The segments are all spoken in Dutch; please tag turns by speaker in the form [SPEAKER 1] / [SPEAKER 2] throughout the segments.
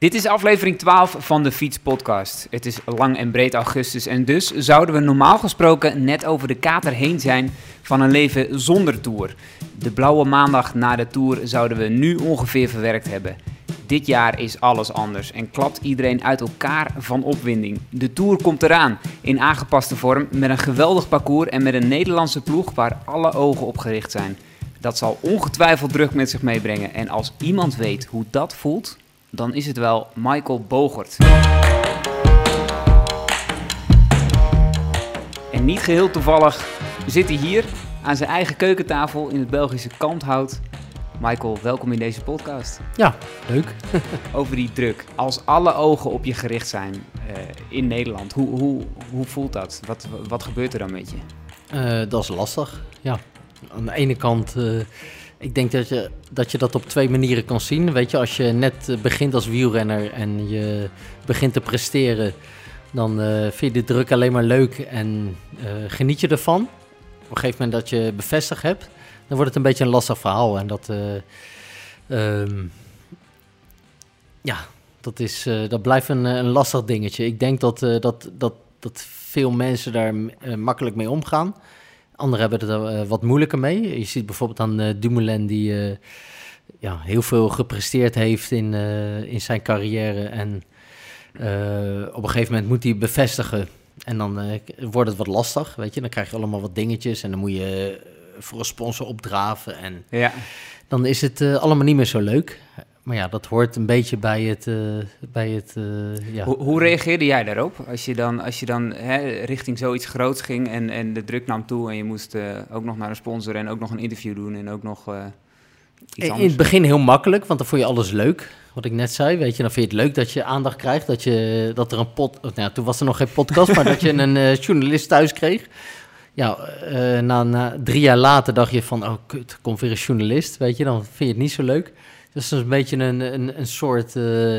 [SPEAKER 1] Dit is aflevering 12 van de Fiets Podcast. Het is lang en breed augustus en dus zouden we normaal gesproken net over de kater heen zijn van een leven zonder tour. De blauwe maandag na de tour zouden we nu ongeveer verwerkt hebben. Dit jaar is alles anders en klapt iedereen uit elkaar van opwinding. De Tour komt eraan, in aangepaste vorm, met een geweldig parcours en met een Nederlandse ploeg waar alle ogen op gericht zijn. Dat zal ongetwijfeld druk met zich meebrengen en als iemand weet hoe dat voelt, dan is het wel Michael Bogert. En niet geheel toevallig zit hij hier aan zijn eigen keukentafel in het Belgische Kanthout. Michael, welkom in deze podcast.
[SPEAKER 2] Ja, leuk.
[SPEAKER 1] Over die druk. Als alle ogen op je gericht zijn uh, in Nederland, hoe, hoe, hoe voelt dat? Wat, wat gebeurt er dan met je?
[SPEAKER 2] Uh, dat is lastig, ja. Aan de ene kant, uh, ik denk dat je, dat je dat op twee manieren kan zien. Weet je, als je net begint als wielrenner en je begint te presteren, dan vind je de druk alleen maar leuk en geniet je ervan. Op een gegeven moment dat je bevestigd hebt, dan wordt het een beetje een lastig verhaal. En dat, um, ja, dat, is, dat blijft een, een, lastig dingetje. Ik denk dat, dat, dat, dat veel mensen daar makkelijk mee omgaan. Anderen hebben er wat moeilijker mee. Je ziet bijvoorbeeld aan Dumoulin die ja, heel veel gepresteerd heeft in, in zijn carrière. En op een gegeven moment moet hij bevestigen. En dan wordt het wat lastig, weet je. Dan krijg je allemaal wat dingetjes en dan moet je voor een sponsor opdraven. En
[SPEAKER 1] ja.
[SPEAKER 2] dan is het uh, allemaal niet meer zo leuk. Maar ja, dat hoort een beetje bij het. Uh, bij het uh, ja.
[SPEAKER 1] hoe, hoe, reageerde jij daarop? Als je dan, als je dan hè, richting zoiets groots ging en, en de druk nam toe en je moest ook nog naar een sponsor en ook nog een interview doen en ook nog. Iets
[SPEAKER 2] in het begin heel makkelijk, want dan vond je alles leuk. Wat ik net zei, weet je, dan vind je het leuk dat je aandacht krijgt. Dat, je, dat er een pot. Nou, toen was er nog geen podcast, maar dat je een journalist thuis kreeg ja, uh, na, na, drie jaar later dacht je van, oh kut, komt weer een journalist, weet je, dan vind je het niet zo leuk. Dus een beetje een, een, een soort, uh,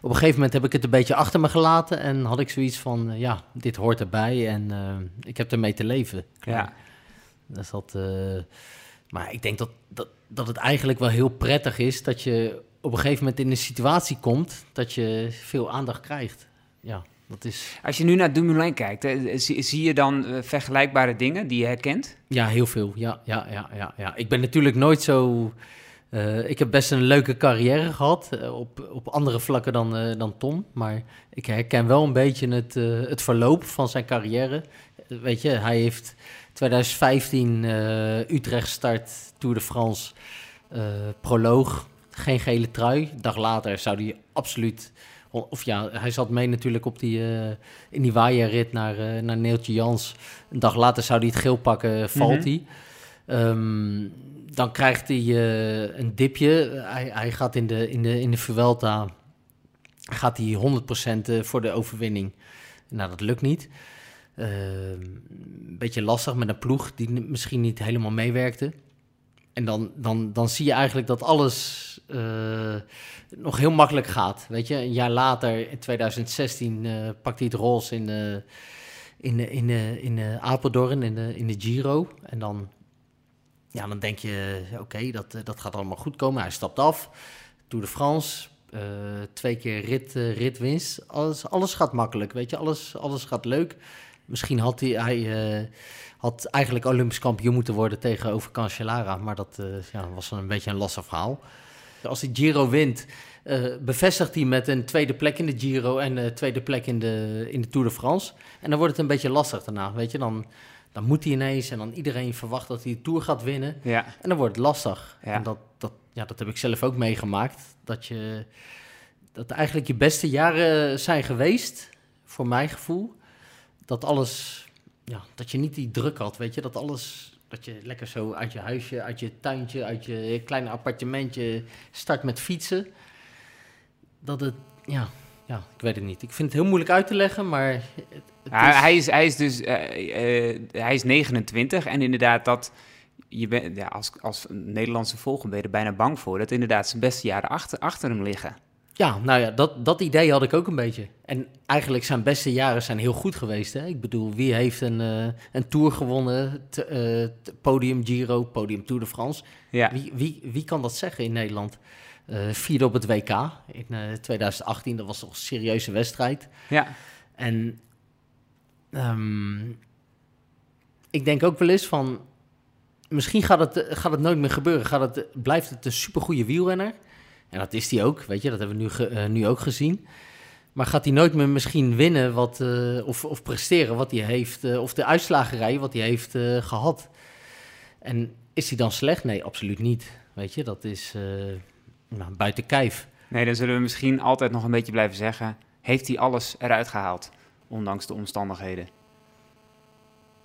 [SPEAKER 2] op een gegeven moment heb ik het een beetje achter me gelaten en had ik zoiets van, uh, ja, dit hoort erbij en ik heb ermee te leven.
[SPEAKER 1] Ja.
[SPEAKER 2] Dus dat, maar ik denk dat, dat, dat het eigenlijk wel heel prettig is dat je op een gegeven moment in een situatie komt dat je veel aandacht krijgt. Ja. Dat is...
[SPEAKER 1] Als je nu naar Dumoulin kijkt, hè, zie, zie, je dan vergelijkbare dingen die je herkent?
[SPEAKER 2] Ja, heel veel. Ja, ja, ja, ja, ja. Ik ben natuurlijk nooit zo... Uh, ik heb best een leuke carrière gehad, uh, op, op andere vlakken dan, dan Tom. Maar ik herken wel een beetje het, het verloop van zijn carrière. weet je, hij heeft 2015 Utrecht start, Tour de France, proloog. Geen gele trui. Een dag later zou hij absoluut of ja, hij zat mee natuurlijk op die, in die waaierrit naar, naar Neeltje Jans. Een dag later zou hij het geel pakken, valt hij. Mm um, dan krijgt hij uh, een dipje. Hij, hij gaat in de, in de, in de Vuelta gaat hij 100% voor de overwinning. Nou, dat lukt niet. Ehm, een beetje lastig met een ploeg die misschien niet helemaal meewerkte. En dan, dan, dan zie je eigenlijk dat alles uh, nog heel makkelijk gaat. Weet je, een jaar later, in 2016, uh, pakt hij het roze in, uh, in, in, in Apeldoorn, in de, in de Giro. En dan, ja, dan denk je, oké, dat, dat gaat allemaal goed komen. Hij stapt af, Tour de France, twee keer rit, ritwinst. Alles, alles gaat makkelijk, weet je, alles, alles gaat leuk. Misschien had hij, hij had eigenlijk Olympisch kampioen moeten worden tegenover Cancellara. Maar dat ja, was een beetje een lastig verhaal. Als hij Giro wint, uh, bevestigt hij met een tweede plek in de Giro en een tweede plek in de, in de Tour de France. En dan wordt het een beetje lastig daarna, weet je. Dan, dan moet hij ineens en dan iedereen verwacht dat hij de Tour gaat winnen.
[SPEAKER 1] Ja.
[SPEAKER 2] En dan wordt het lastig. Ja. En dat, dat, ja, dat heb ik zelf ook meegemaakt. Dat, je, dat eigenlijk je beste jaren zijn geweest, voor mijn gevoel. Dat alles, ja, dat je niet die druk had, weet je. Dat alles dat je lekker zo uit je huisje, uit je tuintje, uit je kleine appartementje start met fietsen. Dat het, ja, ja, ik weet het niet. Ik vind het heel moeilijk uit te leggen, maar... Het,
[SPEAKER 1] ja, is... Hij, is, hij is dus, uh, uh, hij is 29 en inderdaad dat... Je bent, ja, als, als Nederlandse volger ben je er bijna bang voor... dat inderdaad zijn beste jaren achter, achter hem liggen.
[SPEAKER 2] Ja, nou ja, dat, dat idee had ik ook een beetje. En eigenlijk zijn beste jaren zijn heel goed geweest. Hè? Ik bedoel, wie heeft een, uh, een Tour gewonnen? T, podium Giro, podium Tour de France.
[SPEAKER 1] Ja.
[SPEAKER 2] Wie, wie, wie kan dat zeggen in Nederland? Uh, vierde op het WK in 2018. Dat was toch een serieuze wedstrijd.
[SPEAKER 1] Ja.
[SPEAKER 2] En ehm, ik denk ook wel eens van... Misschien gaat het, gaat het nooit meer gebeuren. Gaat het, blijft het een supergoeie wielrenner. En dat is hij ook, weet je. Dat hebben we nu, nu ook gezien. Maar gaat hij nooit meer misschien winnen wat, uh, of, of presteren wat hij heeft, uh, of de uitslagerij wat hij heeft gehad? En is hij dan slecht? Nee, absoluut niet. Weet je, dat is nou, buiten kijf.
[SPEAKER 1] Nee, dan zullen we misschien altijd nog een beetje blijven zeggen: heeft hij alles eruit gehaald, ondanks de omstandigheden?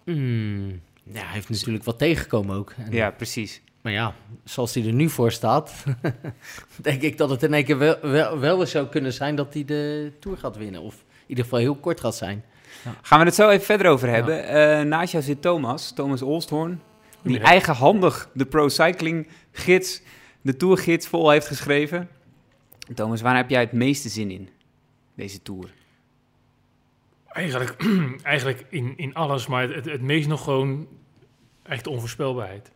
[SPEAKER 2] Mm, ja, hij heeft natuurlijk wat tegengekomen ook.
[SPEAKER 1] En, ja, precies.
[SPEAKER 2] Maar ja, zoals hij er nu voor staat, denk ik dat het in één keer wel, wel, wel eens zou kunnen zijn dat hij de Tour gaat winnen. Of in ieder geval heel kort gaat zijn.
[SPEAKER 1] Ja. Gaan we het zo even verder over hebben. Ja. Uh, naast jou zit Thomas, Thomas Olsthoorn, die eigenhandig de Pro Cycling gids, de Tourgids vol heeft geschreven. Thomas, waar heb jij het meeste zin in, deze Tour?
[SPEAKER 3] Eigenlijk, eigenlijk in, in alles, maar het, het meest nog gewoon echt onvoorspelbaarheid.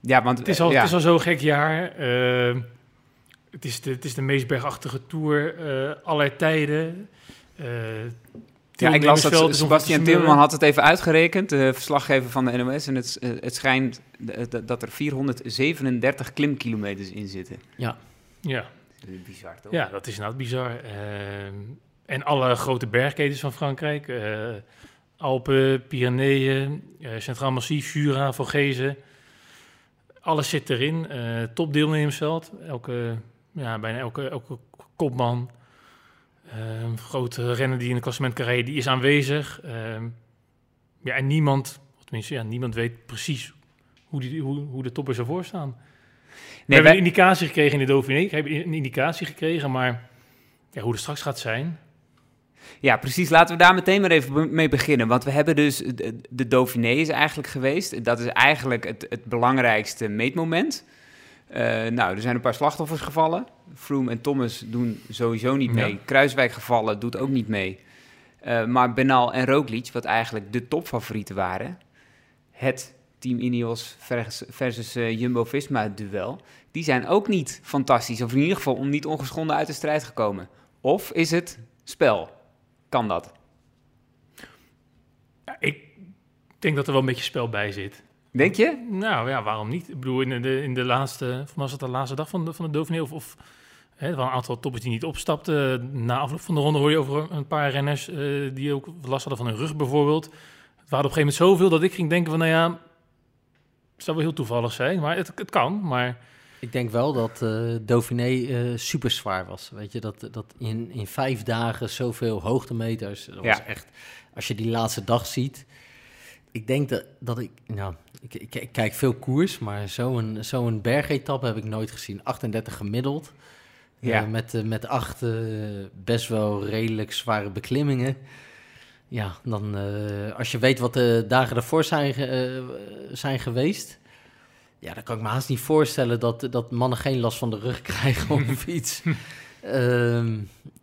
[SPEAKER 1] Ja, want
[SPEAKER 3] het is al,
[SPEAKER 1] ja.
[SPEAKER 3] het is al zo'n gek jaar. Uh, het, is de, het is de meest bergachtige tour uh, aller tijden. Uh,
[SPEAKER 1] ja, ik las dat Sebastian Timmerman had het even uitgerekend, de verslaggever van de NOS. En het, het schijnt dat er 437 klimkilometers in zitten.
[SPEAKER 2] Ja.
[SPEAKER 3] Ja.
[SPEAKER 1] Dat is bizar, toch?
[SPEAKER 3] Ja, dat is inderdaad bizar. en alle grote bergketens van Frankrijk. Alpen, Pyreneeën, Centraal Massief, Jura, Vogezen alles zit erin. Uh, top deelnemersveld. Elke, ja, bijna elke, elke kopman. Uh, grote renner die in het klassement kan rijden, die is aanwezig. Uh, ja, en niemand, tenminste, ja, niemand weet precies hoe, die, hoe, hoe de toppers ervoor staan. Nee, we hebben een indicatie gekregen in de Dauphiné. Ik heb een indicatie gekregen, maar ja, hoe het straks gaat zijn...
[SPEAKER 1] Ja, precies. Laten we daar meteen maar even mee beginnen. Want we hebben dus de, de Dauphiné is eigenlijk geweest. Dat is eigenlijk het, het belangrijkste meetmoment. Uh, nou, er zijn een paar slachtoffers gevallen. Froome en Thomas doen sowieso niet mee. Ja. Kruiswijk gevallen, doet ook niet mee. Uh, maar Benal en Roglic, wat eigenlijk de topfavorieten waren... het Team Ineos versus, versus uh, Jumbo-Visma duel... die zijn ook niet fantastisch. Of in ieder geval niet ongeschonden uit de strijd gekomen. Of is het spel? Kan dat?
[SPEAKER 3] Ja, ik denk dat er wel een beetje spel bij zit.
[SPEAKER 1] Denk je?
[SPEAKER 3] Nou ja, waarom niet? Ik bedoel, in de, in de laatste, was het de laatste dag van de, van de Dauphiné? Of, of hè, er waren een aantal toppers die niet opstapten. Na afloop van de ronde hoor je over een paar renners uh, die ook last hadden van hun rug bijvoorbeeld. Het waren op een gegeven moment zoveel dat ik ging denken van, nou ja, het zou wel heel toevallig zijn, maar het, het kan. Maar
[SPEAKER 2] ik denk wel dat uh, Dauphiné uh, super zwaar was. Weet je, dat, dat in, in vijf dagen zoveel hoogtemeters. Dat ja. was echt, als je die laatste dag ziet. Ik denk dat, dat ik, nou, ik, ik, ik kijk veel koers, maar zo'n zo'n bergetap heb ik nooit gezien. 38 gemiddeld. Ja. Uh, met, met acht best wel redelijk zware beklimmingen. Ja, dan als je weet wat de dagen ervoor zijn, zijn geweest ja, dan kan ik me haast niet voorstellen dat, dat mannen geen last van de rug krijgen op een fiets.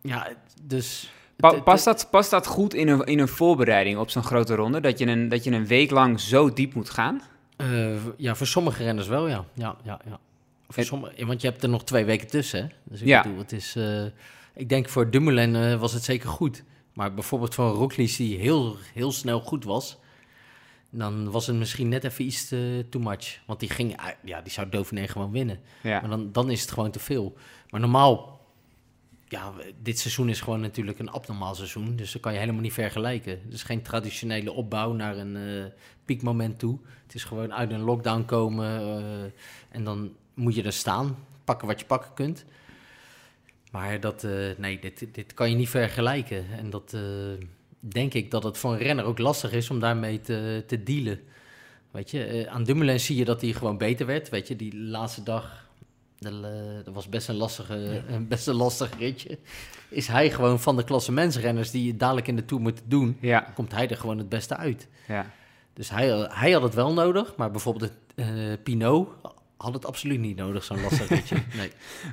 [SPEAKER 2] ja, dus...
[SPEAKER 1] Pa past, dat, past dat goed in een, in een voorbereiding op zo'n grote ronde? Dat je, een, dat je een week lang zo diep moet gaan?
[SPEAKER 2] Uh, ja, voor sommige renners wel, ja. ja, ja, ja. Voor het... sommige, want je hebt er nog twee weken tussen, hè? Dus ik
[SPEAKER 1] ja.
[SPEAKER 2] bedoel, het is... Uh, ik denk voor Dumoulin uh, was het zeker goed. Maar bijvoorbeeld voor Roglic, die heel, heel snel goed was dan was het misschien net even iets te too much. Want die ging, ja, die zou Dauphiné gewoon winnen.
[SPEAKER 1] Ja.
[SPEAKER 2] Maar dan, dan is het gewoon te veel. Maar normaal, ja, dit seizoen is gewoon natuurlijk een abnormaal seizoen. Dus dat kan je helemaal niet vergelijken. Het is geen traditionele opbouw naar een uh, piekmoment toe. Het is gewoon uit een lockdown komen uh, en dan moet je er staan. Pakken wat je pakken kunt. Maar dat, uh, nee, dit, dit kan je niet vergelijken. En dat denk ik dat het voor een renner ook lastig is om daarmee te, te dealen. Weet je, aan Dumoulin zie je dat hij gewoon beter werd. Weet je, die laatste dag, dat, was best een, lastige, ja. best een lastig ritje. Is hij gewoon van de klasse mensrenners die je dadelijk in de Tour moeten doen,
[SPEAKER 1] ja.
[SPEAKER 2] komt hij er gewoon het beste uit.
[SPEAKER 1] Ja.
[SPEAKER 2] Dus hij, hij had het wel nodig, maar bijvoorbeeld uh, Pinot had het absoluut niet nodig, zo'n lastig ritje.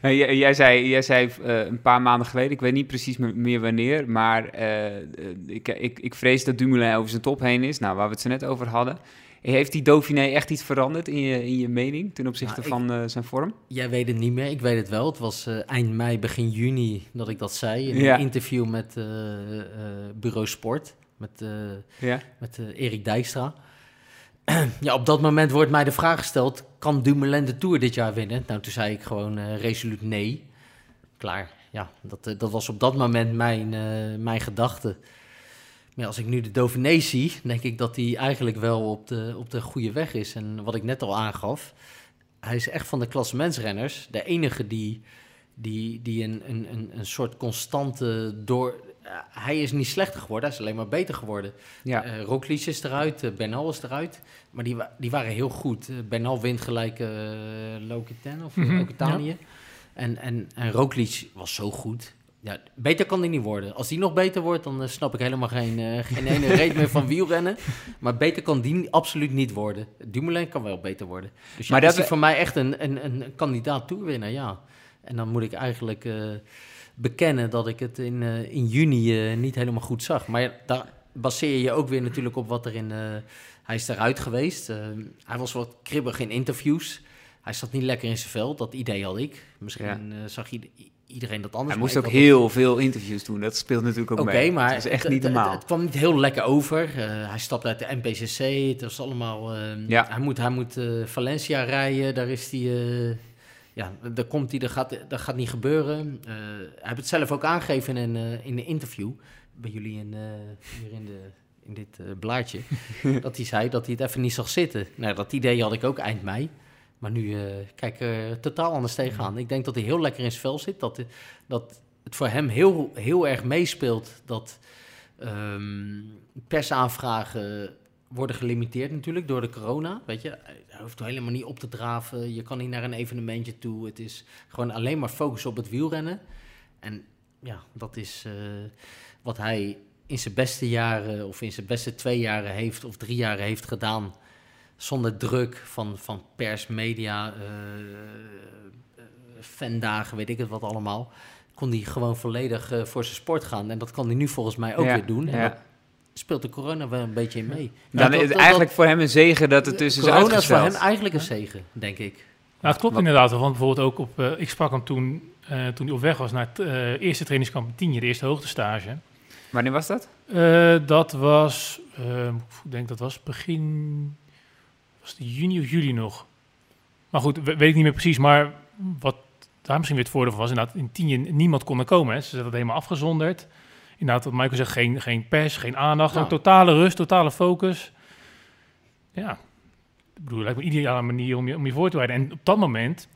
[SPEAKER 2] Nee.
[SPEAKER 1] Jij, jij zei, jij zei uh, een paar maanden geleden, ik weet niet precies meer wanneer, maar uh, ik, ik, ik vrees dat Dumoulin over zijn top heen is. Nou, waar we het zo net over hadden. Heeft die Dauphiné echt iets veranderd in je, in je mening ten opzichte
[SPEAKER 2] Nou,
[SPEAKER 1] van eh, zijn vorm?
[SPEAKER 2] Jij weet het niet meer, ik weet het wel. Het was eh, eind mei, begin juni dat ik dat zei in
[SPEAKER 1] Ja.
[SPEAKER 2] een interview met eh, Bureau Sport, met,
[SPEAKER 1] Ja.
[SPEAKER 2] met Erik Dijkstra. ja, op dat moment wordt mij de vraag gesteld, kan Dumoulin de Tour dit jaar winnen? Nou, toen zei ik gewoon resoluut nee. Klaar, ja, dat, dat was op dat moment mijn, mijn gedachte. Maar als ik nu de Dauphiné zie, denk ik dat hij eigenlijk wel op de, op de goede weg is. En wat ik net al aangaf, hij is echt van de klassementsrenners de enige die, die, die een, een, een, een soort constante door... eh, hij is niet slechter geworden, hij is alleen maar beter geworden.
[SPEAKER 1] Ja.
[SPEAKER 2] Roglic is eruit, eh, Bernal is eruit. Maar die, die waren heel goed. Bernal wint gelijk eh Lokitan of Okitanië. En, en, en Roglic was zo goed. Ja, beter kan hij niet worden. Als die nog beter wordt, dan eh, snap ik helemaal geen, eh, geen ene reet meer van wielrennen. Maar beter kan die absoluut niet worden. Dumoulin kan wel beter worden. Dus ja,
[SPEAKER 1] Maar
[SPEAKER 2] maar
[SPEAKER 1] dat
[SPEAKER 2] is
[SPEAKER 1] we-
[SPEAKER 2] voor mij echt een, een, een kandidaat toerwinnaar, ja. En dan moet ik eigenlijk eh, bekennen dat ik het in, in juni niet helemaal goed zag. Maar ja, daar baseer je je ook weer natuurlijk op wat er in... hij is eruit geweest. Hij was wat kribbig in interviews. Hij zat niet lekker in zijn vel. Dat idee had ik. Misschien
[SPEAKER 1] Ja.
[SPEAKER 2] zag ieder- iedereen dat anders.
[SPEAKER 1] Hij moest ook
[SPEAKER 2] het-
[SPEAKER 1] heel veel interviews doen. Dat speelt natuurlijk ook
[SPEAKER 2] Oké,
[SPEAKER 1] mee.
[SPEAKER 2] maar
[SPEAKER 1] dat is echt
[SPEAKER 2] het-
[SPEAKER 1] niet
[SPEAKER 2] het-
[SPEAKER 1] normaal.
[SPEAKER 2] Het, het kwam niet heel lekker over. Eh, hij stapte uit de NPCC. Het was allemaal. eh,
[SPEAKER 1] Ja.
[SPEAKER 2] Hij moet, hij moet eh, Valencia rijden. Daar is hij. ja, daar komt hij. Dat gaat, dat gaat niet gebeuren. Hij heeft het zelf ook aangegeven in in een interview bij jullie in, hier in, de, in dit blaadje. dat hij zei dat hij het even niet zag zitten. Nou, dat idee had ik ook eind mei. Maar nu eh, kijk ik er totaal anders tegenaan. Ik denk dat hij heel lekker in zijn vel zit. Dat, dat het voor hem heel, heel erg meespeelt dat ehm, persaanvragen worden gelimiteerd natuurlijk door de corona. Weet je, hij hoeft helemaal niet op te draven. Je kan niet naar een evenementje toe. Het is gewoon alleen maar focus op het wielrennen. En ja, dat is eh, wat hij in zijn beste jaren of in zijn beste twee jaren heeft of drie jaren heeft gedaan. Zonder druk van, van pers, media, eh, eh, fandagen, weet ik het wat allemaal. Kon hij gewoon volledig eh, voor zijn sport gaan. En dat kan hij nu volgens mij ook
[SPEAKER 1] Ja,
[SPEAKER 2] weer doen. En
[SPEAKER 1] ja.
[SPEAKER 2] dat speelt de corona wel een beetje in mee.
[SPEAKER 1] Dan
[SPEAKER 2] Ja,
[SPEAKER 1] is
[SPEAKER 2] dat-
[SPEAKER 1] het
[SPEAKER 2] dat-
[SPEAKER 1] eigenlijk voor hem een zegen dat het dus is
[SPEAKER 2] corona is voor
[SPEAKER 1] uitgesteld.
[SPEAKER 2] hem eigenlijk een zegen, denk ik.
[SPEAKER 3] Nou, het klopt
[SPEAKER 1] Wat-
[SPEAKER 3] inderdaad. Want bijvoorbeeld ook op... ik sprak hem toen, eh, toen hij op weg was naar het eh, eerste trainingskamp in Tienje, de eerste hoogtestage.
[SPEAKER 1] Wanneer was dat?
[SPEAKER 3] Eh, dat was, ik denk dat was begin, was het juni of juli nog. Maar goed, we- weet ik niet meer precies. Maar wat daar misschien weer het voordeel van was, inderdaad, in tien jaar niemand kon er komen. Hè. Ze zetten het helemaal afgezonderd. Inderdaad, wat Michael zegt, geen, geen pers, geen aandacht,
[SPEAKER 2] Nou.
[SPEAKER 3] ook totale rust, totale focus. Ja, ik bedoel, lijkt me een ideale manier om je, om je voor te bereiden. En op dat moment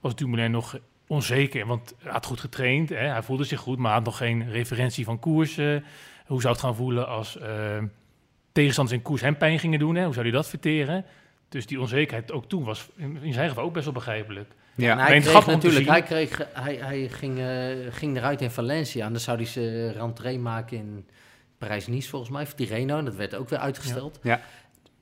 [SPEAKER 3] was Dumoulin nog onzeker, want hij had goed getraind, hè. hij voelde zich goed, maar had nog geen referentie van koersen. Hoe zou het gaan voelen als eh, tegenstanders in koers hem pijn gingen doen? Hè? Hoe zou hij dat verteren? Dus die onzekerheid ook toen was in zijn geval ook best wel begrijpelijk.
[SPEAKER 1] Ja.
[SPEAKER 2] En hij kreeg natuurlijk, hij, kreeg, hij, hij ging, eh, ging eruit in Valencia. En dan zou hij zijn rentree maken in Parijs-Nice volgens mij, of Tirreno. En dat werd ook weer uitgesteld.
[SPEAKER 1] Ja.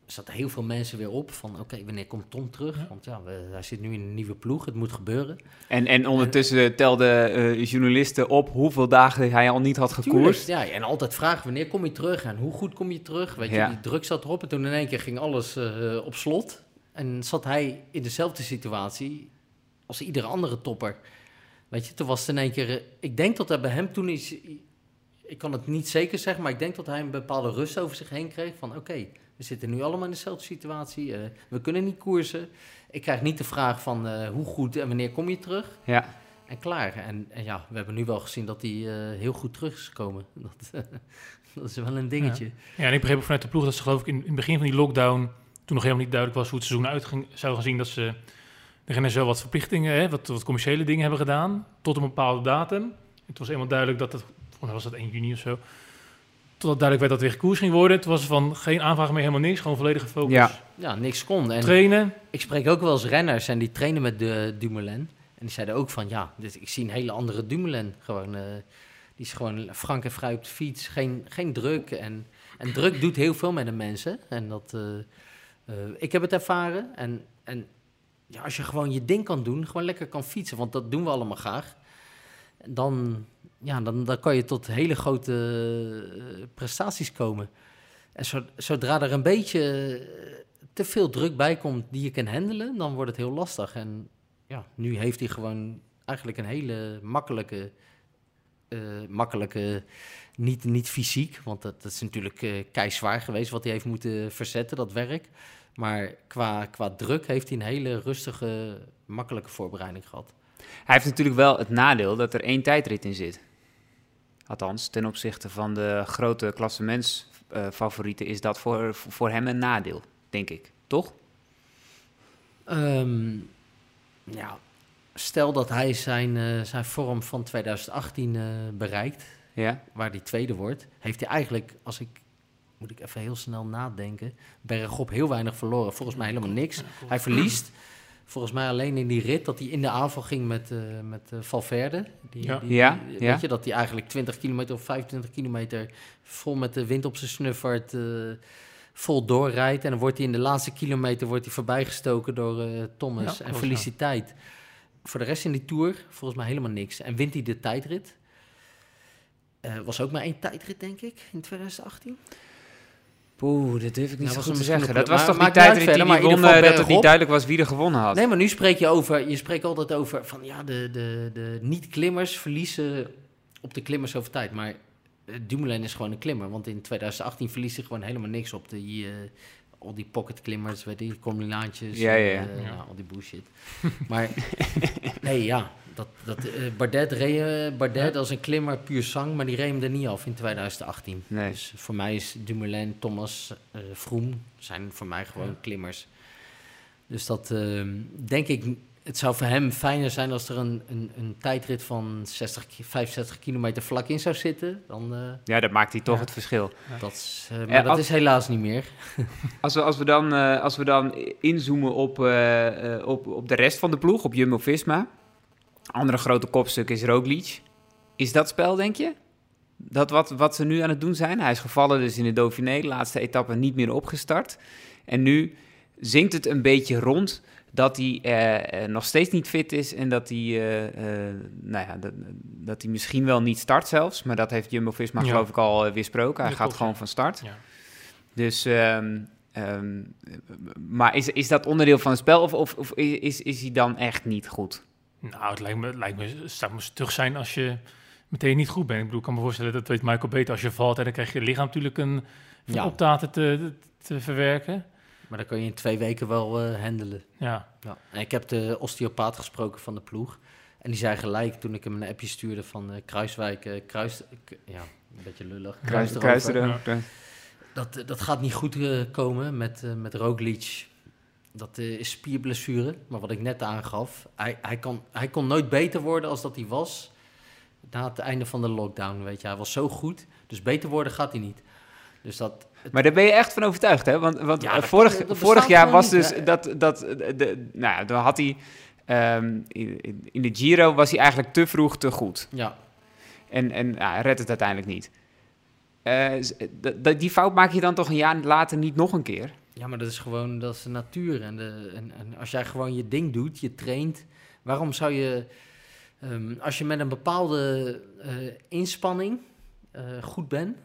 [SPEAKER 2] Zaten heel veel mensen weer op van, oké, wanneer komt Tom terug?
[SPEAKER 3] Ja.
[SPEAKER 2] Want ja, we, hij zit nu in een nieuwe ploeg, het moet gebeuren.
[SPEAKER 1] En, en ondertussen telden eh, journalisten op hoeveel dagen hij al niet had gekoerst.
[SPEAKER 2] Ja, en altijd vragen, wanneer kom je terug en hoe goed kom je terug? Weet je, die druk zat erop en toen in één keer ging alles eh, op slot. En zat hij in dezelfde situatie als iedere andere topper. Weet je, toen was het in één keer... eh, ik denk dat er bij hem toen is... Ik kan het niet zeker zeggen, maar ik denk dat hij een bepaalde rust over zich heen kreeg. Van oké, we zitten nu allemaal in dezelfde situatie. eh, we kunnen niet koersen. Ik krijg niet de vraag van eh, hoe goed en wanneer kom je terug.
[SPEAKER 1] Ja.
[SPEAKER 2] En klaar. En, en ja, we hebben nu wel gezien dat hij eh, heel goed terug is gekomen. Dat, dat is wel een dingetje.
[SPEAKER 3] Ja, en ik begreep ook vanuit de ploeg dat ze geloof ik in, in het begin van die lockdown, toen nog helemaal niet duidelijk was hoe het seizoen uit ging, zou gaan zien, dat ze de renners wel wat verplichtingen, hè, wat, wat commerciële dingen hebben gedaan, tot een bepaalde datum. Het was eenmaal duidelijk dat het, volgens mij was dat 1 juni of zo, totdat duidelijk werd dat het weer gekoers ging worden. Het was van geen aanvraag meer, helemaal niks, gewoon volledige focus.
[SPEAKER 1] Ja.
[SPEAKER 2] Ja, niks kon. En
[SPEAKER 3] Trainen,
[SPEAKER 2] ik spreek ook wel eens renners en die trainen met de Dumoulin. En die zeiden ook van, ja, dit, ik zie een hele andere Dumoulin. Gewoon, eh, die is gewoon frank en vrij op de fiets. Geen, geen druk. En, en druk doet heel veel met de mensen. En dat, eh, eh, ik heb het ervaren. En, en ja, als je gewoon je ding kan doen, gewoon lekker kan fietsen, want dat doen we allemaal graag. Dan, ja, dan, dan kan je tot hele grote eh, prestaties komen. En zo, zodra er een beetje eh, te veel druk bij komt die je kan handelen, dan wordt het heel lastig. En ja, nu heeft hij gewoon eigenlijk een hele makkelijke, eh, makkelijke niet, niet fysiek, want dat, dat is natuurlijk uh, kei zwaar geweest wat hij heeft moeten verzetten, dat werk. Maar qua, qua druk heeft hij een hele rustige, makkelijke voorbereiding gehad.
[SPEAKER 1] Hij heeft natuurlijk wel het nadeel dat er één tijdrit in zit. Althans, ten opzichte van de grote klassementsfavorieten is dat voor, voor hem een nadeel, denk ik. Toch?
[SPEAKER 2] Um, ja, stel dat hij zijn, uh, zijn vorm van 2018 uh, bereikt,
[SPEAKER 1] ja.
[SPEAKER 2] waar hij tweede wordt, heeft hij eigenlijk, als ik moet ik even heel snel nadenken, bergop heel weinig verloren. Volgens mij helemaal niks. Hij verliest. Volgens mij alleen in die rit dat hij in de aanval ging met, uh, met uh, Valverde. Die,
[SPEAKER 1] ja.
[SPEAKER 2] Die,
[SPEAKER 1] ja,
[SPEAKER 2] weet
[SPEAKER 1] ja.
[SPEAKER 2] je, dat hij eigenlijk 20 kilometer of 25 kilometer vol met de wind op zijn snuffert uh, vol doorrijdt. En dan wordt hij in de laatste kilometer wordt hij voorbijgestoken door Thomas
[SPEAKER 3] Ja,
[SPEAKER 2] en
[SPEAKER 3] klopt,
[SPEAKER 2] verliest hij tijd. Voor de rest in die Tour volgens mij helemaal niks. En wint hij de tijdrit. Eh, was ook maar één tijdrit, denk ik, in 2018.
[SPEAKER 1] Poeh, dat durf ik niet
[SPEAKER 2] Ja,
[SPEAKER 1] zo goed te zeggen. Dat was
[SPEAKER 2] maar
[SPEAKER 1] toch die
[SPEAKER 2] niet
[SPEAKER 1] die die won,
[SPEAKER 2] ieder geval
[SPEAKER 1] eh, dat het niet duidelijk was wie er gewonnen had.
[SPEAKER 2] Nee, maar nu spreek je over, je spreekt altijd over van ja, de, de, de niet-klimmers verliezen op de klimmers over tijd. Maar eh, Dumoulin is gewoon een klimmer, want in 2018 verliest hij gewoon helemaal niks op die, eh, al die pocket klimmers, weet je, combinaantjes,
[SPEAKER 1] Ja, ja, ja.
[SPEAKER 2] en,
[SPEAKER 3] Ja.
[SPEAKER 2] nou, al die bullshit. maar nee, ja, dat, dat, eh, Bardet, reed, eh, Bardet als een klimmer puur zang, maar die reed hem er niet af in 2018.
[SPEAKER 1] Nee.
[SPEAKER 2] Dus voor mij is Dumoulin, Thomas, eh Vroom zijn voor mij gewoon
[SPEAKER 3] Ja.
[SPEAKER 2] klimmers. Dus dat ehm, denk ik, het zou voor hem fijner zijn als er een, een, een tijdrit van 60, ki- 65 kilometer vlak in zou zitten. Dan,
[SPEAKER 1] Ja, dat maakt hij toch
[SPEAKER 3] Ja.
[SPEAKER 1] het verschil.
[SPEAKER 2] dat is, maar dat
[SPEAKER 1] als-
[SPEAKER 2] is helaas niet meer.
[SPEAKER 1] Als we, als we, dan, als we dan inzoomen op, op, op de rest van de ploeg, op Jumbo-Visma. Andere grote kopstuk is Roglic. Is dat spel, denk je? Dat wat, wat ze nu aan het doen zijn? Hij is gevallen dus in de Dauphiné, de laatste etappe niet meer opgestart. En nu zinkt het een beetje rond dat hij eh, eh, nog steeds niet fit is en dat hij, eh, eh, nou ja, dat, dat hij misschien wel niet start zelfs. Maar dat heeft Jumbo-Visma
[SPEAKER 3] Ja.
[SPEAKER 1] geloof ik al weersproken. Hij
[SPEAKER 3] Dat
[SPEAKER 1] gaat gewoon
[SPEAKER 3] ja.
[SPEAKER 1] van start.
[SPEAKER 3] Ja.
[SPEAKER 1] Dus, ehm, ehm, maar is, is dat onderdeel van het spel of, of, of is, is hij dan echt niet goed?
[SPEAKER 3] Nou, het lijkt me, het lijkt me, het zou me stug zijn als je meteen niet goed bent. Ik bedoel, ik kan me voorstellen, dat weet Michael beter. Als je valt, en dan krijg je lichaam natuurlijk een, een
[SPEAKER 2] Ja.
[SPEAKER 3] optaten te, te verwerken.
[SPEAKER 2] Maar dan kan je in twee weken wel eh, handelen.
[SPEAKER 3] Ja,
[SPEAKER 2] Ja. En ik heb de osteopaat gesproken van de ploeg. En die zei gelijk toen ik hem een appje stuurde van eh, Kruiswijk, eh, Kruis, ja, een beetje lullig.
[SPEAKER 1] Kruis, kruis ook.
[SPEAKER 2] Dat, dat gaat niet goed komen met, eh met Roglic. Dat eh, is spierblessure. Maar wat ik net aangaf, hij, hij, kan, hij kon nooit beter worden als dat hij was na het einde van de lockdown. Weet je. Hij was zo goed, dus beter worden gaat hij niet. Dus dat,
[SPEAKER 1] Maar daar ben je echt van overtuigd, hè? Want, want
[SPEAKER 2] Ja,
[SPEAKER 1] eh,
[SPEAKER 2] dat-
[SPEAKER 1] vorig,
[SPEAKER 2] dat
[SPEAKER 1] vorig jaar was
[SPEAKER 2] niet,
[SPEAKER 1] dus
[SPEAKER 2] hè?
[SPEAKER 1] dat, dat de, de- nou ja, dan had hij ehm, in, in- de Giro was hij eigenlijk te vroeg te goed.
[SPEAKER 2] ja,
[SPEAKER 1] En, en ja, hij redt het uiteindelijk niet. Eh, die fout maak je dan toch een jaar later niet nog een keer?
[SPEAKER 2] Ja, maar dat is gewoon dat is de natuur. En, de, en, en als jij gewoon je ding doet, je traint, waarom zou je, ehm, als je met een bepaalde eh, inspanning eh, goed bent,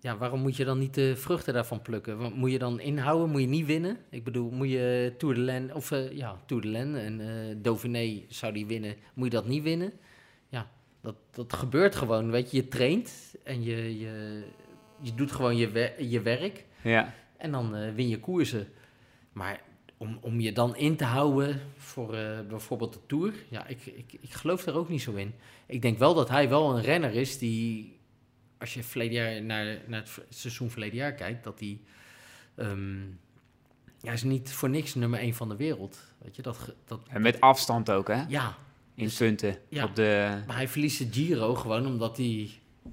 [SPEAKER 2] ja, waarom moet je dan niet de vruchten daarvan plukken? Want Moet je dan inhouden? Moet je niet winnen? Ik bedoel, moet je Tour de Laine, of eh, ja, Tour de Laine en Dauphiné zou die winnen, moet je dat niet winnen? Ja, dat, dat gebeurt gewoon, weet je. Je traint en je, je, je doet gewoon je, je werk.
[SPEAKER 1] Ja.
[SPEAKER 2] En dan eh, win je koersen. Maar om, om je dan in te houden voor eh, bijvoorbeeld de Tour, ja, ik, ik, ik geloof er ook niet zo in. Ik denk wel dat hij wel een renner is die, als je verleden jaar naar, naar het seizoen verleden jaar kijkt, dat hij, ehm, ja, hij is niet voor niks nummer 1 van de wereld. Weet je, dat, dat,
[SPEAKER 1] En met afstand ook, hè?
[SPEAKER 2] ja,
[SPEAKER 1] In
[SPEAKER 2] dus-
[SPEAKER 1] punten.
[SPEAKER 2] ja.
[SPEAKER 1] Op de...
[SPEAKER 2] maar hij verliest de Giro gewoon omdat hij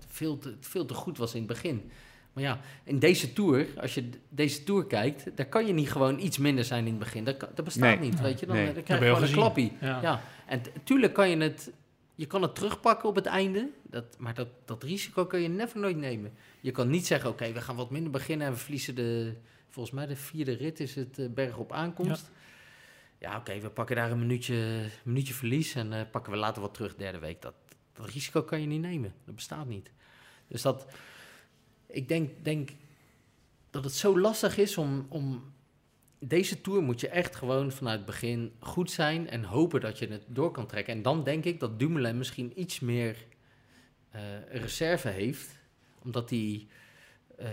[SPEAKER 2] veel te, veel te goed was in het begin. Maar ja, in deze Tour, als je deze Tour kijkt, daar kan je niet gewoon iets minder zijn in het begin. Dat, dat bestaat
[SPEAKER 1] Nee.
[SPEAKER 2] niet, weet je. Dan,
[SPEAKER 1] Nee.
[SPEAKER 2] eh, dan krijg je gewoon een klappie.
[SPEAKER 3] Ja.
[SPEAKER 2] Ja, en tuurlijk kan je het, je kan het terugpakken op het einde, dat, maar dat, dat risico kun je never nooit nemen. Je kan niet zeggen, oké, we gaan wat minder beginnen en we verliezen de, volgens mij de vierde rit is het eh, berg op aankomst. Ja, oké, we pakken daar een minuutje, minuutje verlies en eh, pakken we later wat terug derde week. Dat, dat risico kan je niet nemen, dat bestaat niet. Dus dat, ik denk, denk dat het zo lastig is om, om... Deze Tour moet je echt gewoon vanuit het begin goed zijn en hopen dat je het door kan trekken. En dan denk ik dat Dumoulin misschien iets meer eh, reserve heeft, omdat hij eh,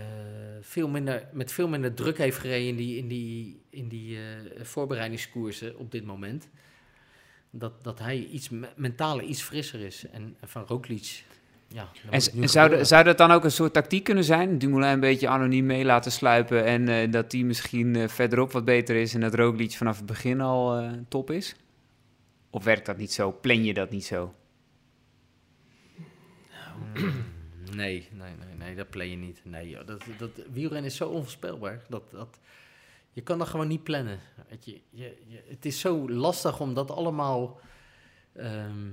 [SPEAKER 2] veel minder, met veel minder druk heeft gereden in die, in die, in die eh, voorbereidingskoersen op dit moment. Dat, dat hij iets me- mentaler iets frisser is. En, en van Roglic, ja...
[SPEAKER 1] En, zou, zou dat dan ook een soort tactiek kunnen zijn? Dumoulin een beetje anoniem mee laten sluipen en eh, dat die misschien eh, verderop wat beter is en dat Roglic vanaf het begin al eh, top is? Of werkt dat niet zo? Plan je dat niet zo?
[SPEAKER 2] Mm, Nee, nee, nee, nee, dat play je niet. Nee, dat, dat, wielrennen is zo onvoorspelbaar. Dat, dat, je kan dat gewoon niet plannen. Weet je, je, je- het is zo lastig om dat allemaal... ehm,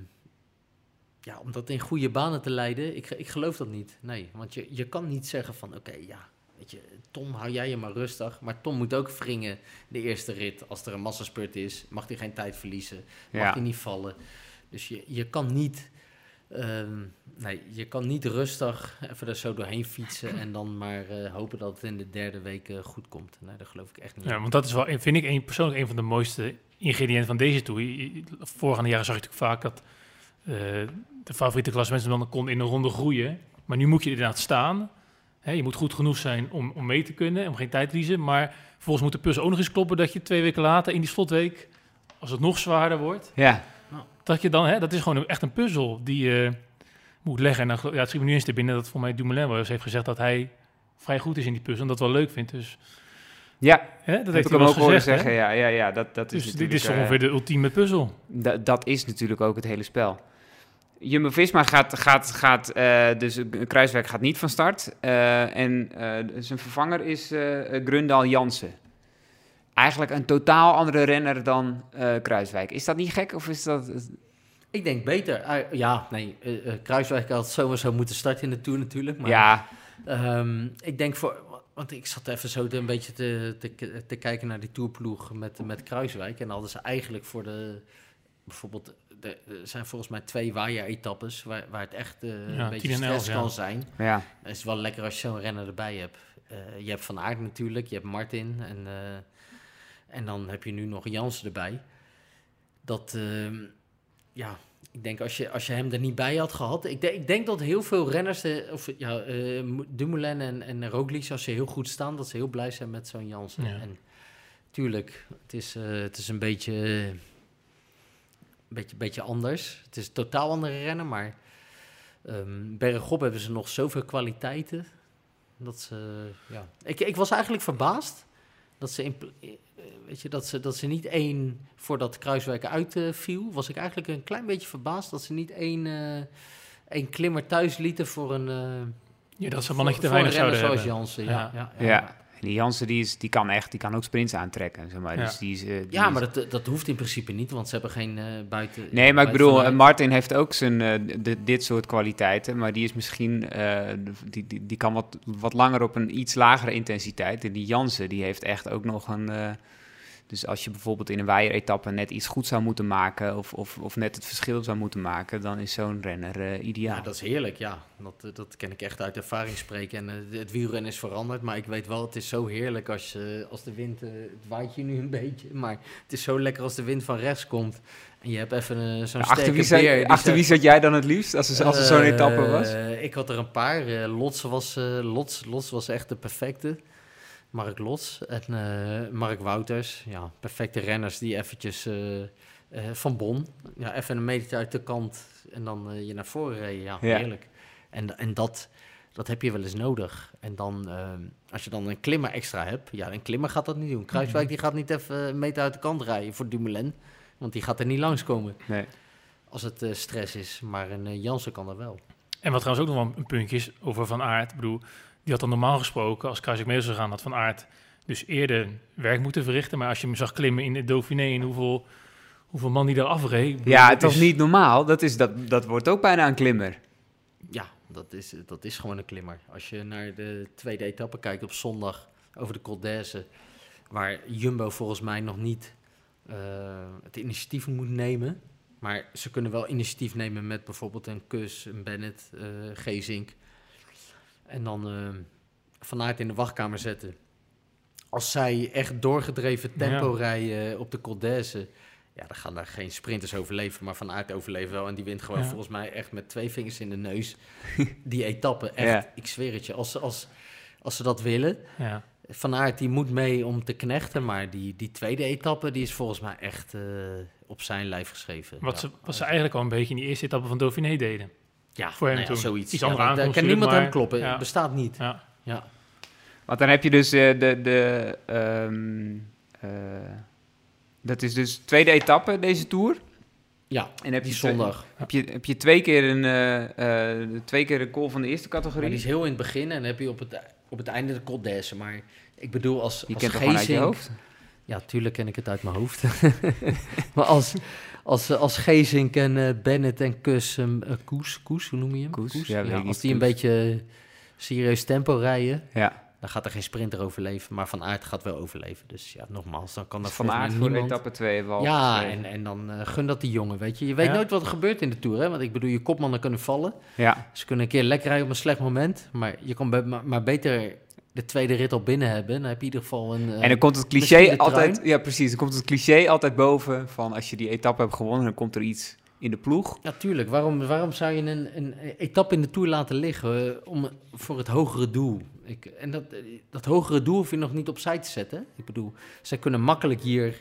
[SPEAKER 2] ja, om dat in goede banen te leiden. Ik, ik geloof dat niet. Nee, want je, je kan niet zeggen van... Oké, ja, weet je, Tom, hou jij je maar rustig. Maar Tom moet ook wringen de eerste rit. Als er een massaspurt is, mag hij geen tijd verliezen. Mag
[SPEAKER 1] Ja.
[SPEAKER 2] hij niet vallen. Dus je, je kan niet... ehm, nee, je kan niet rustig even er zo doorheen fietsen... en dan maar eh, hopen dat het in de derde week eh, goed komt. Nee, dat geloof ik echt niet.
[SPEAKER 3] Ja, want dat is wel, vind ik een, persoonlijk een van de mooiste ingrediënten van deze tour. Voorgaande jaren zag je natuurlijk vaak dat de favoriete klassementen dan kon in een ronde groeien. Maar nu moet je inderdaad staan. Je moet goed genoeg zijn om, om mee te kunnen, om geen tijd te verliezen. Maar volgens moet de puzzel ook nog eens kloppen dat je twee weken later in die slotweek, als het nog zwaarder wordt,
[SPEAKER 1] Ja,
[SPEAKER 3] dat je dan, hè, dat is gewoon echt een puzzel die je moet leggen. En dan, ja, het schiet me nu eens te binnen dat voor mij Dumoulin wel eens heeft gezegd dat hij vrij goed is in die puzzel en dat wel leuk vindt. Dus
[SPEAKER 1] ja
[SPEAKER 3] hè, dat
[SPEAKER 1] dat
[SPEAKER 3] heeft
[SPEAKER 1] heb ik
[SPEAKER 3] hij
[SPEAKER 1] ook horen
[SPEAKER 3] gezegd. hè.
[SPEAKER 1] zeggen. Ja, ja, ja, dat, dat is
[SPEAKER 3] Dus dit is
[SPEAKER 1] natuurlijk,
[SPEAKER 3] ongeveer
[SPEAKER 1] eh,
[SPEAKER 3] de ultieme puzzel.
[SPEAKER 1] Da- dat is natuurlijk ook het hele spel. Jumbo-Visma gaat, gaat, gaat eh, dus Kruiswijk gaat niet van start. eh, en eh, zijn vervanger is Grundal Jansen. Eigenlijk een totaal andere renner dan Kruiswijk. Is dat niet gek? Of is dat...
[SPEAKER 2] Ik denk beter. Ah, ja, nee, Kruiswijk had zomaar zo moeten starten in de Tour natuurlijk. Maar
[SPEAKER 1] ja,
[SPEAKER 2] Ehm, ik denk voor... Want ik zat even zo een beetje te, te, te kijken naar die tourploeg met, met Kruiswijk. En hadden ze eigenlijk voor de... Bijvoorbeeld, er zijn volgens mij twee waaien-etappes... Waar, waar het echt eh,
[SPEAKER 3] Ja,
[SPEAKER 2] een beetje
[SPEAKER 3] 10 en 11,
[SPEAKER 2] stress
[SPEAKER 3] ja.
[SPEAKER 2] kan zijn.
[SPEAKER 1] ja.
[SPEAKER 2] Het is wel lekker als je zo'n renner erbij hebt. Eh, je hebt Van Aert natuurlijk, je hebt Martin en, eh, en dan heb je nu nog Jansen erbij. Dat, ehm, ja, ik denk als je, als je hem er niet bij had gehad. Ik, denk ik denk dat heel veel renners, of ja, eh, Dumoulin en, en Roglic, als ze heel goed staan, dat ze heel blij zijn met zo'n Jansen.
[SPEAKER 3] Ja.
[SPEAKER 2] En tuurlijk, het is, eh, het is een beetje, beetje, beetje anders. Het is een totaal andere rennen, maar ehm bergop hebben ze nog zoveel kwaliteiten. Dat ze, ja. ik, ik was eigenlijk verbaasd dat ze, in, eh, weet je, dat ze, dat ze niet één, voordat Kruiswijk uitviel, was ik eigenlijk een klein beetje verbaasd dat ze niet één, eh, één klimmer thuis lieten voor een, eh
[SPEAKER 3] Ja, dat ze
[SPEAKER 2] voor-
[SPEAKER 3] een mannetje te weinig
[SPEAKER 2] renner
[SPEAKER 3] zouden
[SPEAKER 2] zoals
[SPEAKER 3] hebben.
[SPEAKER 2] Jansen. Ja,
[SPEAKER 3] Ja.
[SPEAKER 2] ja, ja.
[SPEAKER 1] En die Jansen die, is, die kan echt, die kan ook sprints aantrekken. Zeg maar.
[SPEAKER 3] Ja.
[SPEAKER 1] Dus die is, eh, die
[SPEAKER 2] Ja,
[SPEAKER 1] is-
[SPEAKER 2] maar dat, dat hoeft in principe niet, want ze hebben geen eh, buiten.
[SPEAKER 1] Nee, maar ik bedoel,
[SPEAKER 2] vanuit.
[SPEAKER 1] eh, Martin heeft ook zijn, eh, d- dit soort kwaliteiten, maar die is misschien, eh, die, die, die kan wat, wat langer op een iets lagere intensiteit. En die Jansen, die heeft echt ook nog een, eh, dus als je bijvoorbeeld in een weier-etappe net iets goed zou moeten maken, of, of, of net het verschil zou moeten maken, dan is zo'n renner eh, ideaal.
[SPEAKER 2] Ja, dat is heerlijk, ja. Dat, eh, dat ken ik echt uit ervaring spreken. En eh, het wielrennen is veranderd, maar ik weet wel, het is zo heerlijk als, je, als de wind, het waait je nu een beetje, maar het is zo lekker als de wind van rechts komt. En je hebt even eh, zo'n
[SPEAKER 1] achter
[SPEAKER 2] sterke
[SPEAKER 1] wie, zat,
[SPEAKER 2] beer. die
[SPEAKER 1] achter wie zat jij dan het liefst, als, er- als er zo'n etappe was?
[SPEAKER 2] Ik had er een paar. Lots, was, Lots, Lots was echt de perfecte. Mark Lots en eh, Mark Wouters. Ja, perfecte renners die eventjes eh, eh, van Bon. Ja, even een meter uit de kant en dan je naar voren reden. Ja,
[SPEAKER 1] Ja.
[SPEAKER 2] heerlijk. En, en dat, dat heb je wel eens nodig. En dan, als je dan een klimmer extra hebt. Ja, een klimmer gaat dat niet doen. Kruiswijk die gaat niet even een meter uit de kant rijden voor Dumoulin. Want die gaat er niet langskomen
[SPEAKER 1] Nee.
[SPEAKER 2] als het eh, stress is. Maar een Jansen kan er wel.
[SPEAKER 3] En wat trouwens ook nog wel een puntje is over Van Aert. Ik bedoel, die had dan normaal gesproken, als Kruiswijk mee zou gaan, had Van Aert dus eerder werk moeten verrichten. Maar als je hem zag klimmen in de Dauphiné en hoeveel, hoeveel man die daar afreed.
[SPEAKER 1] Ja,
[SPEAKER 3] dat
[SPEAKER 1] het is
[SPEAKER 3] is-
[SPEAKER 1] niet normaal. Dat, is, dat, dat wordt ook bijna een klimmer.
[SPEAKER 2] Ja, dat is, dat is gewoon een klimmer. Als je naar de tweede etappe kijkt op zondag over de Col d'Azur, waar Jumbo volgens mij nog niet eh, het initiatief moet nemen. Maar ze kunnen wel initiatief nemen met bijvoorbeeld een Kus, een Bennett, eh Gezink. En dan eh, Van Aert in de wachtkamer zetten. Als zij echt doorgedreven tempo rijden op de Col d'Huez, Ja, dan gaan daar geen sprinters overleven, maar Van Aert overleven wel. En die wint gewoon
[SPEAKER 3] Ja.
[SPEAKER 2] volgens mij echt met twee vingers in de neus die etappe. Echt,
[SPEAKER 1] Ja.
[SPEAKER 2] ik zweer het je. Als, ze- als, als ze dat willen,
[SPEAKER 3] Ja.
[SPEAKER 2] Van Aert die moet mee om te knechten, maar die, die tweede etappe die is volgens mij echt eh, op zijn lijf geschreven.
[SPEAKER 3] Wat,
[SPEAKER 2] Ja.
[SPEAKER 3] ze, wat ze eigenlijk al een beetje in die eerste etappe van Dauphiné deden.
[SPEAKER 2] Ja,
[SPEAKER 3] voor hem
[SPEAKER 2] nou ja,
[SPEAKER 3] toen.
[SPEAKER 2] zoiets.
[SPEAKER 3] Iets
[SPEAKER 2] Ja, daar
[SPEAKER 3] aankomst
[SPEAKER 2] kan niemand hem
[SPEAKER 3] maar-
[SPEAKER 2] kloppen.
[SPEAKER 3] ja.
[SPEAKER 2] Het bestaat niet.
[SPEAKER 3] Ja.
[SPEAKER 2] Ja.
[SPEAKER 1] Want dan heb je dus eh, de... de ehm, eh, dat is dus tweede etappe deze Tour.
[SPEAKER 2] Ja,
[SPEAKER 1] En heb
[SPEAKER 2] die
[SPEAKER 1] je twee-
[SPEAKER 2] zondag.
[SPEAKER 1] Heb je, heb je twee keer een, eh, eh, twee keer een call van de eerste
[SPEAKER 2] Maar
[SPEAKER 1] categorie?
[SPEAKER 2] die is heel in het begin en dan heb je op het, op het einde de d'Huez. Maar ik bedoel, als,
[SPEAKER 1] je
[SPEAKER 2] als
[SPEAKER 1] kent het gewoon uit je
[SPEAKER 2] Geesink-
[SPEAKER 1] hoofd.
[SPEAKER 2] Ja, tuurlijk ken ik het uit mijn hoofd. maar als, als, eh, als Gezink en eh, Bennett en Kus, hem, eh, Koes, Koes, hoe noem je hem?
[SPEAKER 1] Koes, ja,
[SPEAKER 2] als die een
[SPEAKER 1] Koes.
[SPEAKER 2] beetje serieus tempo rijden,
[SPEAKER 1] Ja,
[SPEAKER 2] dan gaat er geen sprinter overleven. Maar Van Aert gaat wel overleven. Dus ja, nogmaals, dan kan er
[SPEAKER 1] dus Van Aert voor
[SPEAKER 2] niemand...
[SPEAKER 1] etappe 2 hebben we al
[SPEAKER 2] Ja, en, en dan eh, gun dat die jongen, weet je. Je weet
[SPEAKER 3] Ja.
[SPEAKER 2] nooit wat er gebeurt in de Tour, hè. Want ik bedoel, je kopmannen kunnen vallen.
[SPEAKER 1] Ja,
[SPEAKER 2] Ze kunnen een keer lekker rijden op een slecht moment. Maar je kan be- maar, maar beter de tweede rit al binnen hebben. Dan heb je in ieder geval een... eh,
[SPEAKER 1] en dan komt het cliché altijd... Ja, precies. Dan komt het cliché altijd boven van als je die etappe hebt gewonnen, dan komt er iets in de ploeg.
[SPEAKER 2] Natuurlijk, waarom, waarom zou je een, een etappe in de Tour laten liggen eh, om, voor het hogere doel? Ik, en dat, eh, dat hogere doel hoef je nog niet opzij te zetten. Ik bedoel, zij kunnen makkelijk hier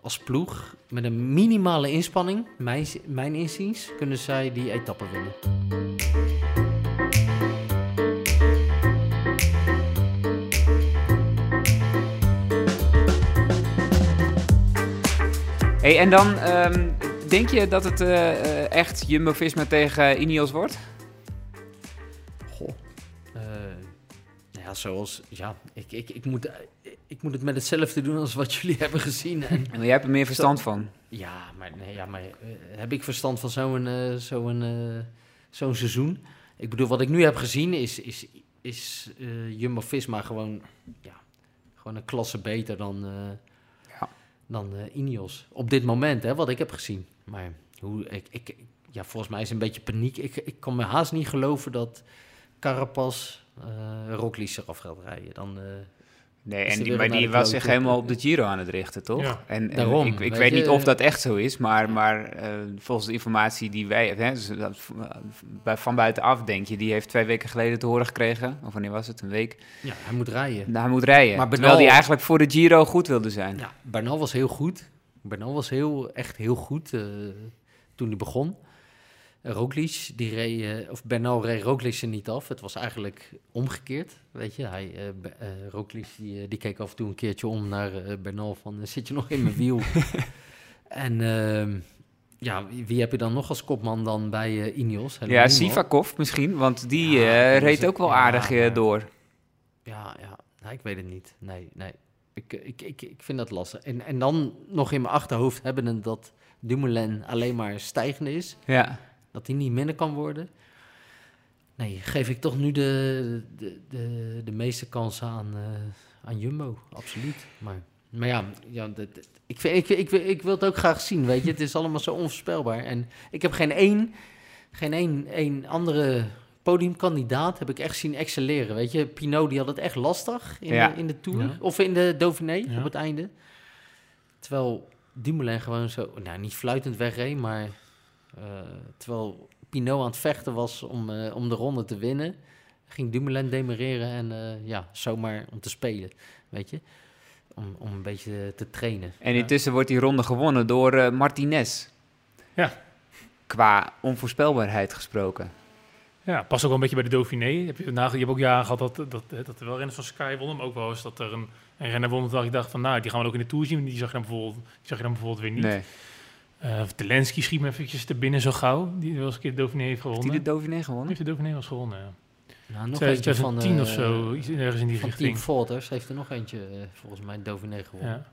[SPEAKER 2] als ploeg met een minimale inspanning, mijn, mijn inziens, kunnen zij die etappe winnen.
[SPEAKER 1] Hey, en dan ehm, denk je dat het eh, eh, echt Jumbo-Visma tegen Ineos wordt?
[SPEAKER 2] Goh. Eh, nou ja, zoals, ja, ik, ik, ik, moet, eh, ik moet het met hetzelfde doen als wat jullie hebben gezien. En
[SPEAKER 1] jij hebt er meer verstand van.
[SPEAKER 2] Ja, maar, nee, ja, maar eh, heb ik verstand van zo'n eh, zo'n eh, zo'n seizoen? Ik bedoel, wat ik nu heb gezien is, is, is eh, Jumbo-Visma gewoon, ja, gewoon een klasse beter dan, eh. Dan eh, Ineos. Op dit moment, hè, wat ik heb gezien. Maar hoe, ik, ik, ja, volgens mij is een beetje paniek. Ik, ik kan me haast niet geloven dat Carapaz uh, Roglic eraf gaat rijden. Dan, eh,
[SPEAKER 1] Nee, en die, maar die was zich helemaal op de Giro aan het richten, toch?
[SPEAKER 3] Ja.
[SPEAKER 1] En, en
[SPEAKER 2] Daarom,
[SPEAKER 1] ik, ik
[SPEAKER 2] weet
[SPEAKER 1] weet
[SPEAKER 2] je,
[SPEAKER 1] niet of
[SPEAKER 2] eh,
[SPEAKER 1] dat echt zo is, maar, maar eh, volgens de informatie die wij hè, dus dat, bij- van buitenaf denk je, die heeft twee weken geleden te horen gekregen, of wanneer was het, een week,
[SPEAKER 2] ja, hij moet rijden.
[SPEAKER 1] nou, hij moet rijden.
[SPEAKER 2] Maar
[SPEAKER 1] terwijl
[SPEAKER 2] Bernal-
[SPEAKER 1] hij eigenlijk voor de Giro goed wilde zijn.
[SPEAKER 2] Ja, Bernal was heel goed. Bernal was heel, echt heel goed eh, toen hij begon. Roglic, die reed, eh, of Bernal reed Roglic er niet af. Het was eigenlijk omgekeerd, weet je. Hij, eh, Roglic, die, die keek af en toe een keertje om naar eh, Bernal van, zit je nog in mijn wiel? en ehm, ja, wie, heb je dan nog als kopman dan bij eh Ineos? Helemaal
[SPEAKER 1] Ja. Sivakov misschien, want die
[SPEAKER 2] Ja,
[SPEAKER 1] reed ook wel aardig door.
[SPEAKER 2] Ja, ja. Nee, ik weet het niet. Nee, nee. Ik, ik, ik, ik vind dat lastig. En, en dan nog in mijn achterhoofd hebben dat Dumoulin alleen maar stijgende is.
[SPEAKER 1] Ja.
[SPEAKER 2] Dat hij niet minder kan worden. Nee, geef ik toch nu de, de, de, de meeste kansen aan, eh, aan Jumbo. Absoluut. Maar, maar ja, ja dat- ik, vind- ik, ik, ik, ik wil het ook graag zien, weet je. Het is allemaal zo onvoorspelbaar. En ik heb geen één, geen één, één andere podiumkandidaat heb ik echt zien excelleren, weet je. Pinot, die had het echt lastig in,
[SPEAKER 1] Ja.
[SPEAKER 2] de, in de Tour.
[SPEAKER 3] Ja.
[SPEAKER 2] Of in de Dauphiné,
[SPEAKER 3] Ja.
[SPEAKER 2] op het einde. Terwijl Dumoulin gewoon zo, nou niet fluitend wegreed, maar terwijl Pinot aan het vechten was om, eh, om de ronde te winnen, ging Dumoulin demereren en eh, ja, zomaar om te spelen, weet je. Om, om een beetje te trainen.
[SPEAKER 1] En
[SPEAKER 3] Ja.
[SPEAKER 1] intussen wordt die ronde gewonnen door eh, Martinez.
[SPEAKER 3] Ja.
[SPEAKER 1] Qua onvoorspelbaarheid gesproken.
[SPEAKER 3] Ja, past ook wel een beetje bij de Dauphiné. Heb je, nage- je hebt ook jaren gehad dat, dat, dat er wel renners van Sky wonnen, maar ook wel eens dat er een, een renner won dat ik dacht van, nou, die gaan we ook in de Tour zien. Die zag je dan bijvoorbeeld, die zag je dan bijvoorbeeld weer niet.
[SPEAKER 1] Nee.
[SPEAKER 3] Eh Telensky schiet me eventjes te binnen zo gauw, die eens een keer de Dauphiné heeft
[SPEAKER 1] Heeft
[SPEAKER 3] gewonnen.
[SPEAKER 1] hij de Dauphiné gewonnen?
[SPEAKER 3] heeft de Dauphiné wel eens gewonnen, ja.
[SPEAKER 2] Nou, nog
[SPEAKER 3] 2010
[SPEAKER 2] eentje van,
[SPEAKER 3] of
[SPEAKER 2] eh,
[SPEAKER 3] zo, iets ergens in die
[SPEAKER 2] Van
[SPEAKER 3] richting.
[SPEAKER 2] Team Volters heeft er nog eentje, eh, volgens mij, Dauphiné gewonnen.
[SPEAKER 3] Ja.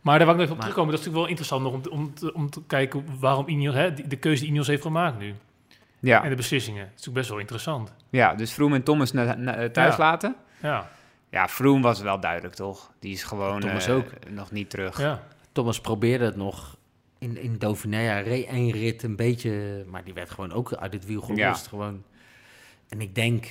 [SPEAKER 3] Maar daar wou ik nog even op
[SPEAKER 2] Maar-
[SPEAKER 3] terugkomen. Dat is natuurlijk wel interessant nog om te, om te, om te kijken waarom Ineos, hè, die- de keuze die Ineos heeft gemaakt nu. En
[SPEAKER 1] Ja.
[SPEAKER 3] de beslissingen. Dat is natuurlijk best wel interessant.
[SPEAKER 1] ja, dus Froome en Thomas na, na- thuis
[SPEAKER 3] Ja.
[SPEAKER 1] laten.
[SPEAKER 3] Ja,
[SPEAKER 1] Ja, Froome was wel duidelijk, toch? Die is gewoon
[SPEAKER 2] Thomas ook.
[SPEAKER 1] nog niet terug.
[SPEAKER 3] ja.
[SPEAKER 2] Thomas probeerde het nog in, in Dauphiné. Hij reed één rit een beetje, maar die werd gewoon ook uit het wiel gelost.
[SPEAKER 1] Ja.
[SPEAKER 2] Gewoon. En ik denk,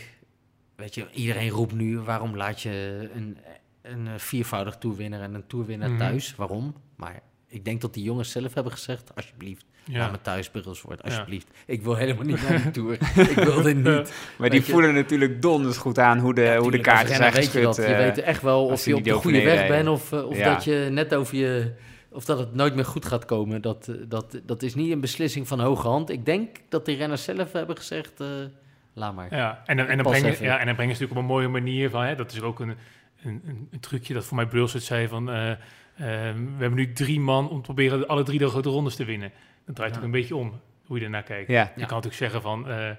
[SPEAKER 2] weet je, iedereen roept nu, waarom laat je een, een eh, viervoudig toerwinnaar en een toerwinnaar
[SPEAKER 3] Mhm.
[SPEAKER 2] thuis? Waarom? Maar ik denk dat die jongens zelf hebben gezegd, alsjeblieft,
[SPEAKER 3] Ja.
[SPEAKER 2] laat me thuis
[SPEAKER 3] Ja.
[SPEAKER 2] alsjeblieft. Ik wil helemaal niet naar die tour. ik wil dit niet.
[SPEAKER 1] Maar die
[SPEAKER 2] je-
[SPEAKER 1] voelen natuurlijk donders goed aan hoe de, hoe de kaarten zijn
[SPEAKER 2] weet je dat. Je
[SPEAKER 1] eh,
[SPEAKER 2] weet echt wel
[SPEAKER 1] als
[SPEAKER 2] of je op de goede weg bent of, eh, of
[SPEAKER 1] Ja.
[SPEAKER 2] dat je net over je... Of dat het nooit meer goed gaat komen. Dat, eh, dat, dat is niet een beslissing van hoge hand. Ik denk dat die renners zelf hebben gezegd, eh, laat maar.
[SPEAKER 3] Ja, en dan, en, dan brengen, ja, en dan brengen ze natuurlijk op een mooie manier van, hè, dat is ook een, een, een, een trucje dat voor mij Brulsert zei van, eh, eh, we hebben nu drie man om te proberen alle drie de grote rondes te winnen. Dat draait
[SPEAKER 2] Ja.
[SPEAKER 3] ook een beetje om, hoe je ernaar kijkt.
[SPEAKER 1] Ja,
[SPEAKER 3] Je kan natuurlijk zeggen van, eh, eh,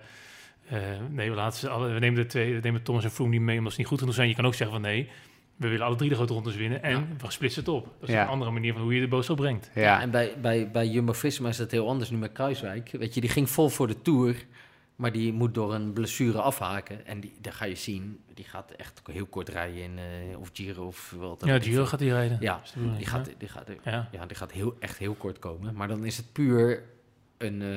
[SPEAKER 3] nee, we, laten ze alle, we nemen de twee, we nemen Thomas en Froome niet mee omdat ze niet goed genoeg zijn. Je kan ook zeggen van, nee, we willen alle drie de grote rondes winnen en
[SPEAKER 2] Ja.
[SPEAKER 3] we splitsen het op. Dat is
[SPEAKER 1] Ja.
[SPEAKER 3] een andere manier van hoe je de boodschap brengt.
[SPEAKER 1] ja.
[SPEAKER 2] En bij, bij, bij Jumbo-Visma is dat heel anders nu met Kruiswijk. Weet je, die ging vol voor de Tour, maar die moet door een blessure afhaken. En die, daar ga je zien, die gaat echt heel kort rijden in eh, of Giro of wat dan
[SPEAKER 3] Ja. Giro gaat hij rijden.
[SPEAKER 2] Ja, die gaat, die gaat,
[SPEAKER 3] Ja.
[SPEAKER 2] ja, die gaat heel, echt heel kort komen. Maar dan is het puur een... eh,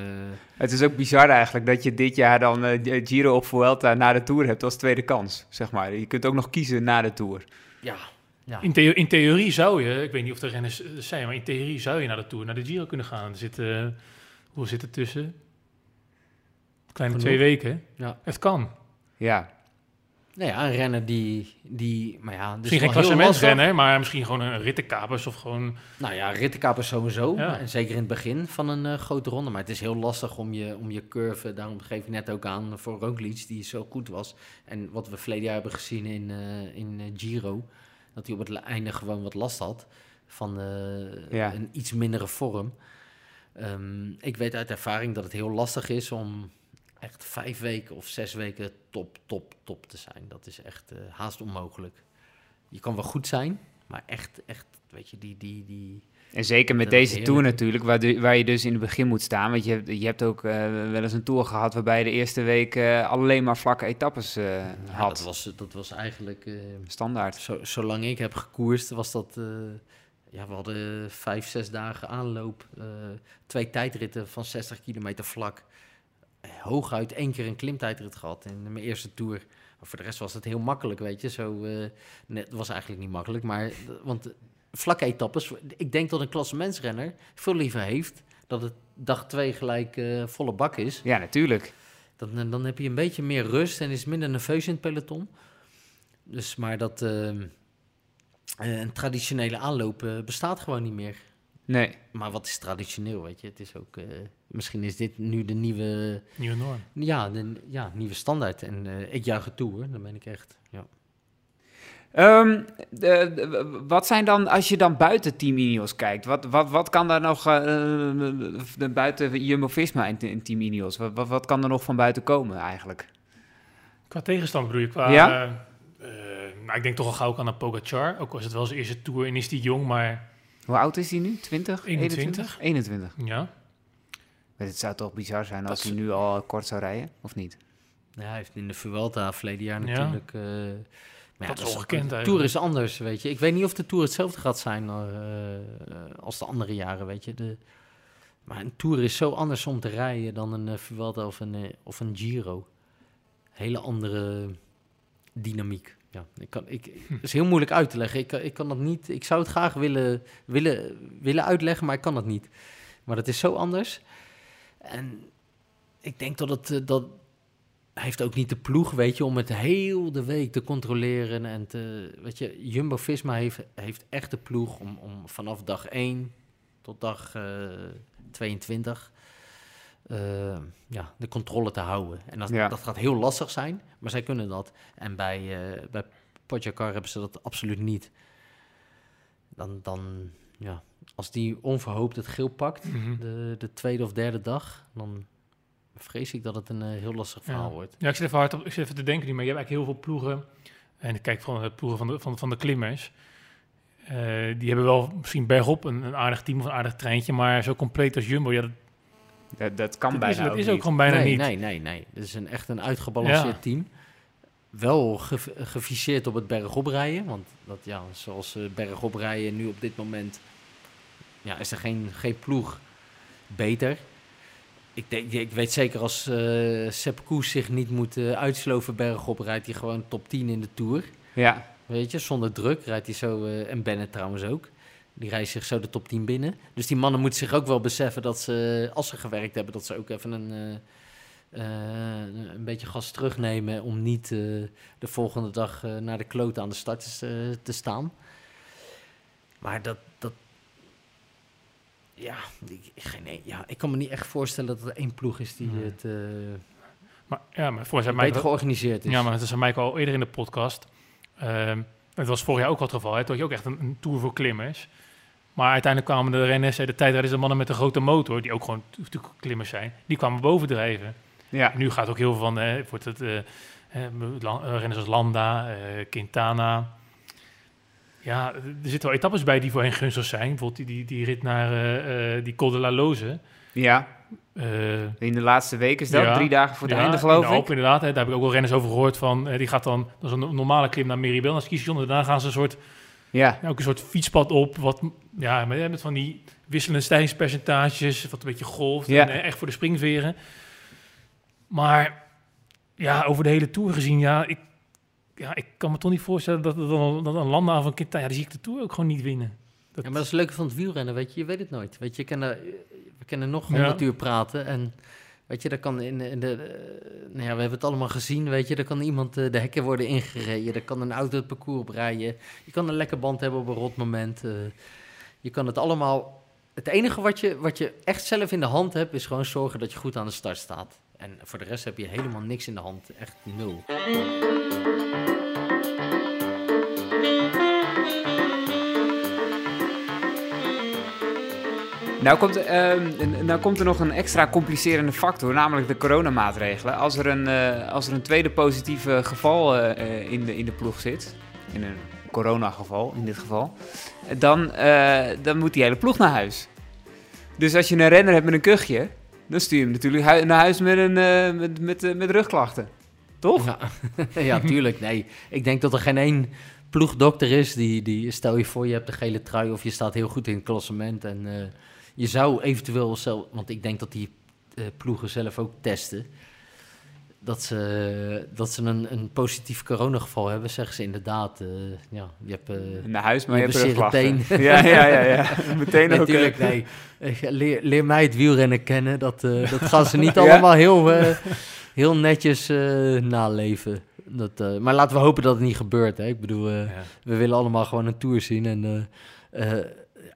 [SPEAKER 1] Het is ook bizar eigenlijk dat je dit jaar dan eh, Giro of Vuelta na de Tour hebt als tweede kans, zeg maar. Je kunt ook nog kiezen na de Tour.
[SPEAKER 2] Ja, ja.
[SPEAKER 3] In, theo- in theorie zou je, ik weet niet of de renners eh, zijn, maar in theorie zou je naar de Tour, naar de Giro kunnen gaan. Er zit, eh, hoe zit het tussen? Kleine
[SPEAKER 2] Genoeg.
[SPEAKER 3] twee weken.
[SPEAKER 2] Ja.
[SPEAKER 3] Het kan.
[SPEAKER 1] Ja,
[SPEAKER 2] Nou ja, een renner die... die maar ja, dus
[SPEAKER 3] Misschien geen klassementsrenner, maar misschien gewoon een rittenkapers of gewoon...
[SPEAKER 2] Nou ja, rittenkapers sowieso.
[SPEAKER 3] Ja.
[SPEAKER 2] En zeker in het begin van een eh, grote ronde. Maar het is heel lastig om je, om je curve... Daarom geef je net ook aan voor Roglic, die zo goed was. En wat we verleden jaar hebben gezien in, eh, in eh, Giro... dat hij op het einde gewoon wat last had... van eh,
[SPEAKER 1] Ja.
[SPEAKER 2] een iets mindere vorm. Ehm, ik weet uit ervaring dat het heel lastig is om echt vijf weken of zes weken top, top, top te zijn. Dat is echt eh, haast onmogelijk. Je kan wel goed zijn, maar echt, echt, weet je, die, die, die...
[SPEAKER 1] en zeker met deze
[SPEAKER 2] heerlijk.
[SPEAKER 1] Tour natuurlijk, waar, de- waar je dus in het begin moet staan. Want je, hebt- je hebt ook eh, wel eens een Tour gehad waarbij je de eerste week eh, alleen maar vlakke etappes
[SPEAKER 2] Ja,
[SPEAKER 1] had.
[SPEAKER 2] dat, was, dat was eigenlijk,
[SPEAKER 1] Standaard.
[SPEAKER 2] zo, zolang ik heb gekoerst, was dat... ja, we hadden vijf, zes dagen aanloop. twee tijdritten van 60 kilometer vlak. Hooguit één keer een klimtijdrit gehad in mijn eerste tour. Maar voor de rest was het heel makkelijk, weet je. Zo, net, het was eigenlijk niet makkelijk, maar... eh, Want eh, vlakke etappes... Ik denk dat een klassementsrenner veel liever heeft... dat het dag twee gelijk volle bak is.
[SPEAKER 1] Ja, natuurlijk.
[SPEAKER 2] Dan, dan heb je een beetje meer rust en is minder nerveus in het peloton. Dus, maar dat... ehm, eh, een traditionele aanloop bestaat gewoon niet meer.
[SPEAKER 1] Nee.
[SPEAKER 2] Maar wat is traditioneel, weet je? Het is ook... eh, misschien is dit nu de nieuwe...
[SPEAKER 3] Nieuwe norm.
[SPEAKER 2] Ja, de ja, nieuwe standaard. En eh, ik juich het toe, hoor. Dan ben ik echt... Ja.
[SPEAKER 1] Ehm, de- de- wat zijn dan, als je dan buiten Team Ineos kijkt, wat, wat, wat kan daar nog, eh, de, buiten Jumbo-Visma en, en Team Ineos, wat, wat, wat kan er nog van buiten komen eigenlijk?
[SPEAKER 3] Qua tegenstand bedoel je, qua...
[SPEAKER 1] Ja?
[SPEAKER 3] eh, eh, nou, ik denk toch al gauw aan Pogacar. Ook was het wel zijn eerste Tour en is die jong, maar
[SPEAKER 1] Hoe oud is hij nu? 20?
[SPEAKER 3] 21.
[SPEAKER 1] 21.
[SPEAKER 3] ja.
[SPEAKER 1] Maar Het zou toch bizar zijn als
[SPEAKER 3] Dat
[SPEAKER 1] hij nu al kort zou rijden, of niet?
[SPEAKER 2] Ja, hij heeft in de Vuelta verleden jaar
[SPEAKER 3] Ja.
[SPEAKER 2] natuurlijk... eh, maar
[SPEAKER 3] Dat is
[SPEAKER 2] ook-
[SPEAKER 3] ongekend
[SPEAKER 2] De Tour is anders, weet je. Ik weet niet of de Tour hetzelfde gaat zijn eh, eh, als de andere jaren, weet je. De, maar een Tour is zo anders om te rijden dan een Vuelta of een, of een Giro. Hele andere dynamiek. Ja, ik kan, ik, het is heel moeilijk uit te leggen. Ik, ik kan dat niet. Ik zou het graag willen, willen, willen uitleggen, maar ik kan dat niet. Maar het is zo anders. En ik denk dat het, eh, dat, heeft ook niet de ploeg, weet je, om het heel de week te controleren. En te, weet je, Jumbo-Visma heeft, heeft echt de ploeg om, om vanaf dag 1 tot dag eh 22 eh, ja, de controle te houden. En dat,
[SPEAKER 1] Ja.
[SPEAKER 2] dat gaat heel lastig zijn, maar zij kunnen dat. En bij, eh bij Pogacar hebben ze dat absoluut niet. Dan, dan ja, als die onverhoopt het geel pakt,
[SPEAKER 3] Mhm.
[SPEAKER 2] de, de tweede of derde dag, dan vrees ik dat het een eh, heel lastig verhaal
[SPEAKER 3] Ja.
[SPEAKER 2] wordt.
[SPEAKER 3] Ja, ik zit even hard op, ik zit even te denken nu, maar je hebt eigenlijk heel veel ploegen. En ik kijk van de ploegen van de, van, van de klimmers. Eh, die hebben wel misschien bergop een, een aardig team of een aardig treintje, maar zo compleet als Jumbo, ja, dat,
[SPEAKER 1] Dat, dat kan
[SPEAKER 3] dat
[SPEAKER 1] bijna
[SPEAKER 3] is, dat
[SPEAKER 1] ook
[SPEAKER 3] is ook
[SPEAKER 1] niet.
[SPEAKER 3] gewoon bijna
[SPEAKER 2] nee,
[SPEAKER 3] niet.
[SPEAKER 2] Nee, nee, nee. Het is een, echt een uitgebalanceerd
[SPEAKER 3] Ja.
[SPEAKER 2] team. Wel ge- geviseerd op het bergop rijden. Want dat, ja, zoals eh bergop rijden nu op dit moment... Ja, is er geen, geen ploeg beter. ik, denk, ik weet zeker als eh Sepp Koes zich niet moet eh, uitsloven bergop, rijdt hij gewoon top 10 in de Tour.
[SPEAKER 1] Ja,
[SPEAKER 2] Weet je, zonder druk rijdt hij zo, eh, en Bennett trouwens ook. Die rijdt zich zo de top 10 binnen. Dus die mannen moeten zich ook wel beseffen dat ze, als ze gewerkt hebben, dat ze ook even een, eh, eh, een beetje gas terugnemen om niet eh, de volgende dag naar de kloot aan de start te, staan. Maar dat, dat ja, ik, geen, nee, ja, ik kan me niet echt voorstellen dat er één ploeg is die
[SPEAKER 3] Nee.
[SPEAKER 2] het
[SPEAKER 3] Maar, ja, maar
[SPEAKER 2] beter
[SPEAKER 3] mij
[SPEAKER 2] georganiseerd is.
[SPEAKER 3] Ja, maar dat is aan mij al eerder in de podcast. Ehm, het was vorig jaar ook al het geval. Hè? Toen had je ook echt een, een tour voor klimmers. Maar uiteindelijk kwamen de renners, de tijdrijders, de mannen met de grote motor, die ook gewoon natuurlijk klimmers zijn, die kwamen bovendrijven.
[SPEAKER 1] ja.
[SPEAKER 3] En nu gaat ook heel veel van, hè, wordt het, eh, eh, la- eh, renners als Landa, Quintana. Ja, er zitten wel etappes bij die voor hen gunstig zijn. Bijvoorbeeld die, die, die rit naar die Col de la Loze.
[SPEAKER 1] ja. In de laatste week is dat,
[SPEAKER 3] Ja.
[SPEAKER 1] drie dagen voor het
[SPEAKER 3] ja,
[SPEAKER 1] einde
[SPEAKER 3] in
[SPEAKER 1] geloof
[SPEAKER 3] de
[SPEAKER 1] ik.
[SPEAKER 3] Inderdaad. Hè, daar heb ik ook wel renners over gehoord van. die gaat dan, dat is een normale klim naar Meribel, skistation. En daarna gaan ze een soort,
[SPEAKER 1] Ja,
[SPEAKER 3] ja, ook een soort fietspad op. Wat, ja, met, van die wisselende stijgingspercentages. Wat een beetje golft.
[SPEAKER 1] Ja.
[SPEAKER 3] En, eh, echt voor de springveren. Maar ja, over de hele Tour gezien, ja, ik, ja, ik kan me toch niet voorstellen dat, dat, een- dat een Landa van Quintana, ja, die zie ik de Tour ook gewoon niet winnen. Dat,
[SPEAKER 2] Ja, maar dat is het leuke van het wielrennen, weet je. Je weet het nooit. Weet je, je kan er- we kunnen nog
[SPEAKER 3] Ja.
[SPEAKER 2] 100 uur praten en... Weet je, daar kan in, de... eh, nou ja, we hebben het allemaal gezien, weet je. Er kan iemand eh, de hekken worden ingereden. Er kan een auto het parcours oprijden. Je kan een lekker band hebben op een rot moment. eh. je kan het allemaal... Het enige wat je, wat je echt zelf in de hand hebt, is gewoon zorgen dat je goed aan de start staat. En voor de rest heb je helemaal niks in de hand. Echt nul.
[SPEAKER 1] Nou komt, ehm, nou komt er nog een extra complicerende factor, namelijk de coronamaatregelen. Als er een, eh, als er een tweede positieve geval eh, eh, in, de, in de ploeg zit, in een coronageval in dit geval, dan, dan moet die hele ploeg naar huis. Dus als je een renner hebt met een kuchje, dan stuur je hem natuurlijk naar huis met, een, met, met, met rugklachten. Toch?
[SPEAKER 2] Ja, ja, tuurlijk. Nee, ik denk dat er geen één ploegdokter is die, die... Stel je voor, je hebt de gele trui of je staat heel goed in het klassement. En je zou eventueel zelf... Want ik denk dat die eh, ploegen zelf ook testen. Dat ze, dat ze een, een positief coronageval hebben, zeggen ze inderdaad. eh, ja, je hebt... eh,
[SPEAKER 1] Naar huis, maar je,
[SPEAKER 2] Je
[SPEAKER 1] hebt
[SPEAKER 2] hebt
[SPEAKER 1] rugklachten. Ja, ja, ja, ja. Meteen ook.
[SPEAKER 2] Natuurlijk, nee. Leer, leer mij het wielrennen kennen. Dat, dat gaan ze niet
[SPEAKER 1] Ja?
[SPEAKER 2] allemaal heel, heel netjes naleven. Dat, maar laten we hopen dat het niet gebeurt. Hè. Ik bedoel,
[SPEAKER 3] ja.
[SPEAKER 2] we willen allemaal gewoon een tour zien. En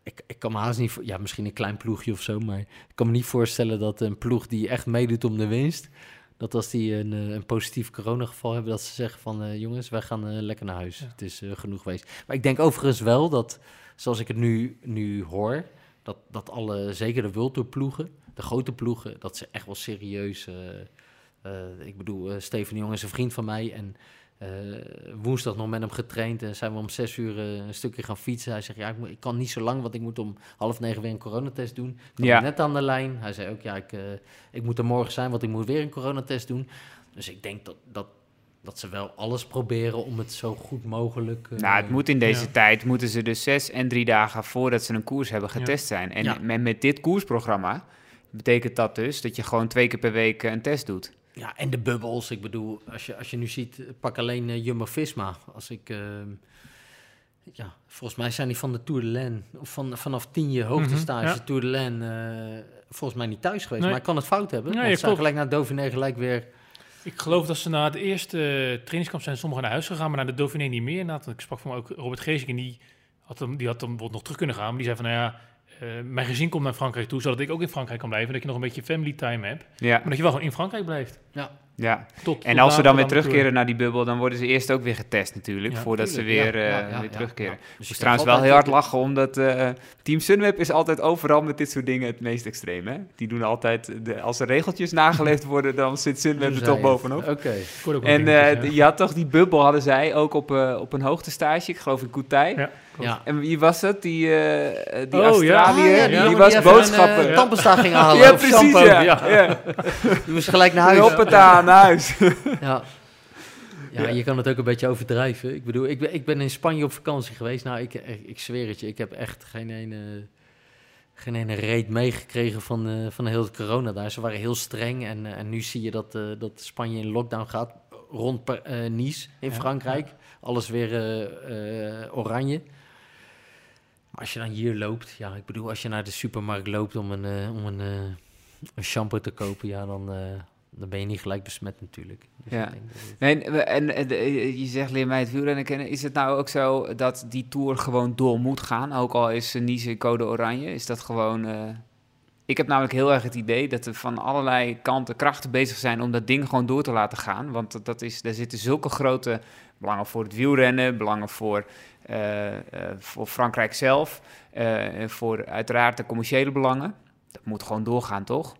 [SPEAKER 2] ik, ik kan me haast niet... voor- Ja, misschien een klein ploegje of zo. Maar ik kan me niet voorstellen dat een ploeg die echt meedoet om de winst... Dat als die een, eh, een positief coronageval hebben, dat ze zeggen van... eh, jongens, wij gaan eh, lekker naar huis.
[SPEAKER 3] Ja.
[SPEAKER 2] Het is genoeg geweest. Maar ik denk overigens wel dat, zoals ik het nu, nu hoor... Dat, dat alle, zeker de World Tour ploegen, de grote ploegen... dat ze echt wel serieus... ik bedoel, Steven Jong is een vriend van mij... en eh, woensdag nog met hem getraind en zijn we om zes uur eh, een stukje gaan fietsen. Hij zegt, ja, ik, moet, ik kan niet zo lang, want ik moet om half negen weer een coronatest doen. Ik
[SPEAKER 1] Ja.
[SPEAKER 2] net aan de lijn. Hij zei ook, ja, ik, eh, ik moet er morgen zijn, want ik moet weer een coronatest doen. Dus ik denk dat, dat, dat ze wel alles proberen om het zo goed mogelijk... eh,
[SPEAKER 1] Nou, het moet in deze
[SPEAKER 3] Ja.
[SPEAKER 1] tijd, moeten ze dus zes en drie dagen voordat ze een koers hebben getest zijn. En
[SPEAKER 2] Ja.
[SPEAKER 1] met, met dit koersprogramma betekent dat dus dat je gewoon twee keer per week een test doet.
[SPEAKER 2] Ja, en de bubbels. Ik bedoel, als je, als je nu ziet, eh, pak alleen eh, Jumbo-Visma. Als ik... ehm, ja, volgens mij zijn die van de Tour de Laine, of van, vanaf tien je hoogtestage
[SPEAKER 3] Mhm, ja.
[SPEAKER 2] Tour de Laine, eh, volgens mij niet thuis geweest.
[SPEAKER 3] Nee.
[SPEAKER 2] Maar ik kan het fout hebben.
[SPEAKER 3] Nee,
[SPEAKER 2] want zijn gelijk naar Dauphiné gelijk weer...
[SPEAKER 3] Ik geloof dat ze na het eerste trainingskamp zijn sommigen naar huis gegaan, maar naar de Dauphiné niet meer. Want ik sprak van ook Robert Geesink en die had hem, die had hem bijvoorbeeld nog terug kunnen gaan. Maar die zei van, nou ja, eh, mijn gezin komt naar Frankrijk toe, zodat ik ook in Frankrijk kan blijven. En dat je nog een beetje family time hebt.
[SPEAKER 1] Ja,
[SPEAKER 3] Maar dat je wel gewoon in Frankrijk blijft.
[SPEAKER 2] Ja,
[SPEAKER 1] ja.
[SPEAKER 3] Tot,
[SPEAKER 1] En
[SPEAKER 3] tot
[SPEAKER 1] als ze dan weer terugkeren naar die bubbel, dan worden ze eerst ook weer getest natuurlijk,
[SPEAKER 3] Ja,
[SPEAKER 1] voordat ze weer,
[SPEAKER 2] ja,
[SPEAKER 1] eh, weer
[SPEAKER 2] ja,
[SPEAKER 1] terugkeren.
[SPEAKER 2] ja. Dus
[SPEAKER 1] Ik trouwens wel heel hard lachen, omdat eh, Team Sunweb is altijd overal met dit soort dingen het meest extreem. Hè? Die doen altijd, de, als er regeltjes nageleefd worden, dan zit Sunweb er toch
[SPEAKER 2] het.
[SPEAKER 1] bovenop.
[SPEAKER 2] Oké.
[SPEAKER 1] En eh, je had toch die bubbel, hadden zij ook op, eh, op een hoogtestage, ik geloof in Koetij.
[SPEAKER 3] Ja.
[SPEAKER 1] En wie was het? Die, eh die
[SPEAKER 3] Oh, ja.
[SPEAKER 2] Ah, ja,
[SPEAKER 1] die, die was boodschappen.
[SPEAKER 3] Ja.
[SPEAKER 2] tandpasta ging halen.
[SPEAKER 1] ja, precies, ja.
[SPEAKER 2] Die moest gelijk naar huis.
[SPEAKER 1] hoppata, naar huis.
[SPEAKER 2] Ja. Ja, je kan het ook een beetje overdrijven. Ik bedoel, ik ben, ik ben in Spanje op vakantie geweest. Nou, ik, ik, zweer het je, ik heb echt geen ene, geen ene reet meegekregen van, eh, van heel het corona daar. Ze waren heel streng en, en nu zie je dat, dat Spanje in lockdown gaat rond Nice in Frankrijk. Alles weer oranje. Als je dan hier loopt, ja, ik bedoel, als je naar de supermarkt loopt om een, eh, om een, eh, een shampoo te kopen, ja, dan, eh, dan ben je niet gelijk besmet natuurlijk. Dus
[SPEAKER 1] Ja.
[SPEAKER 2] het-
[SPEAKER 1] Nee, en, en, en, je zegt leer mij het wielrennen kennen. Is het nou ook zo dat die Tour gewoon door moet gaan? Ook al is Nice code oranje. Is dat gewoon... Ik heb namelijk heel erg het idee dat er van allerlei kanten krachten bezig zijn om dat ding gewoon door te laten gaan. Want dat- is, daar zitten zulke grote belangen voor het wielrennen, belangen voor, voor Frankrijk zelf, eh, en voor uiteraard de commerciële belangen. Dat moet gewoon doorgaan, toch?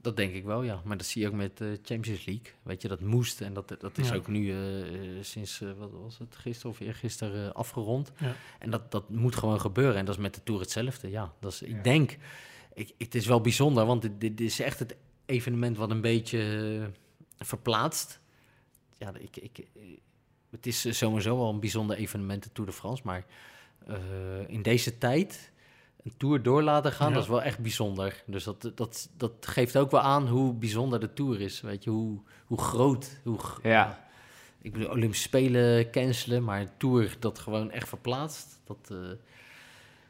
[SPEAKER 2] Dat denk ik wel, ja. Maar dat zie je ook met de Champions League. Weet je, dat moest. En dat, dat is
[SPEAKER 3] Ja.
[SPEAKER 2] ook nu eh, eh, sinds, eh, wat was het, gisteren of eergisteren uh, afgerond.
[SPEAKER 3] Ja.
[SPEAKER 2] En dat, dat moet gewoon gebeuren. En dat is met de Tour hetzelfde, ja. Dat is,
[SPEAKER 1] Ja.
[SPEAKER 2] Ik denk, ik, het is wel bijzonder, want dit, dit is echt het evenement wat een beetje eh, verplaatst. Ja, ik, ik, eh, het is eh, sowieso wel een bijzonder evenement, de Tour de France. Maar eh, in deze tijd een tour door laten gaan,
[SPEAKER 3] Ja.
[SPEAKER 2] dat is wel echt bijzonder. Dus dat, dat, dat geeft ook wel aan hoe bijzonder de tour is. Weet je, hoe, hoe groot. Hoe,
[SPEAKER 1] Ja.
[SPEAKER 2] Ik bedoel, Olympische Spelen cancelen, maar een tour dat gewoon echt verplaatst. Dat, eh,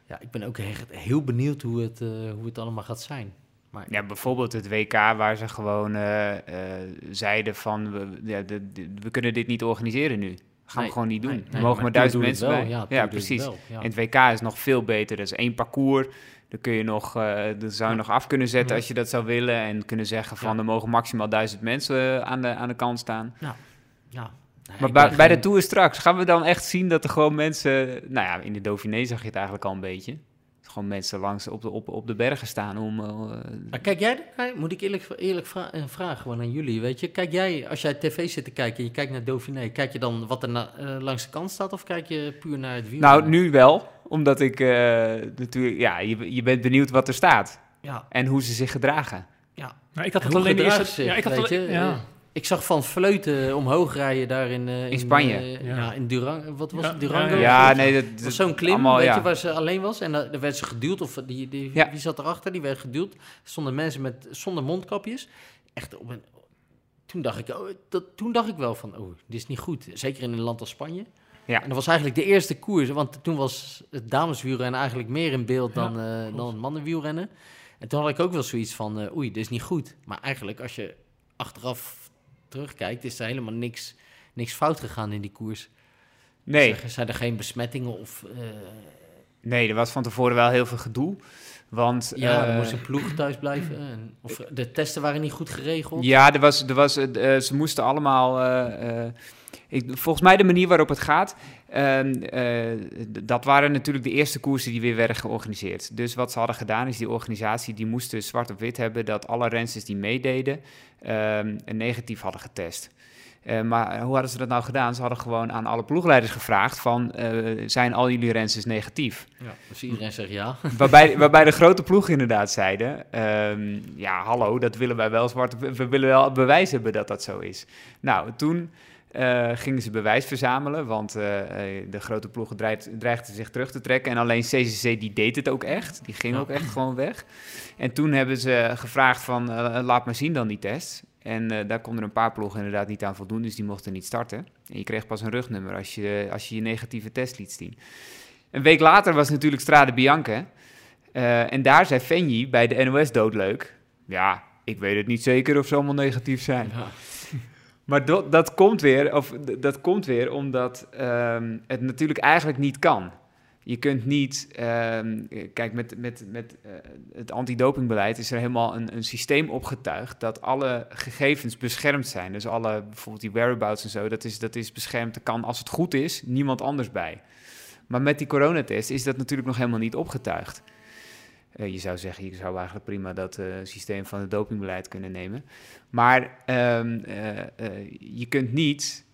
[SPEAKER 2] ja, ik ben ook echt heel benieuwd hoe het, hoe het allemaal gaat zijn. Maar
[SPEAKER 1] Ja, bijvoorbeeld het WK waar ze gewoon eh, eh, zeiden van we, ja, de, de- we kunnen dit niet organiseren nu. Gaan
[SPEAKER 2] Nee,
[SPEAKER 1] we gewoon niet doen.
[SPEAKER 2] nee,
[SPEAKER 1] er
[SPEAKER 2] nee,
[SPEAKER 1] mogen maar duizend mensen
[SPEAKER 2] wel.
[SPEAKER 1] bij.
[SPEAKER 2] Ja,
[SPEAKER 1] precies.
[SPEAKER 2] wel, ja.
[SPEAKER 1] En het WK is nog veel beter. Dat is één parcours. Dan kun je nog, eh dat zou je nog af kunnen zetten
[SPEAKER 3] Ja.
[SPEAKER 1] als je dat zou willen. En kunnen zeggen van
[SPEAKER 2] Ja.
[SPEAKER 1] er mogen maximaal duizend mensen aan de, aan de kant staan.
[SPEAKER 2] ja. Nee,
[SPEAKER 1] Maar bij, de Tour straks gaan we dan echt zien dat er gewoon mensen... Nou ja, in de Dauphiné zag je het eigenlijk al een beetje. Gewoon mensen langs op de, op, op de bergen staan om... eh,
[SPEAKER 2] Maar kijk jij, moet ik eerlijk, eerlijk vra eh, vragen gewoon aan jullie, weet je. Kijk jij, als jij tv zit te kijken en je kijkt naar Dauphiné, kijk je dan wat er na- eh, langs de kant staat of kijk je puur naar het wiel?
[SPEAKER 1] Nou, nu wel, omdat ik eh, natuurlijk, ja, je, je bent benieuwd wat er staat
[SPEAKER 2] Ja,
[SPEAKER 1] en hoe ze zich gedragen.
[SPEAKER 2] ja.
[SPEAKER 3] Nou, ik had het alleen de eerste...
[SPEAKER 2] zich,
[SPEAKER 3] Ja, ik had
[SPEAKER 2] weet
[SPEAKER 3] alleen-
[SPEAKER 2] je?
[SPEAKER 3] ja.
[SPEAKER 2] Ik zag van Vleuten omhoog rijden daar in... eh, in
[SPEAKER 1] Spanje.
[SPEAKER 2] eh,
[SPEAKER 3] Ja.
[SPEAKER 2] ja. in Durango. Wat was
[SPEAKER 3] Ja,
[SPEAKER 2] het? Durango?
[SPEAKER 3] ja,
[SPEAKER 1] nee, dat,
[SPEAKER 2] was zo'n klim,
[SPEAKER 1] allemaal,
[SPEAKER 2] weet
[SPEAKER 1] ja.
[SPEAKER 2] je, waar ze alleen was. En daar werd ze geduwd, of die, die,
[SPEAKER 1] Ja.
[SPEAKER 2] wie zat erachter? Die werd geduwd. Er stonden mensen met, zonder mondkapjes. Echt op een... Toen dacht ik, oh, dat, toen dacht ik wel van, oh, dit is niet goed. Zeker in een land als Spanje.
[SPEAKER 1] Ja.
[SPEAKER 2] En dat was eigenlijk de eerste koers, want toen was het dameswielrennen eigenlijk meer in beeld dan, eh, dan het mannenwielrennen. En toen had ik ook wel zoiets van, oei, dit is niet goed. Maar eigenlijk, als je achteraf terugkijkt, is er helemaal niks, niks fout gegaan in die koers.
[SPEAKER 1] Nee,
[SPEAKER 2] Zijn- Zijn er geen besmettingen of... eh,
[SPEAKER 1] nee, er was van tevoren wel heel veel gedoe. Want
[SPEAKER 2] Ja, er
[SPEAKER 1] eh,
[SPEAKER 2] moest een ploeg thuis blijven. En, of de testen waren niet goed geregeld.
[SPEAKER 1] Ja, er was, er was, eh, ze moesten allemaal. Ik, volgens mij de manier waarop het gaat. ehm, eh, dat waren natuurlijk de eerste koersen die weer werden georganiseerd. Dus wat ze hadden gedaan is die organisatie die moest dus zwart op wit hebben dat alle rensters die meededen ehm, een negatief hadden getest. Eh, maar hoe hadden ze dat nou gedaan? Ze hadden gewoon aan alle ploegleiders gevraagd van, eh, zijn al jullie rensters negatief?
[SPEAKER 2] Ja, dus iedereen zegt ja.
[SPEAKER 1] Waarbij, waarbij de grote ploegen inderdaad zeiden: ehm, Ja, hallo, dat willen wij wel zwart. We willen wel bewijs hebben dat dat zo is. Nou, toen eh, gingen ze bewijs verzamelen, want eh, eh, de grote ploegen dreigt- dreigden zich terug te trekken. En alleen CCC die deed het ook echt. Die ging
[SPEAKER 2] Ja.
[SPEAKER 1] ook echt gewoon weg. En toen hebben ze gevraagd: van, Laat maar zien dan die test. En daar konden een paar ploegen inderdaad niet aan voldoen, dus die mochten niet starten. En je kreeg pas een rugnummer als je als je, je negatieve test liet zien. Een week later was natuurlijk Strade Bianca. En daar zei Fenji bij de NOS doodleuk. Ja, ik weet het niet zeker of ze allemaal negatief zijn.
[SPEAKER 2] Ja.
[SPEAKER 1] Maar dat, dat, komt weer, of, dat komt weer omdat ehm, het natuurlijk eigenlijk niet kan. Je kunt niet, ehm, kijk, met, met, met eh, het antidopingbeleid is er helemaal een, een systeem opgetuigd dat alle gegevens beschermd zijn. Dus alle, bijvoorbeeld die whereabouts en zo, dat is, dat is beschermd. Er kan, als het goed is, niemand anders bij. Maar met die coronatest is dat natuurlijk nog helemaal niet opgetuigd. Eh, je zou zeggen, je zou eigenlijk prima dat eh, systeem van het dopingbeleid kunnen nemen. Maar ehm, eh, je kunt niet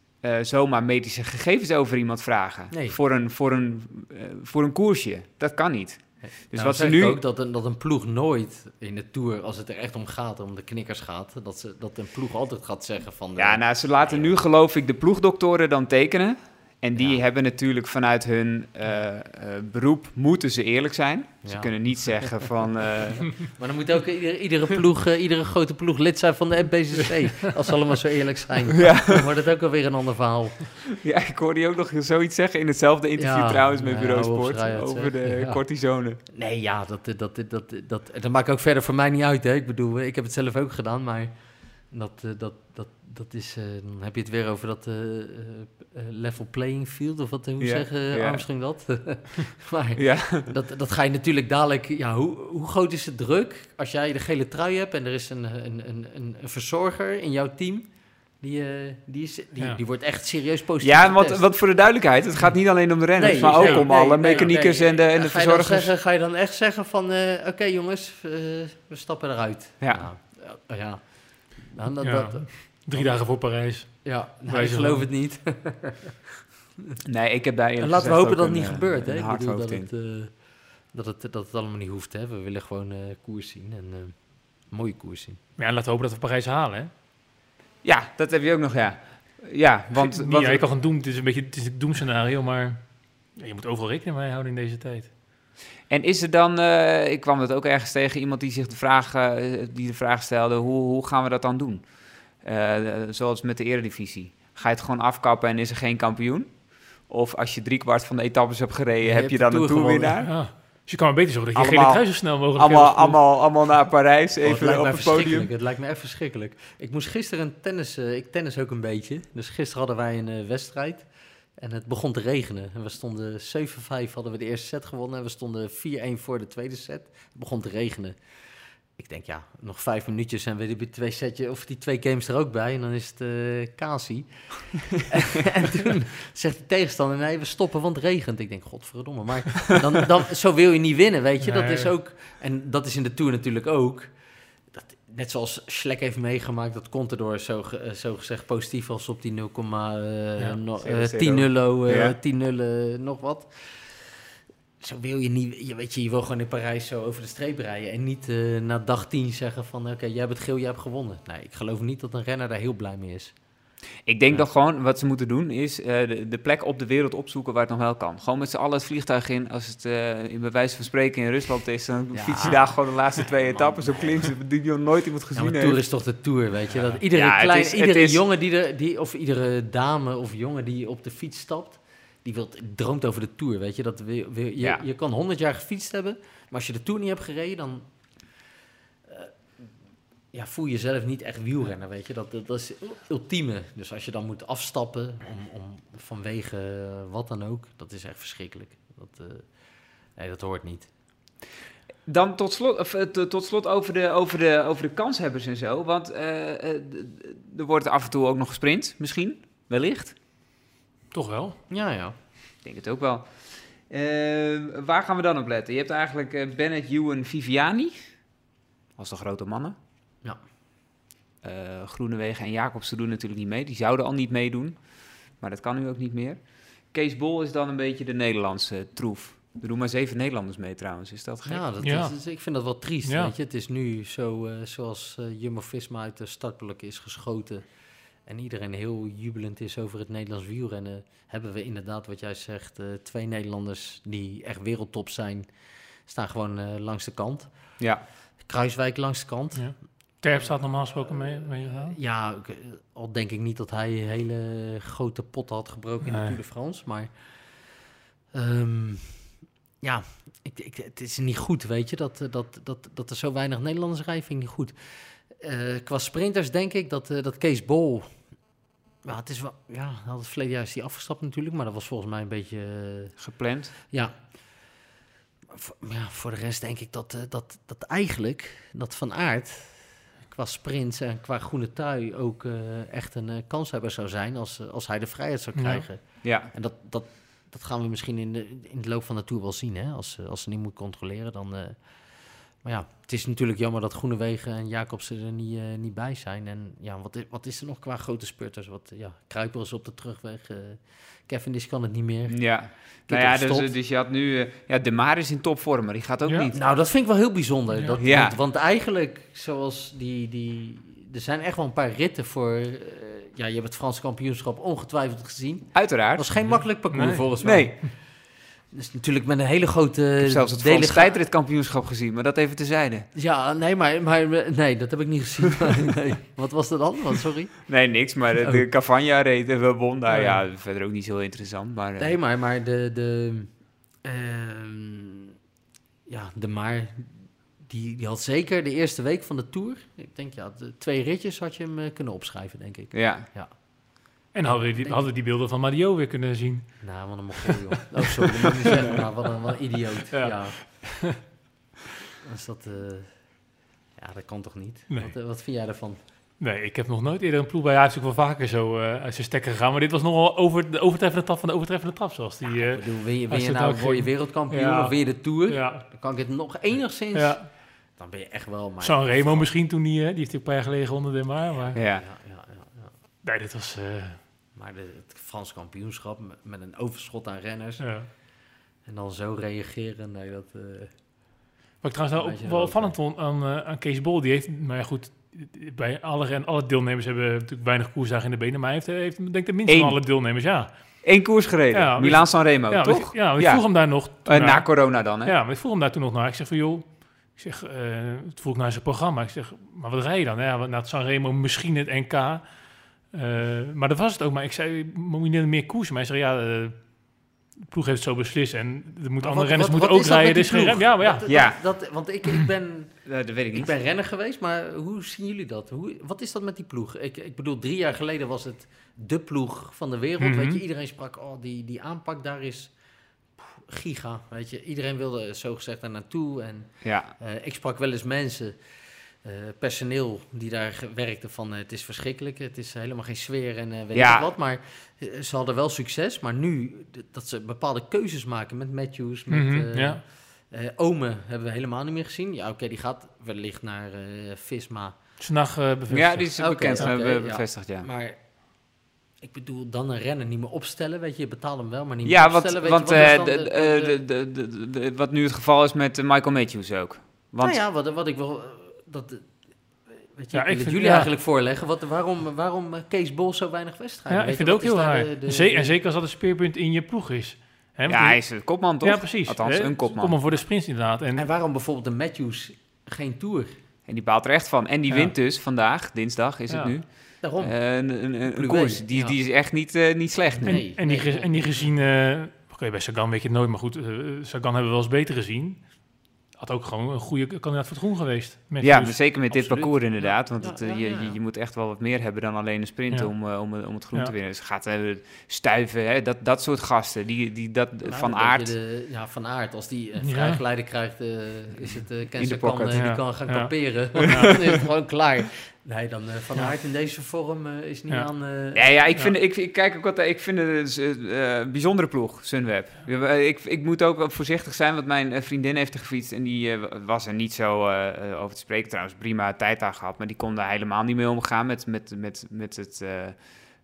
[SPEAKER 1] zomaar medische gegevens over iemand vragen.
[SPEAKER 2] Nee.
[SPEAKER 1] Voor, een, voor, een, voor een koersje. Dat kan niet. Dus
[SPEAKER 2] Nou,
[SPEAKER 1] wat ze nu.
[SPEAKER 2] ook dat een, dat een ploeg nooit in de Tour, als het er echt om gaat, om de knikkers gaat, dat, ze, dat een ploeg altijd gaat zeggen van...
[SPEAKER 1] Ja, nou, ze laten nu geloof ik de ploegdoktoren dan tekenen. En die
[SPEAKER 2] Ja.
[SPEAKER 1] hebben natuurlijk vanuit hun eh, eh, beroep, moeten ze eerlijk zijn. Ze kunnen niet zeggen van... eh,
[SPEAKER 2] Maar dan moet ook iedere, iedere ploeg, iedere grote ploeg lid zijn van de NPCC. als ze allemaal zo eerlijk zijn.
[SPEAKER 1] ja,
[SPEAKER 2] Dan wordt het ook alweer een ander verhaal.
[SPEAKER 1] ja, ik hoorde je ook nog zoiets zeggen in hetzelfde interview trouwens met Bureau Sport. over
[SPEAKER 2] zeg.
[SPEAKER 1] de cortisone.
[SPEAKER 2] Nee, ja, dat, dat, dat, dat, dat, dat maakt ook verder voor mij niet uit. Hè. Ik bedoel, ik heb het zelf ook gedaan, maar dat, eh, dat, dat, dat is, eh, dan heb je het weer over dat eh, level playing field, of wat, hoe
[SPEAKER 1] Ja,
[SPEAKER 2] zeggen
[SPEAKER 1] ja.
[SPEAKER 2] Armstrong dat? maar
[SPEAKER 1] Ja,
[SPEAKER 2] dat, dat ga je natuurlijk dadelijk, ja, hoe, hoe groot is de druk als jij de gele trui hebt en er is een, een, een, een, een verzorger in jouw team, die, die, is, die,
[SPEAKER 3] Ja.
[SPEAKER 2] die wordt echt serieus positief
[SPEAKER 1] ja want, want voor de duidelijkheid, het gaat niet alleen om de renners,
[SPEAKER 2] Nee,
[SPEAKER 1] maar ook
[SPEAKER 2] nee,
[SPEAKER 1] om
[SPEAKER 2] nee,
[SPEAKER 1] alle
[SPEAKER 2] nee,
[SPEAKER 1] mechaniekers en de, en de
[SPEAKER 2] ga je dan
[SPEAKER 1] verzorgers.
[SPEAKER 2] zeggen- ga je dan echt zeggen van, eh, oké jongens, eh, we stappen eruit?
[SPEAKER 1] Ja.
[SPEAKER 2] Nou, ja. Nou, dat,
[SPEAKER 3] Ja.
[SPEAKER 2] dat,
[SPEAKER 3] Drie dagen voor Parijs.
[SPEAKER 2] ja, nou, ik geloof het niet.
[SPEAKER 1] Nee, ik heb daar
[SPEAKER 2] En
[SPEAKER 1] eerlijk
[SPEAKER 2] laten we hopen dat het niet
[SPEAKER 1] een,
[SPEAKER 2] gebeurt.
[SPEAKER 1] eh,
[SPEAKER 2] Hè? Ik bedoel dat het, eh, dat, het, dat het allemaal niet hoeft. Hè? We willen gewoon eh, koers zien en eh, mooie koers zien.
[SPEAKER 3] Maar ja, laten we hopen dat we Parijs halen, hè?
[SPEAKER 1] Ja, dat heb je ook nog, ja. Ja, want...
[SPEAKER 3] Niet,
[SPEAKER 1] wat-
[SPEAKER 3] ja, je kan gaan doen, het is een beetje het is een doemscenario, maar je moet overal rekening mee houden in deze tijd.
[SPEAKER 1] En is er dan, eh, ik kwam dat ook ergens tegen, iemand die zich de vraag, eh, die de vraag stelde, hoe, hoe gaan we dat dan doen? Eh, zoals met de eredivisie. Ga je het gewoon afkappen en is er geen kampioen? Of als je driekwart van de etappes hebt gereden,
[SPEAKER 2] Je
[SPEAKER 1] heb je dan een toerwinnaar?
[SPEAKER 3] Ja. Dus je kan maar beter zorgen dat je
[SPEAKER 1] Allemaal-
[SPEAKER 3] geen zo snel mogelijk
[SPEAKER 1] Allemaal,
[SPEAKER 3] hebt.
[SPEAKER 1] allemaal, allemaal naar Parijs,
[SPEAKER 2] Oh, het
[SPEAKER 1] even
[SPEAKER 2] lijkt
[SPEAKER 1] op het podium.
[SPEAKER 2] Het lijkt me echt verschrikkelijk. Ik moest gisteren een tennis... eh, ik tennis ook een beetje. Dus gisteren hadden wij een eh, wedstrijd. En het begon te regenen. En we stonden 7-5 hadden we de eerste set gewonnen. En we stonden 4-1 voor de tweede set. Het begon te regenen. Ik denk, ja, nog vijf minuutjes en we hebben twee setje, of die twee games er ook bij. En dan is het eh Kasi. en toen zegt de tegenstander, nee, we stoppen, want het regent. Ik denk, godverdomme. Maar dan, dan, zo wil je niet winnen, weet je. Dat is ook, en dat is in de Tour natuurlijk ook. Net zoals Schlek heeft meegemaakt, dat Contador zo, ge- eh, zo gezegd positief was op die 0,
[SPEAKER 3] Ja,
[SPEAKER 2] no,
[SPEAKER 1] zero,
[SPEAKER 2] eh,
[SPEAKER 1] zero.
[SPEAKER 2] 10 nullo, eh,
[SPEAKER 1] Ja.
[SPEAKER 2] 10 nullen, nog wat. Zo wil je niet, je weet je, je wil gewoon in Parijs zo over de streep rijden en niet eh, na dag 10 zeggen van oké, jij hebt het geel, jij hebt gewonnen. Nee, ik geloof niet dat een renner daar heel blij mee is.
[SPEAKER 1] Ik denk
[SPEAKER 2] Ja.
[SPEAKER 1] dat gewoon wat ze moeten doen is eh, de, de plek op de wereld opzoeken waar het nog wel kan. Gewoon met z'n allen het vliegtuig in. Als het eh, in bij wijze van spreken in Rusland is, dan
[SPEAKER 2] Ja.
[SPEAKER 1] fiets je daar gewoon de laatste twee etappes op klimmen die nog nooit iemand
[SPEAKER 2] Ja,
[SPEAKER 1] gezien
[SPEAKER 2] maar
[SPEAKER 1] heeft.
[SPEAKER 2] Tour is toch de Tour, weet je.
[SPEAKER 3] Ja.
[SPEAKER 2] Dat iedere
[SPEAKER 1] Ja,
[SPEAKER 2] klein,
[SPEAKER 1] is-
[SPEAKER 2] iedere
[SPEAKER 1] is-
[SPEAKER 2] jongen die er, die, of iedere dame of jongen die op de fiets stapt, die wilt, droomt over de Tour, weet je. Dat je,
[SPEAKER 1] Ja.
[SPEAKER 2] je kan 100 jaar gefietst hebben, maar als je de Tour niet hebt gereden, dan ja, voel je jezelf niet echt wielrenner, weet je. Dat, dat, dat is ultieme. Dus als je dan moet afstappen om, om, vanwege wat dan ook, dat is echt verschrikkelijk. Dat, eh, nee, dat hoort niet.
[SPEAKER 1] Dan tot slot, of, eh, tot slot over, de, over, de, over de kanshebbers en zo. Want eh, er wordt af en toe ook nog gesprint, misschien, wellicht.
[SPEAKER 3] Toch wel.
[SPEAKER 2] Ja, ja.
[SPEAKER 1] Ik denk het ook wel. Eh, waar gaan we dan op letten? Je hebt eigenlijk Bennett, Ewan, Viviani. Als de grote mannen.
[SPEAKER 2] Ja.
[SPEAKER 1] Eh, Groenewegen en Jacobsen doen natuurlijk niet mee. Die zouden al niet meedoen. Maar dat kan nu ook niet meer. Kees Bol is dan een beetje de Nederlandse troef. Er doen maar zeven Nederlanders mee trouwens. Is dat gek?
[SPEAKER 2] Ja, dat
[SPEAKER 3] Ja.
[SPEAKER 2] Is, ik vind dat wel triest.
[SPEAKER 3] Ja.
[SPEAKER 2] Weet je? Het is nu zo, eh, zoals eh Jumbo-Visma uit de startblok is geschoten... en iedereen heel jubelend is over het Nederlands wielrennen... hebben we inderdaad, wat jij zegt, eh, twee Nederlanders die echt wereldtop zijn... staan gewoon langs de kant.
[SPEAKER 1] Ja.
[SPEAKER 2] Kruiswijk langs de kant.
[SPEAKER 3] Ja. Terp staat normaal gesproken mee, meegegaan.
[SPEAKER 2] Ja, ik, eh, al denk ik niet dat hij een hele grote pot had gebroken in de. Tour de France, maar ehm, ja, ik, ik, het is niet goed, weet je, dat, eh, dat, dat, dat er zo weinig Nederlanders rijden, vind ik niet goed. Eh, qua sprinters denk ik dat, eh, dat Kees Bol, ja, het is wel, ja, hij had het verleden jaar is hij afgestapt natuurlijk, maar dat was volgens mij een beetje,
[SPEAKER 1] Gepland.
[SPEAKER 2] ja. Voor, ja, voor de rest denk ik dat, eh, dat, dat eigenlijk, dat Van Aert qua sprints en qua groene trui ook eh, echt een eh, kanshebber zou zijn als, eh, als hij de vrijheid zou krijgen.
[SPEAKER 1] Ja.
[SPEAKER 2] En dat, dat, dat gaan we misschien in de, in de loop van de Tour wel zien, hè? Als, als ze niet moet controleren, dan... eh, maar ja, het is natuurlijk jammer dat Groenewegen en Jacobsen er niet, eh, niet bij zijn. En ja, wat, wat is er nog qua grote spurters? Wat, ja, Kruipel is op de terugweg. eh Cavendish kan het niet meer.
[SPEAKER 1] Ja. Nou ja, dus,
[SPEAKER 2] stop.
[SPEAKER 1] dus je had nu... eh, ja, De Maar is in topvorm, maar die gaat ook
[SPEAKER 3] Ja.
[SPEAKER 1] niet.
[SPEAKER 2] Nou, dat vind ik wel heel bijzonder.
[SPEAKER 3] Ja.
[SPEAKER 2] Dat,
[SPEAKER 1] Ja.
[SPEAKER 2] want, want eigenlijk, zoals die, die... Er zijn echt wel een paar ritten voor... eh, ja, je hebt het Franse kampioenschap ongetwijfeld gezien. Het
[SPEAKER 1] Uiteraard.
[SPEAKER 2] was geen makkelijk parcours
[SPEAKER 3] Nee.
[SPEAKER 2] volgens mij.
[SPEAKER 1] Nee,
[SPEAKER 2] Dus natuurlijk met een hele grote...
[SPEAKER 1] ik heb zelfs het Frans tijdritkampioenschap gezien, maar dat even tezijde.
[SPEAKER 2] Ja, nee, maar, maar nee, dat heb ik niet gezien. nee. Wat was dat dan? Sorry.
[SPEAKER 1] Nee, niks, maar de, de
[SPEAKER 2] Oh.
[SPEAKER 1] Cavagna reed en we won daar.
[SPEAKER 2] Oh, ja.
[SPEAKER 1] Ja, verder ook niet zo interessant, maar... eh,
[SPEAKER 2] Nee, maar, maar de... de ehm, ja, de Maar... Die, die had zeker de eerste week van de Tour... Ik denk, ja, de twee ritjes had je hem eh, kunnen opschrijven, denk ik.
[SPEAKER 1] Ja,
[SPEAKER 3] En hadden we die, hadden we die beelden van Mario weer kunnen zien.
[SPEAKER 2] Nou, wat een mogol, joh. Oh, sorry, dat moet ik niet zeggen, maar wat een, wat een idioot. Ja.
[SPEAKER 3] Ja.
[SPEAKER 2] Dat... eh, ja, dat kan toch niet?
[SPEAKER 3] Nee.
[SPEAKER 2] Wat, eh, wat vind jij daarvan?
[SPEAKER 3] Nee, ik heb nog nooit eerder een ploeg bij. Heeft natuurlijk wel vaker zo eh, uit zijn stekker gegaan. Maar dit was nogal over de overtreffende trap van de overtreffende trap. Zoals die.
[SPEAKER 2] Ik
[SPEAKER 3] eh,
[SPEAKER 2] bedoel, wil je, wil je nou
[SPEAKER 3] ook
[SPEAKER 2] voor je wereldkampioen
[SPEAKER 3] Ja.
[SPEAKER 2] of je de Tour?
[SPEAKER 3] ja,
[SPEAKER 2] Dan kan ik het nog enigszins...
[SPEAKER 3] ja.
[SPEAKER 2] Dan ben je echt wel... Maar,
[SPEAKER 3] San Remo misschien toen die. eh, die heeft hij een paar jaar geleden gewonnen, de maar. maar
[SPEAKER 1] ja.
[SPEAKER 2] Ja, ja, ja, ja.
[SPEAKER 3] Nee, dit was. eh,
[SPEAKER 2] Maar de, het Frans kampioenschap met, met een overschot aan renners
[SPEAKER 3] ja.
[SPEAKER 2] en dan zo reageren, nee, dat... eh,
[SPEAKER 3] Wat ik trouwens nou wel opvallend vond aan, eh, aan Kees Bol. Die heeft, maar ja, goed, bij alle, ren, alle deelnemers hebben natuurlijk weinig koersdagen in de benen. Maar hij heeft, heeft denk ik de minste
[SPEAKER 1] Eén.
[SPEAKER 3] van alle deelnemers, ja.
[SPEAKER 1] Eén koers gereden.
[SPEAKER 3] Ja,
[SPEAKER 1] Milaan San Remo,
[SPEAKER 3] ja,
[SPEAKER 1] toch?
[SPEAKER 3] Ik, ja, ik
[SPEAKER 1] Ja.
[SPEAKER 3] vroeg hem daar nog.
[SPEAKER 1] Eh,
[SPEAKER 3] naar-
[SPEAKER 1] na corona dan, hè?
[SPEAKER 3] Ja, maar ik vroeg hem daar toen nog naar. Ik zeg van, joh, ik zeg, eh het vroeg ik naar zijn programma. Ik zeg, maar wat rij je dan? Ja, naar het Sanremo misschien het NK. Eh, maar dat was het ook. Maar ik zei, moet je niet meer koersen? Maar hij zei, ja, eh, de ploeg heeft het zo beslist. En er
[SPEAKER 2] maar
[SPEAKER 3] andere
[SPEAKER 2] wat-
[SPEAKER 3] renners
[SPEAKER 2] wat-
[SPEAKER 3] moeten
[SPEAKER 2] wat
[SPEAKER 3] ook rijden. Er is geen rem. Ja, maar ja.
[SPEAKER 2] Dat,
[SPEAKER 1] Ja.
[SPEAKER 2] Dat, dat- want ik, ik, ben,
[SPEAKER 1] Eh, dat weet ik
[SPEAKER 2] ik
[SPEAKER 1] niet.
[SPEAKER 2] ben renner geweest, maar hoe zien jullie dat? Hoe, wat is dat met die ploeg? Ik, ik bedoel, drie jaar geleden was het de ploeg van de wereld.
[SPEAKER 3] Mhm.
[SPEAKER 2] Weet je, iedereen sprak, oh, die, die aanpak daar is pff, giga. Weet je, iedereen wilde zo gezegd daar naartoe. En
[SPEAKER 1] Ja,
[SPEAKER 2] Eh, ik sprak wel eens mensen, eh, personeel die daar werkte van eh, het is verschrikkelijk, het is eh, helemaal geen sfeer en weet
[SPEAKER 1] ja.
[SPEAKER 2] wat. Maar ze hadden wel succes, maar nu dat ze bepaalde keuzes maken met Matthews, met.
[SPEAKER 3] Mhm,
[SPEAKER 2] Ome hebben we helemaal niet meer gezien. Ja, oké, die gaat wellicht naar Visma.
[SPEAKER 3] Snag bevestigd.
[SPEAKER 1] Ja, die is bekend
[SPEAKER 2] okay,
[SPEAKER 1] bevestigd, ja.
[SPEAKER 2] Maar ik bedoel, dan een renner niet meer opstellen, weet je. Je betaalt hem wel, maar niet meer
[SPEAKER 1] ja,
[SPEAKER 2] opstellen. Ja, wat
[SPEAKER 1] nu het geval is met Michael Matthews ook. Want...
[SPEAKER 2] Nou ja, wat, wat ik wil dat, weet je,
[SPEAKER 3] Ja,
[SPEAKER 2] ik
[SPEAKER 3] ik
[SPEAKER 2] wil het
[SPEAKER 3] vind-
[SPEAKER 2] jullie
[SPEAKER 3] ja.
[SPEAKER 2] eigenlijk voorleggen. Wat, waarom, waarom eh, Kees Bol zo weinig wedstrijden?
[SPEAKER 3] Ja, ik vind het ook heel raar.
[SPEAKER 2] de- de-
[SPEAKER 3] en zeker als dat een speerpunt in je ploeg is. Hè, want
[SPEAKER 1] ja, hij is de kopman, toch?
[SPEAKER 3] ja, precies.
[SPEAKER 1] Althans, een kopman.
[SPEAKER 3] Kopman voor de sprints inderdaad. En,
[SPEAKER 2] En waarom bijvoorbeeld de Matthews geen Tour?
[SPEAKER 1] En die baalt er echt van. En die
[SPEAKER 3] Ja.
[SPEAKER 1] wint dus vandaag, dinsdag is het nu.
[SPEAKER 2] Daarom.
[SPEAKER 1] Eh, een een, een, een koers. Die,
[SPEAKER 2] ja.
[SPEAKER 1] die is echt niet, eh, niet slecht nu.
[SPEAKER 3] en,
[SPEAKER 2] Nee,
[SPEAKER 3] en, die,
[SPEAKER 2] nee,
[SPEAKER 3] en die gezien... eh, Oké, bij Sagan weet je het nooit, maar goed. Sagan hebben we wel eens beter gezien. Had ook gewoon een goede kandidaat voor het groen geweest. Met
[SPEAKER 1] Ja,
[SPEAKER 3] dus-
[SPEAKER 1] zeker met dit parcours inderdaad.
[SPEAKER 2] Ja.
[SPEAKER 1] Want het, eh,
[SPEAKER 2] ja,
[SPEAKER 1] je,
[SPEAKER 2] ja, ja.
[SPEAKER 1] je, je moet echt wel wat meer hebben dan alleen een sprint
[SPEAKER 3] Ja.
[SPEAKER 1] om, eh, om, om het groen
[SPEAKER 3] Ja.
[SPEAKER 1] te winnen. Dus het gaat eh, stuiven, hè, dat, dat soort gasten. Die, die, dat,
[SPEAKER 2] Nou,
[SPEAKER 1] van aard.
[SPEAKER 2] De, ja, van aard. Als die een
[SPEAKER 3] Ja.
[SPEAKER 2] vrijgeleide krijgt, eh, is het uh, kan, die kan gaan
[SPEAKER 3] Ja.
[SPEAKER 2] kamperen.
[SPEAKER 3] Ja.
[SPEAKER 2] dan is het gewoon klaar. Nee, dan eh, van
[SPEAKER 3] Ja.
[SPEAKER 2] aard in deze vorm eh, is niet
[SPEAKER 3] Ja.
[SPEAKER 2] aan... eh,
[SPEAKER 1] Ja, ja, ik,
[SPEAKER 3] Ja.
[SPEAKER 1] Vind, ik, ik kijk ook wat, ik vind het een eh, bijzondere ploeg, Sunweb. Ik, ik moet ook wel voorzichtig zijn, want mijn vriendin heeft er gefietst en die eh, was er niet zo over te spreken. Trouwens, prima tijd aan gehad, maar die kon daar helemaal niet mee omgaan met, met, met, met het... eh,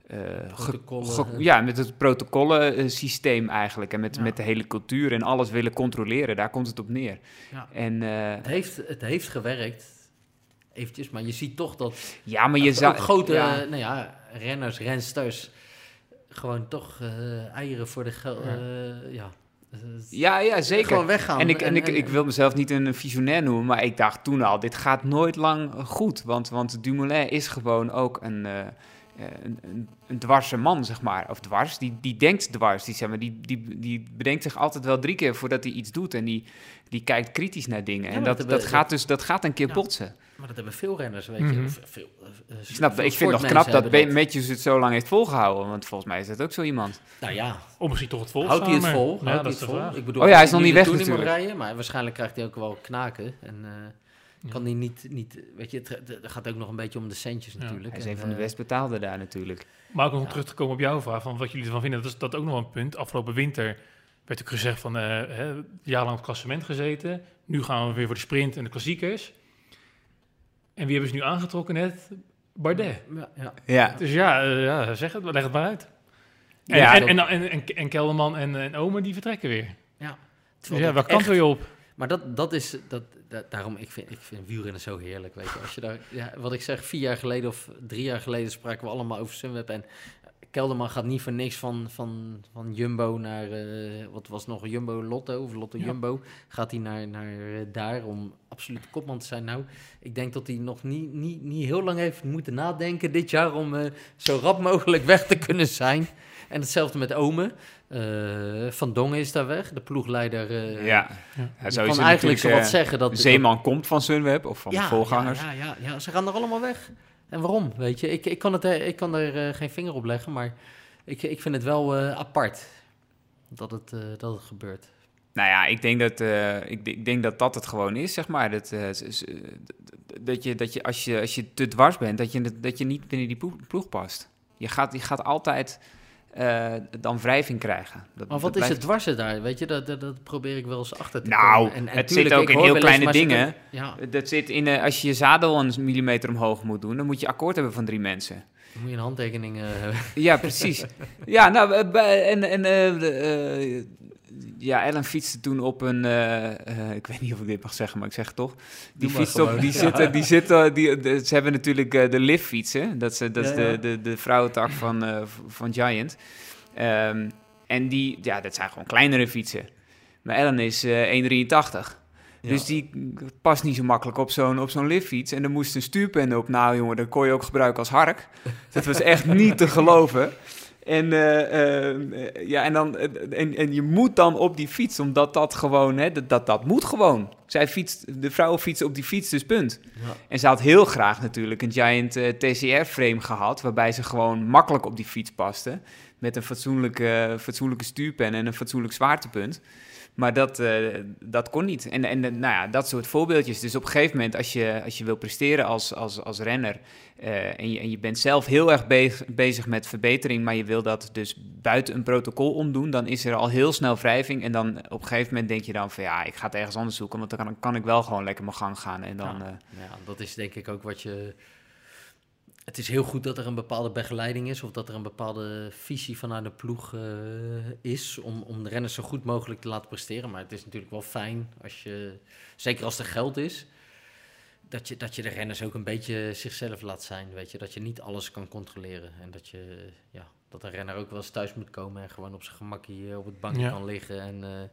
[SPEAKER 1] eh, ge- ja, met het protocollensysteem eigenlijk. En met,
[SPEAKER 2] Ja.
[SPEAKER 1] met de hele cultuur en alles willen controleren. Daar komt het op neer.
[SPEAKER 2] Ja.
[SPEAKER 1] En eh,
[SPEAKER 2] Het, heeft, het heeft gewerkt, eventjes, maar je ziet toch dat
[SPEAKER 1] ja, maar je zou...
[SPEAKER 2] grote
[SPEAKER 1] ja.
[SPEAKER 2] nou ja, renners, rensters gewoon toch eh, eieren voor de geld...
[SPEAKER 3] Ja.
[SPEAKER 2] ja. Eh,
[SPEAKER 1] ja, ja, zeker.
[SPEAKER 2] Gewoon weggaan.
[SPEAKER 1] En, ik, en, ik, ik wil mezelf niet een visionair noemen, maar ik dacht toen al, dit gaat nooit lang goed. Want, want Dumoulin is gewoon ook een, eh, eh, een, een, een dwarse man, zeg maar. Of dwars, die, die denkt dwars. Die, zeg maar, die, die, die bedenkt zich altijd wel drie keer voordat hij iets doet. En die, die kijkt kritisch naar dingen.
[SPEAKER 2] Ja,
[SPEAKER 1] en dat,
[SPEAKER 2] dat
[SPEAKER 1] dat, gaat dus dat gaat een keer
[SPEAKER 2] Ja.
[SPEAKER 1] botsen.
[SPEAKER 2] Maar dat hebben veel renners, weet je.
[SPEAKER 3] Mhm.
[SPEAKER 2] Veel, eh, eh,
[SPEAKER 1] Ik, snap,
[SPEAKER 2] veel
[SPEAKER 1] ik vind het nog knap dat Ben Matthews het zo lang heeft volgehouden. Want volgens mij is dat ook zo iemand.
[SPEAKER 2] Nou ja,
[SPEAKER 3] Of misschien toch het vol
[SPEAKER 2] houdt hij het vol?
[SPEAKER 3] Ja,
[SPEAKER 2] Houdt hij
[SPEAKER 3] dat
[SPEAKER 2] het vol? Ik bedoel,
[SPEAKER 1] Oh ja, hij is nog niet weg natuurlijk.
[SPEAKER 2] rijden, maar waarschijnlijk krijgt hij ook wel knaken. En eh. Kan hij niet, niet, weet je, het, het gaat ook nog een beetje om de centjes
[SPEAKER 3] Ja.
[SPEAKER 2] natuurlijk.
[SPEAKER 1] Hij is
[SPEAKER 2] En,
[SPEAKER 1] een van de
[SPEAKER 2] eh,
[SPEAKER 1] best betaalde daar natuurlijk.
[SPEAKER 3] Maar ook nog om
[SPEAKER 2] Ja.
[SPEAKER 3] terug te komen op jouw vraag, van wat jullie ervan vinden, dat is dat ook nog een punt. Afgelopen winter werd ook gezegd van, eh hè, jarenlang op het klassement gezeten. Nu gaan we weer voor de sprint en de klassiekers. En wie hebben ze nu aangetrokken net? Bardet.
[SPEAKER 2] Ja, ja.
[SPEAKER 1] Ja,
[SPEAKER 3] Dus ja, eh, ja zeg het, leg het maar uit. En,
[SPEAKER 1] Ja,
[SPEAKER 3] en,
[SPEAKER 1] dat-
[SPEAKER 3] en, en, en, en Kelderman en, en Omen, die vertrekken weer. Dus
[SPEAKER 2] Terwijl
[SPEAKER 3] ja, waar
[SPEAKER 2] echt-
[SPEAKER 3] wil je op?
[SPEAKER 2] Maar dat, dat is, dat, da- daarom, ik vind, ik vind wielrennen zo heerlijk, weet je. Als je daar, ja, wat ik zeg, vier jaar geleden of drie jaar geleden spraken we allemaal over Sunweb. En Kelderman gaat niet voor niks van, van, van Jumbo naar, eh, wat was nog, Jumbo Lotto of Lotto
[SPEAKER 3] Ja.
[SPEAKER 2] Jumbo. Gaat hij naar, naar eh, daar om absoluut kopman te zijn. Nou, ik denk dat hij nog niet, niet, niet heel lang heeft moeten nadenken dit jaar om eh, zo rap mogelijk weg te kunnen zijn. En hetzelfde met Ome. Eh, van Dongen is daar weg, de ploegleider. eh,
[SPEAKER 1] ja.
[SPEAKER 3] Ja.
[SPEAKER 1] zo
[SPEAKER 2] kan eigenlijk zo wat
[SPEAKER 1] eh,
[SPEAKER 2] zeggen dat...
[SPEAKER 1] Zeeman komt van Sunweb of van
[SPEAKER 2] ja,
[SPEAKER 1] de voorgangers.
[SPEAKER 2] Ja, ja, ja, ja, ze gaan er allemaal weg. En waarom? Weet je, ik, ik kan, het, er- ik kan er eh, geen vinger op leggen, maar ik, ik vind het wel eh, apart dat het, eh, dat het gebeurt.
[SPEAKER 1] Nou ja, ik denk dat, eh, ik, ik denk dat dat het gewoon is, zeg maar. Dat, dat je, dat je, als je, als je te dwars bent, dat je, dat je niet binnen die ploeg, ploeg past. Je gaat, je gaat altijd eh, dan wrijving krijgen. Dat,
[SPEAKER 2] Maar wat is het dwarse daar? Weet je, dat, dat, dat probeer ik wel eens achter te
[SPEAKER 1] Nou,
[SPEAKER 2] komen. En, en
[SPEAKER 1] het
[SPEAKER 2] tuurlijk,
[SPEAKER 1] zit ook in heel kleine dingen.
[SPEAKER 2] Ja,
[SPEAKER 1] Dat zit in, eh, als je je zadel een millimeter omhoog moet doen, dan moet je akkoord hebben van drie mensen.
[SPEAKER 2] dan moet je een handtekening eh, hebben.
[SPEAKER 1] Ja, precies. ja, nou, en, en ja, Ellen fietste toen op een, eh, eh, ik weet niet of ik dit mag zeggen, maar ik zeg het toch. Die fietst op, die zitten, die zitten, die, ze hebben natuurlijk eh, de lift fietsen. Dat is, eh, dat is de, de, de vrouwentak van, van Giant. Ehm, en die, ja, dat zijn gewoon kleinere fietsen. Maar Ellen is eh 1,83. Dus die past niet zo makkelijk op zo'n, op zo'n liftfiets. En er moest een stuurpen op. Nou jongen, dat kon je ook gebruiken als hark. Dat was echt niet te geloven. En, eh, eh, ja, en, dan, eh, en, en je moet dan op die fiets, omdat dat gewoon, hè, dat, dat, dat moet gewoon. Zij fietst, de vrouwen fietsen op die fiets, dus punt.
[SPEAKER 2] Ja.
[SPEAKER 1] En ze had heel graag natuurlijk een Giant TCR-frame gehad, waarbij ze gewoon makkelijk op die fiets paste. Met een fatsoenlijke, fatsoenlijke stuurpen en een fatsoenlijk zwaartepunt. Maar dat, eh, dat kon niet. En, en nou ja, dat soort voorbeeldjes. Dus op een gegeven moment, als je, als je wil presteren als, als, als renner... eh, en, je, en je bent zelf heel erg bezig, bezig met verbetering... maar je wil dat dus buiten een protocol omdoen... dan is er al heel snel wrijving. En dan op een gegeven moment denk je dan van... ja, ik ga het ergens anders zoeken... want dan kan, kan ik wel gewoon lekker mijn gang gaan. En dan...
[SPEAKER 2] Ja.
[SPEAKER 1] eh,
[SPEAKER 2] Ja, dat is denk ik ook wat je. Het is heel goed dat er een bepaalde begeleiding is, of dat er een bepaalde visie vanuit de ploeg eh, is om, om de renners zo goed mogelijk te laten presteren. Maar het is natuurlijk wel fijn als je, zeker als er geld is, dat je, dat je de renners ook een beetje zichzelf laat zijn. Weet je, dat je niet alles kan controleren en dat je, ja, dat een renner ook wel eens thuis moet komen en gewoon op zijn gemakkie eh, op het bankje
[SPEAKER 3] Ja.
[SPEAKER 2] kan liggen en eh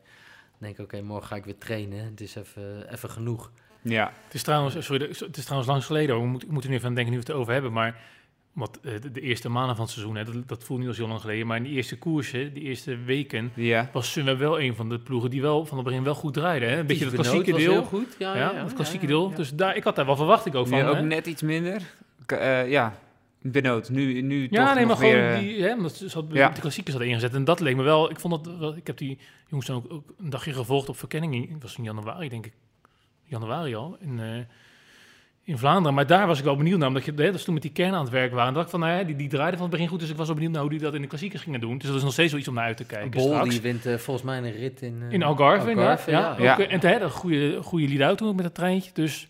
[SPEAKER 2] denken, oké, morgen ga ik weer trainen. Het is even, even genoeg.
[SPEAKER 1] Ja,
[SPEAKER 3] Het is trouwens, sorry, het is trouwens lang geleden. hoor. We moeten, we moeten nu even aan denken nu we het over hebben. Maar wat, eh, de, de eerste maanden van het seizoen, hè, dat, dat voelt niet als heel lang geleden. Maar in de eerste koersen, die eerste weken,
[SPEAKER 1] ja.
[SPEAKER 3] was Sunweb wel een van de ploegen die wel van het begin wel goed draaide. Hè? Een beetje
[SPEAKER 2] Benoot
[SPEAKER 3] klassieke
[SPEAKER 2] was
[SPEAKER 3] deel.
[SPEAKER 2] heel goed. Ja,
[SPEAKER 3] Ja,
[SPEAKER 2] ja, ja,
[SPEAKER 3] het klassieke
[SPEAKER 2] ja, ja,
[SPEAKER 3] deel.
[SPEAKER 2] ja.
[SPEAKER 3] Dus daar, ik had daar wel verwacht ik ook van.
[SPEAKER 1] Nu ook
[SPEAKER 3] hè.
[SPEAKER 1] net iets minder. K- eh, ja, Benoot. Nu, nu
[SPEAKER 3] Ja,
[SPEAKER 1] toch
[SPEAKER 3] nee, maar
[SPEAKER 1] weer...
[SPEAKER 3] gewoon
[SPEAKER 1] eh,
[SPEAKER 3] die, hè, omdat ze zat,
[SPEAKER 1] Ja.
[SPEAKER 3] de klassiekers hadden ingezet. En dat leek me wel, ik vond dat, ik heb die jongens dan ook, ook een dagje gevolgd op verkenning. in- Het was in januari, denk ik. Januari al. In, eh, in Vlaanderen. Maar daar was ik wel benieuwd naar, omdat je, hè, dat is toen met die kern aan het werk waren. En dacht ik van, nou ja, die, die draaiden van het begin goed. Dus ik was wel benieuwd naar hoe die dat in de klassiekers gingen doen. Dus dat is nog steeds wel iets om naar uit te kijken
[SPEAKER 2] Bol
[SPEAKER 3] straks.
[SPEAKER 2] die wint eh, volgens mij een rit in... eh,
[SPEAKER 3] In Algarve, inderdaad. Ja,
[SPEAKER 2] ja.
[SPEAKER 3] En hè, een goede, goede lead-out toen ook met het treintje. Dus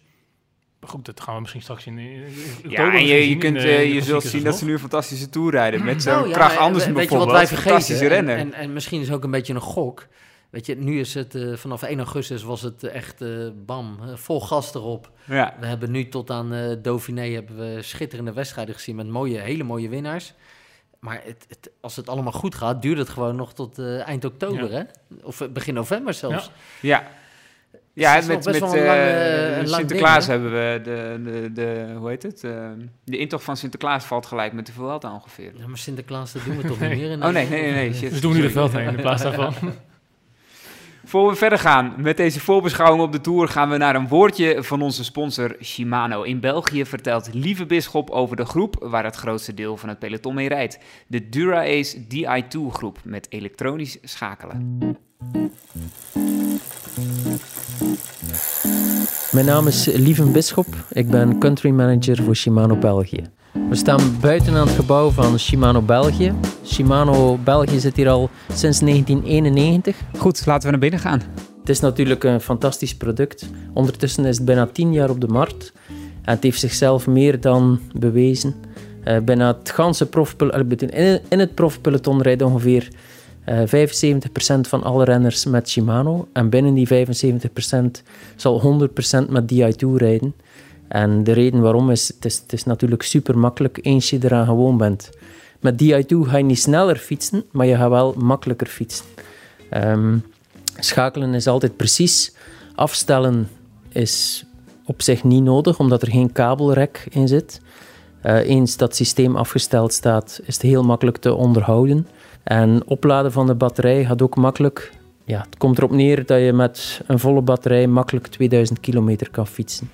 [SPEAKER 3] maar goed, dat gaan we misschien straks in, in,
[SPEAKER 1] Ja, en je, je, kunt,
[SPEAKER 3] in, in de
[SPEAKER 1] je zult zien dat ze nu een fantastische tour rijden. Met zo'n
[SPEAKER 2] Nou ja,
[SPEAKER 1] Krach
[SPEAKER 2] maar,
[SPEAKER 1] Andersen
[SPEAKER 2] we- weet je
[SPEAKER 1] bijvoorbeeld.
[SPEAKER 2] wat wij
[SPEAKER 1] fantastische
[SPEAKER 2] vergeten?
[SPEAKER 1] renner.
[SPEAKER 2] En, en, en misschien is het ook een beetje een gok. Weet je, nu is het eh, vanaf 1 augustus was het echt eh, bam, eh, vol gas erop.
[SPEAKER 1] ja.
[SPEAKER 2] We hebben nu tot aan eh Dauphiné hebben we schitterende wedstrijden gezien met mooie, hele mooie winnaars. Maar het, het, als het allemaal goed gaat, duurt het gewoon nog tot eh, eind oktober, hè? Of begin november zelfs.
[SPEAKER 3] Ja.
[SPEAKER 1] Ja.
[SPEAKER 2] Nog
[SPEAKER 1] met, eh,
[SPEAKER 2] een
[SPEAKER 1] Sinterklaas
[SPEAKER 2] ding,
[SPEAKER 1] hebben we de, de, de, hoe heet het? Eh, de intocht van Sinterklaas valt gelijk met de Vuelta ongeveer.
[SPEAKER 2] Ja, maar Sinterklaas, dat doen we toch niet meer in
[SPEAKER 1] Oh nee, nee, nee, nee, shit.
[SPEAKER 3] Dus doen we nu de heen in plaats daarvan.
[SPEAKER 1] Voor we verder gaan met deze voorbeschouwing op de Tour gaan we naar een woordje van onze sponsor Shimano. In België vertelt Lieve Bisschop over de groep waar het grootste deel van het peloton mee rijdt. De Dura-Ace Di2 groep met elektronisch schakelen.
[SPEAKER 4] Mijn naam is Lieven Bisschop. Ik ben country manager voor Shimano België. We staan buiten aan het gebouw van Shimano België. Shimano België zit hier al sinds 1991.
[SPEAKER 1] Goed, laten we naar binnen gaan.
[SPEAKER 4] Het is natuurlijk een fantastisch product. Ondertussen is het bijna 10 jaar op de markt. En het heeft zichzelf meer dan bewezen. Eh bijna het ganse profpeloton, in, in het profpeloton rijden ongeveer Uh, 75% van alle renners met Shimano. En binnen die 75% zal 100% met Di2 rijden. En de reden waarom is, het is, natuurlijk super makkelijk eens je eraan gewoon bent. Met Di2 ga je niet sneller fietsen, maar je gaat wel makkelijker fietsen. Ehm, schakelen is altijd precies. Afstellen is op zich niet nodig, omdat er geen kabelrek in zit. Uh, eens dat systeem afgesteld staat, is het heel makkelijk te onderhouden. En opladen van de batterij gaat ook makkelijk. Ja, het komt erop neer dat je met een volle batterij makkelijk 2000 kilometer kan fietsen.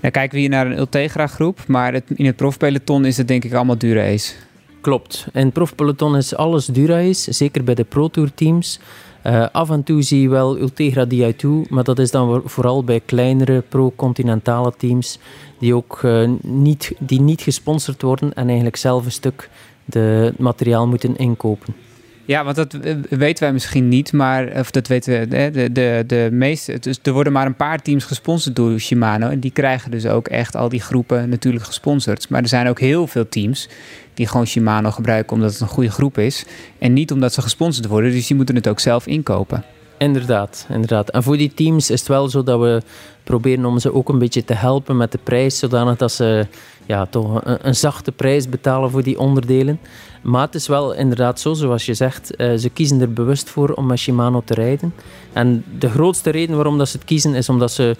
[SPEAKER 1] Dan kijken we hier naar een Ultegra groep, maar het, in het profpeloton is het denk ik allemaal Dura-Ace.
[SPEAKER 4] Klopt. In het profpeloton is alles Dura-Ace, zeker bij de Pro Tour teams. Uh, af en toe zie je wel Ultegra Di2, maar dat is dan vooral bij kleinere pro-continentale teams die ook uh, niet, die niet gesponsord worden en eigenlijk zelf een stuk de materiaal moeten inkopen.
[SPEAKER 1] Ja, want dat weten wij misschien niet, maar of dat weten we, de, de, de meeste, dus er worden maar een paar teams gesponsord door Shimano en die krijgen dus ook echt al die groepen natuurlijk gesponsord. Maar er zijn ook heel veel teams die gewoon Shimano gebruiken omdat het een goede groep is en niet omdat ze gesponsord worden, dus die moeten het ook zelf inkopen.
[SPEAKER 4] Inderdaad, inderdaad. En voor die teams is het wel zo dat we proberen om ze ook een beetje te helpen met de prijs, zodanig dat ze ja, toch een, een zachte prijs betalen voor die onderdelen. Maar het is wel inderdaad zo, zoals je zegt, uh, ze kiezen er bewust voor om met Shimano te rijden. En de grootste reden waarom dat ze het kiezen is omdat ze het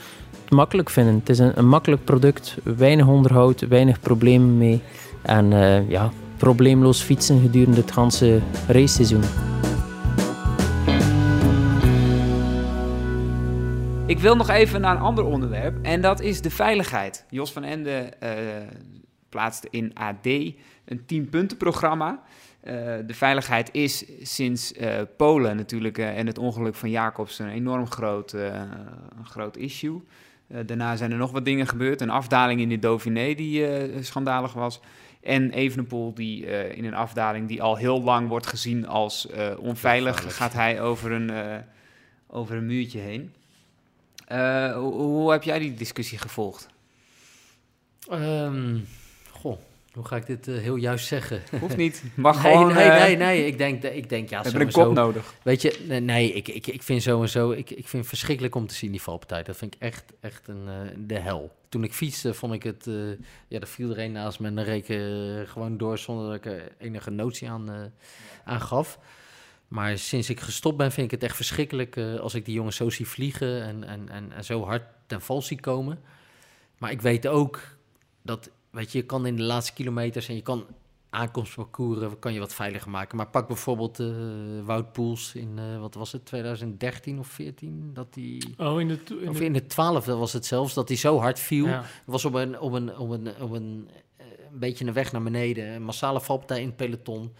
[SPEAKER 4] makkelijk vinden. Het is een, een makkelijk product, weinig onderhoud, weinig problemen mee. En uh, ja, probleemloos fietsen gedurende het ganse raceseizoen.
[SPEAKER 1] Ik wil nog even naar een ander onderwerp en dat is de veiligheid. Jos van Ende uh, plaatste in AD een 10-puntenprogramma. Uh, de veiligheid is sinds uh, Polen natuurlijk en het ongeluk van Jacobs een enorm groot, een groot issue. daarna zijn er nog wat dingen gebeurd. Een afdaling in de Dauphiné die schandalig was. En Evenepoel die in een afdaling die al heel lang wordt gezien als onveilig, gaat hij over een, over een muurtje heen. Uh, hoe, hoe, heb jij die discussie gevolgd?
[SPEAKER 2] Um, goh, hoe ga ik dit uh, heel juist zeggen?
[SPEAKER 1] Hoeft niet. Mag
[SPEAKER 2] nee,
[SPEAKER 1] gewoon...
[SPEAKER 2] Nee, uh, nee, nee. Ik denk, ik denk ja,
[SPEAKER 1] We hebben een kop nodig.
[SPEAKER 2] Weet je, nee, nee ik, ik, ik vind sowieso... Ik, ik vind verschrikkelijk om te zien, die valpartij. Dat vind ik echt, echt een, de hel. Toen ik fietste, vond ik het... ja, er viel er een naast me en dan reek gewoon door... zonder dat ik er enige notie aan, aan gaf. Maar sinds ik gestopt ben, vind ik het echt verschrikkelijk uh, als ik die jongens zo zie vliegen en, en, en, en, zo hard ten val zie komen. Maar ik weet ook dat, weet je, je kan in de laatste kilometers en je kan aankomstparcours kan je wat veiliger maken. Maar pak bijvoorbeeld uh, Wout Poels in, uh, wat was het, 2013 of 14? Dat die,
[SPEAKER 3] oh, in de,
[SPEAKER 2] in of in de 12 was het zelfs, dat hij zo hard viel. Ja. was op een, op een, op een, op een, een beetje een weg naar beneden, een massale valpartij in het peloton.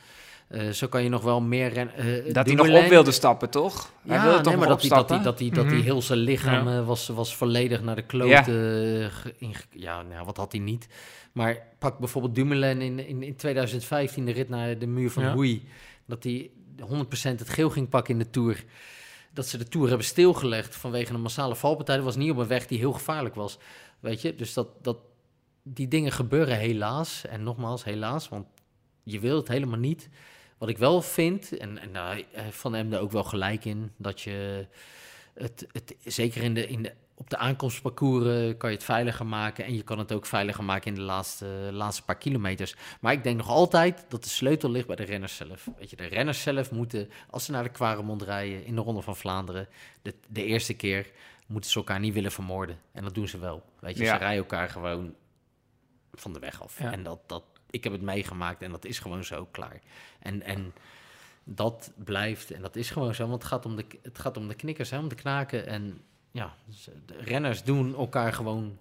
[SPEAKER 2] Uh, zo kan je nog wel meer rennen.
[SPEAKER 1] Uh, dat hij nog op wilde stappen, toch?
[SPEAKER 2] Ja, hij wilde nee, toch maar dat hij, dat, hij, dat, hij, dat hij mm -hmm. heel zijn lichaam ja. uh, was, was volledig naar de klote. Ja, ja nou, wat had hij niet. Maar pak bijvoorbeeld Dumoulin in, in, in 2015, de rit naar de muur van ja. Hoei. Dat hij 100% het geel ging pakken in de Tour. Dat ze de Tour hebben stilgelegd vanwege een massale valpartij. Dat was niet op een weg die heel gevaarlijk was. Weet je, dus dat, dat, die dingen gebeuren helaas. En nogmaals, helaas, want je wil het helemaal niet. Wat ik wel vind, en, en daar Van Emde ook wel gelijk in, dat je het, het zeker in de, in de, op de aankomstparcours kan je het veiliger maken. En je kan het ook veiliger maken in de laatste, laatste paar kilometers. Maar ik denk nog altijd dat de sleutel ligt bij de renners zelf. Weet je, de renners zelf moeten, als ze naar de Quaremont rijden in de Ronde van Vlaanderen, de, de eerste keer moeten ze elkaar niet willen vermoorden. En dat doen ze wel. Weet je, ja. ze rijden elkaar gewoon van de weg af. Ja. En dat, dat, ik heb het meegemaakt en dat is gewoon zo klaar. En, en dat blijft en dat is gewoon zo, want het gaat om de, het gaat om de knikkers, hè, om de knaken. En ja, de renners doen elkaar gewoon.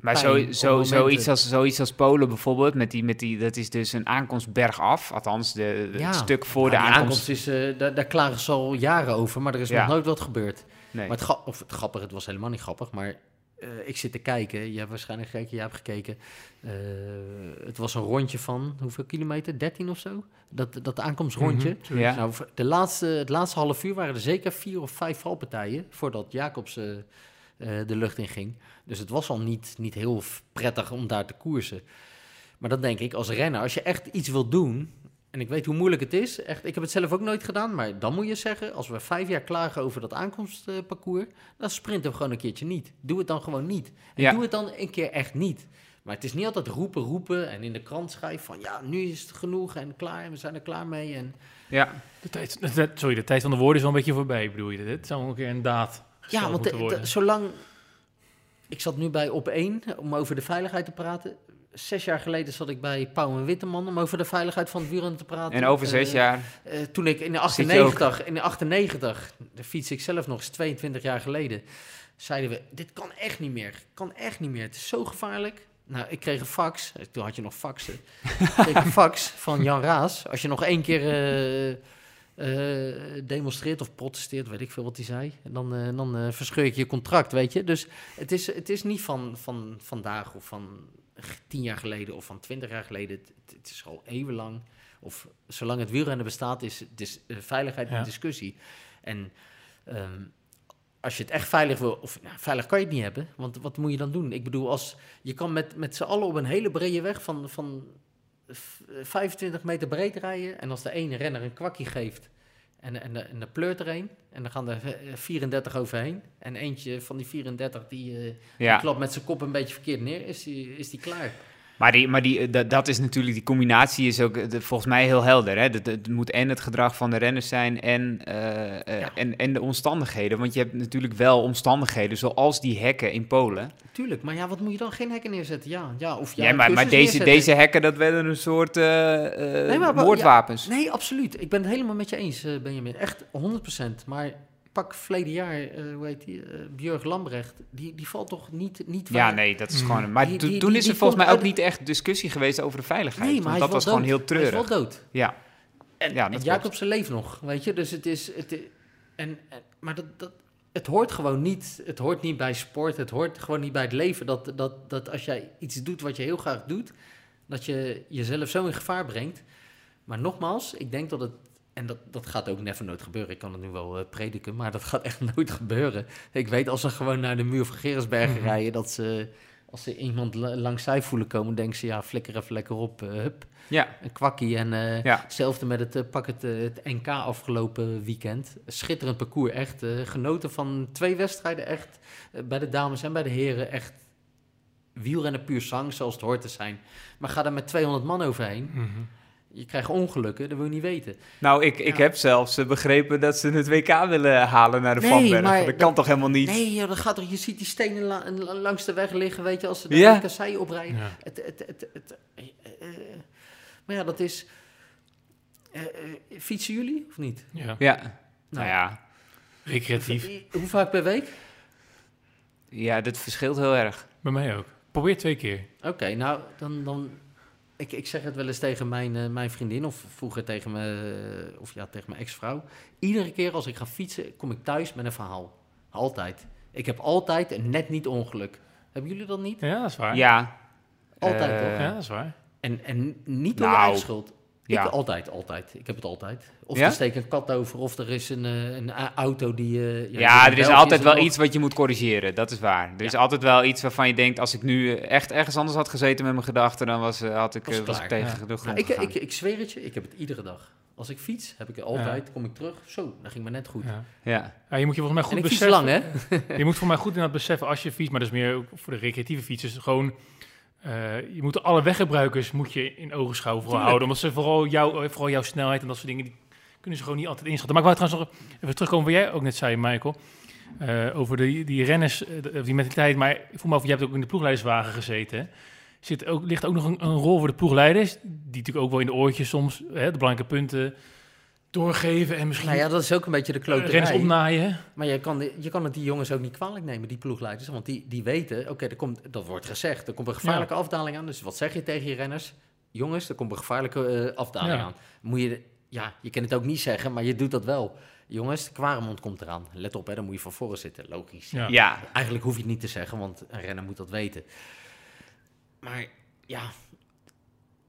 [SPEAKER 1] Maar zo, zo, zoiets, als, zoiets als Polen bijvoorbeeld, met die, met die, dat is dus een aankomst bergaf. Althans, de, de
[SPEAKER 2] ja.
[SPEAKER 1] het stuk voor
[SPEAKER 2] ja,
[SPEAKER 1] de aankomst.
[SPEAKER 2] aankomst is, uh, daar, daar klagen ze al jaren over, maar er is
[SPEAKER 1] Ja.
[SPEAKER 2] nog nooit wat gebeurd.
[SPEAKER 1] Nee.
[SPEAKER 2] Maar het, of het grappige, het was helemaal niet grappig, maar eh, ik zit te kijken. Je hebt waarschijnlijk gekeken, jij hebt gekeken. Eh, het was een rondje van hoeveel kilometer? 13 of zo? Dat, dat aankomstrondje.
[SPEAKER 3] Mhm,
[SPEAKER 1] Ja.
[SPEAKER 2] Nou, de laatste, het laatste half uur waren er zeker vier of vijf valpartijen voordat Jacobs eh, de lucht in ging. Dus het was al niet, niet heel prettig om daar te koersen. Maar dan denk ik, als renner, als je echt iets wil doen, en ik weet hoe moeilijk het is. Echt, ik heb het zelf ook nooit gedaan. Maar dan moet je zeggen, als we vijf jaar klagen over dat aankomstparcours, dan sprinten we gewoon een keertje niet. Doe het dan gewoon niet. En
[SPEAKER 1] Ja.
[SPEAKER 2] doe het dan een keer echt niet. Maar het is niet altijd roepen, roepen en in de krant schrijven van ja, nu is het genoeg en klaar en we zijn er klaar mee. En
[SPEAKER 1] Ja,
[SPEAKER 3] De tijd, de tijd- sorry, de tijd van de woorden is wel een beetje voorbij, bedoel je? Dit zou een keer een daad
[SPEAKER 2] ja, want de- de- zolang. Ik zat nu bij op 1 om over de veiligheid te praten. Zes jaar geleden zat ik bij Pauw en Witteman om over de veiligheid van het wielrennen te praten.
[SPEAKER 1] en over zes
[SPEAKER 2] Eh,
[SPEAKER 1] jaar.
[SPEAKER 2] eh, toen ik in de
[SPEAKER 1] Zit je ook?
[SPEAKER 2] 98, in de 98, de fiets ik zelf nog eens 22 jaar geleden, zeiden we: dit kan echt niet meer, kan echt niet meer. Het is zo gevaarlijk. Nou, ik kreeg een fax. eh, Toen had je nog faxen. ik kreeg een fax van Jan Raas. Als je nog één keer demonstreert of protesteert, weet ik veel wat hij zei, dan, eh, dan eh, verscheur ik je contract, weet je. Dus het is, het is niet van, van vandaag of van tien jaar geleden of van twintig jaar geleden. Het, het is al eeuwenlang. Of zolang het wielrennen bestaat, is, eh, veiligheid
[SPEAKER 3] Ja.
[SPEAKER 2] een discussie. En ehm, als je het echt veilig wil, of nou, veilig kan je het niet hebben, want wat moet je dan doen? Ik bedoel, als je kan met, met z'n allen op een hele brede weg van, van v- 25 meter breed rijden. En als de ene renner een kwakkie geeft en, en, de, en de pleurt er een, en dan gaan er eh, 34 overheen. En eentje van die 34 die, eh, die klapt met zijn kop een beetje verkeerd neer, is die, is die klaar.
[SPEAKER 1] Maar, die, maar die, eh, dat, dat is natuurlijk, die combinatie is ook eh, de- volgens mij heel helder. Hè? Dat, het moet en het gedrag van de renners zijn en, eh,
[SPEAKER 2] Ja.
[SPEAKER 1] en, en de omstandigheden. Want je hebt natuurlijk wel omstandigheden zoals die hekken in Polen.
[SPEAKER 2] Tuurlijk, maar ja, wat moet je dan? Geen hekken neerzetten? Ja, ja of ja,
[SPEAKER 1] Ja, maar, maar deze,
[SPEAKER 2] neerzetten.
[SPEAKER 1] deze hekken, dat werden een soort eh,
[SPEAKER 2] Nee, maar-
[SPEAKER 1] moordwapens.
[SPEAKER 2] Nee, absoluut. Ik ben het helemaal met je eens, Benjamin. Echt 100%. Maar pak verleden jaar, eh, hoe heet die, eh Björg Lambrecht, die, die valt toch niet, niet
[SPEAKER 1] Ja, nee, dat is
[SPEAKER 3] Mm.
[SPEAKER 1] gewoon... Maar
[SPEAKER 2] Die-
[SPEAKER 1] to-
[SPEAKER 2] die-
[SPEAKER 1] toen
[SPEAKER 2] die-
[SPEAKER 1] is er volgens mij ook
[SPEAKER 2] uit-
[SPEAKER 1] niet echt discussie geweest over de veiligheid.
[SPEAKER 2] Nee, maar
[SPEAKER 1] dat
[SPEAKER 2] is
[SPEAKER 1] was
[SPEAKER 2] wel
[SPEAKER 1] gewoon
[SPEAKER 2] dood.
[SPEAKER 1] heel
[SPEAKER 2] Hij is
[SPEAKER 1] treurig.
[SPEAKER 2] wel dood.
[SPEAKER 1] Ja,
[SPEAKER 2] En,
[SPEAKER 1] Ja,
[SPEAKER 2] en Jacobsen leeft nog, weet je. Dus het is... Het, en, maar dat, dat, het hoort gewoon niet. Het hoort niet bij sport. Het hoort gewoon niet bij het leven. Dat, dat, dat als jij iets doet wat je heel graag doet... dat je jezelf zo in gevaar brengt. Maar nogmaals, ik denk dat het... En dat, dat gaat ook never nooit gebeuren. Ik kan het nu wel eh, prediken, maar dat gaat echt nooit gebeuren. Ik weet als ze gewoon naar de muur van Gerensbergen
[SPEAKER 3] Mhm.
[SPEAKER 2] rijden... dat ze, als ze iemand la- langs zij voelen komen... denken ze, ja, flikker even lekker op, eh, hup.
[SPEAKER 1] ja,
[SPEAKER 2] Een kwakkie en... eh,
[SPEAKER 1] ja.
[SPEAKER 2] Hetzelfde met het, pak het, het NK afgelopen weekend. Schitterend parcours, echt. genoten van twee wedstrijden, echt. bij de dames en bij de heren, echt. Wielrennen puur zang, zoals het hoort te zijn. Maar ga er met 200 man overheen.
[SPEAKER 3] Mhm.
[SPEAKER 2] Je krijgt ongelukken, dat wil je niet weten.
[SPEAKER 1] Nou, ik, ik
[SPEAKER 2] Ja.
[SPEAKER 1] heb zelfs eh, begrepen dat ze het WK willen halen naar de
[SPEAKER 2] Nee,
[SPEAKER 1] Vanberg.
[SPEAKER 2] maar
[SPEAKER 1] Dat kan toch helemaal niet?
[SPEAKER 2] Nee, joh, dat gaat toch, je ziet die stenen la- la- langs de weg liggen, weet je, als ze de
[SPEAKER 1] Ja.
[SPEAKER 2] kassei oprijden.
[SPEAKER 3] Ja.
[SPEAKER 2] Het, het, het, het, eh, eh, maar ja, dat is... eh, eh, fietsen jullie, of niet?
[SPEAKER 3] ja,
[SPEAKER 1] Ja, nou ja.
[SPEAKER 3] recreatief.
[SPEAKER 2] Hoe vaak per week?
[SPEAKER 1] Ja, dat verschilt heel erg.
[SPEAKER 3] Bij mij ook. Probeer twee keer.
[SPEAKER 2] Oké, nou, dan... dan ik, ik zeg het wel eens tegen mijn, eh, mijn vriendin, of vroeger tegen mijn, eh, of ja, tegen mijn ex-vrouw. Iedere keer als ik ga fietsen, kom ik thuis met een verhaal. Altijd. Ik heb altijd een net niet ongeluk. Hebben jullie dat niet?
[SPEAKER 3] Ja, dat is waar.
[SPEAKER 1] Ja.
[SPEAKER 2] Altijd,
[SPEAKER 1] Eh,
[SPEAKER 2] toch?
[SPEAKER 3] Ja, dat is waar.
[SPEAKER 2] En, en niet door
[SPEAKER 1] Nou,
[SPEAKER 2] eigen schuld.
[SPEAKER 1] Ja.
[SPEAKER 2] Ik altijd, altijd. Ik heb het altijd. Of
[SPEAKER 1] Ja?
[SPEAKER 2] er steekt een kat over, of er is een, eh, een auto die... eh,
[SPEAKER 1] Ja, er is altijd wel iets wat je moet corrigeren. Dat is waar. Er is altijd wel iets waarvan je denkt... als ik nu eh, echt ergens anders had gezeten met mijn gedachten... dan was, eh, had ik,
[SPEAKER 2] Was
[SPEAKER 1] eh, was ik tegen
[SPEAKER 3] Ja.
[SPEAKER 1] de grond
[SPEAKER 2] Nou, ik, ik, ik zweer het je, ik heb het iedere dag. Als ik fiets, heb ik het altijd, kom ik terug. Zo, dat ging me net goed.
[SPEAKER 3] Ja.
[SPEAKER 1] ja.
[SPEAKER 3] Ja, je moet je volgens mij goed
[SPEAKER 2] ik fiets
[SPEAKER 3] beseffen.
[SPEAKER 2] lang, hè?
[SPEAKER 3] Je moet voor mij goed in dat beseffen als je fietst, maar dat is meer ook voor de recreatieve fietsers. Gewoon, eh, je moet alle weggebruikers moet je in ogenschouw
[SPEAKER 2] Tuurlijk.
[SPEAKER 3] houden. Omdat ze vooral, jou, eh, vooral jouw snelheid en dat soort dingen, die kunnen ze gewoon niet altijd inschatten. Maar ik wou trouwens nog even terugkomen wat jij ook net zei, Michael. eh, over de, die renners, de- die mentaliteit. Maar ik voel me af, je hebt ook in de ploegleiderswagen gezeten. hè? Zit ook, ligt ook nog een, een rol voor de ploegleiders, die natuurlijk ook wel in de oortjes soms hè, de belangrijke punten doorgeven en misschien
[SPEAKER 2] Nou ja, dat is ook een beetje de
[SPEAKER 3] renners
[SPEAKER 2] kloterij.
[SPEAKER 3] opnaaien.
[SPEAKER 2] Maar je kan, je kan het die jongens ook niet kwalijk nemen, die ploegleiders. Want die, die weten, oké, er komt dat wordt gezegd. Er komt een gevaarlijke afdaling aan. Dus wat zeg je tegen je renners? Jongens, er komt een gevaarlijke eh, afdaling
[SPEAKER 3] Ja.
[SPEAKER 2] aan. Moet je, ja, je kan het ook niet zeggen, maar je doet dat wel. Jongens, de Kwaremond komt eraan. Let op, hè, dan moet je van voren zitten. Logisch.
[SPEAKER 3] Ja.
[SPEAKER 1] ja.
[SPEAKER 2] Eigenlijk hoef je het niet te zeggen, want een renner moet dat weten. Maar ja,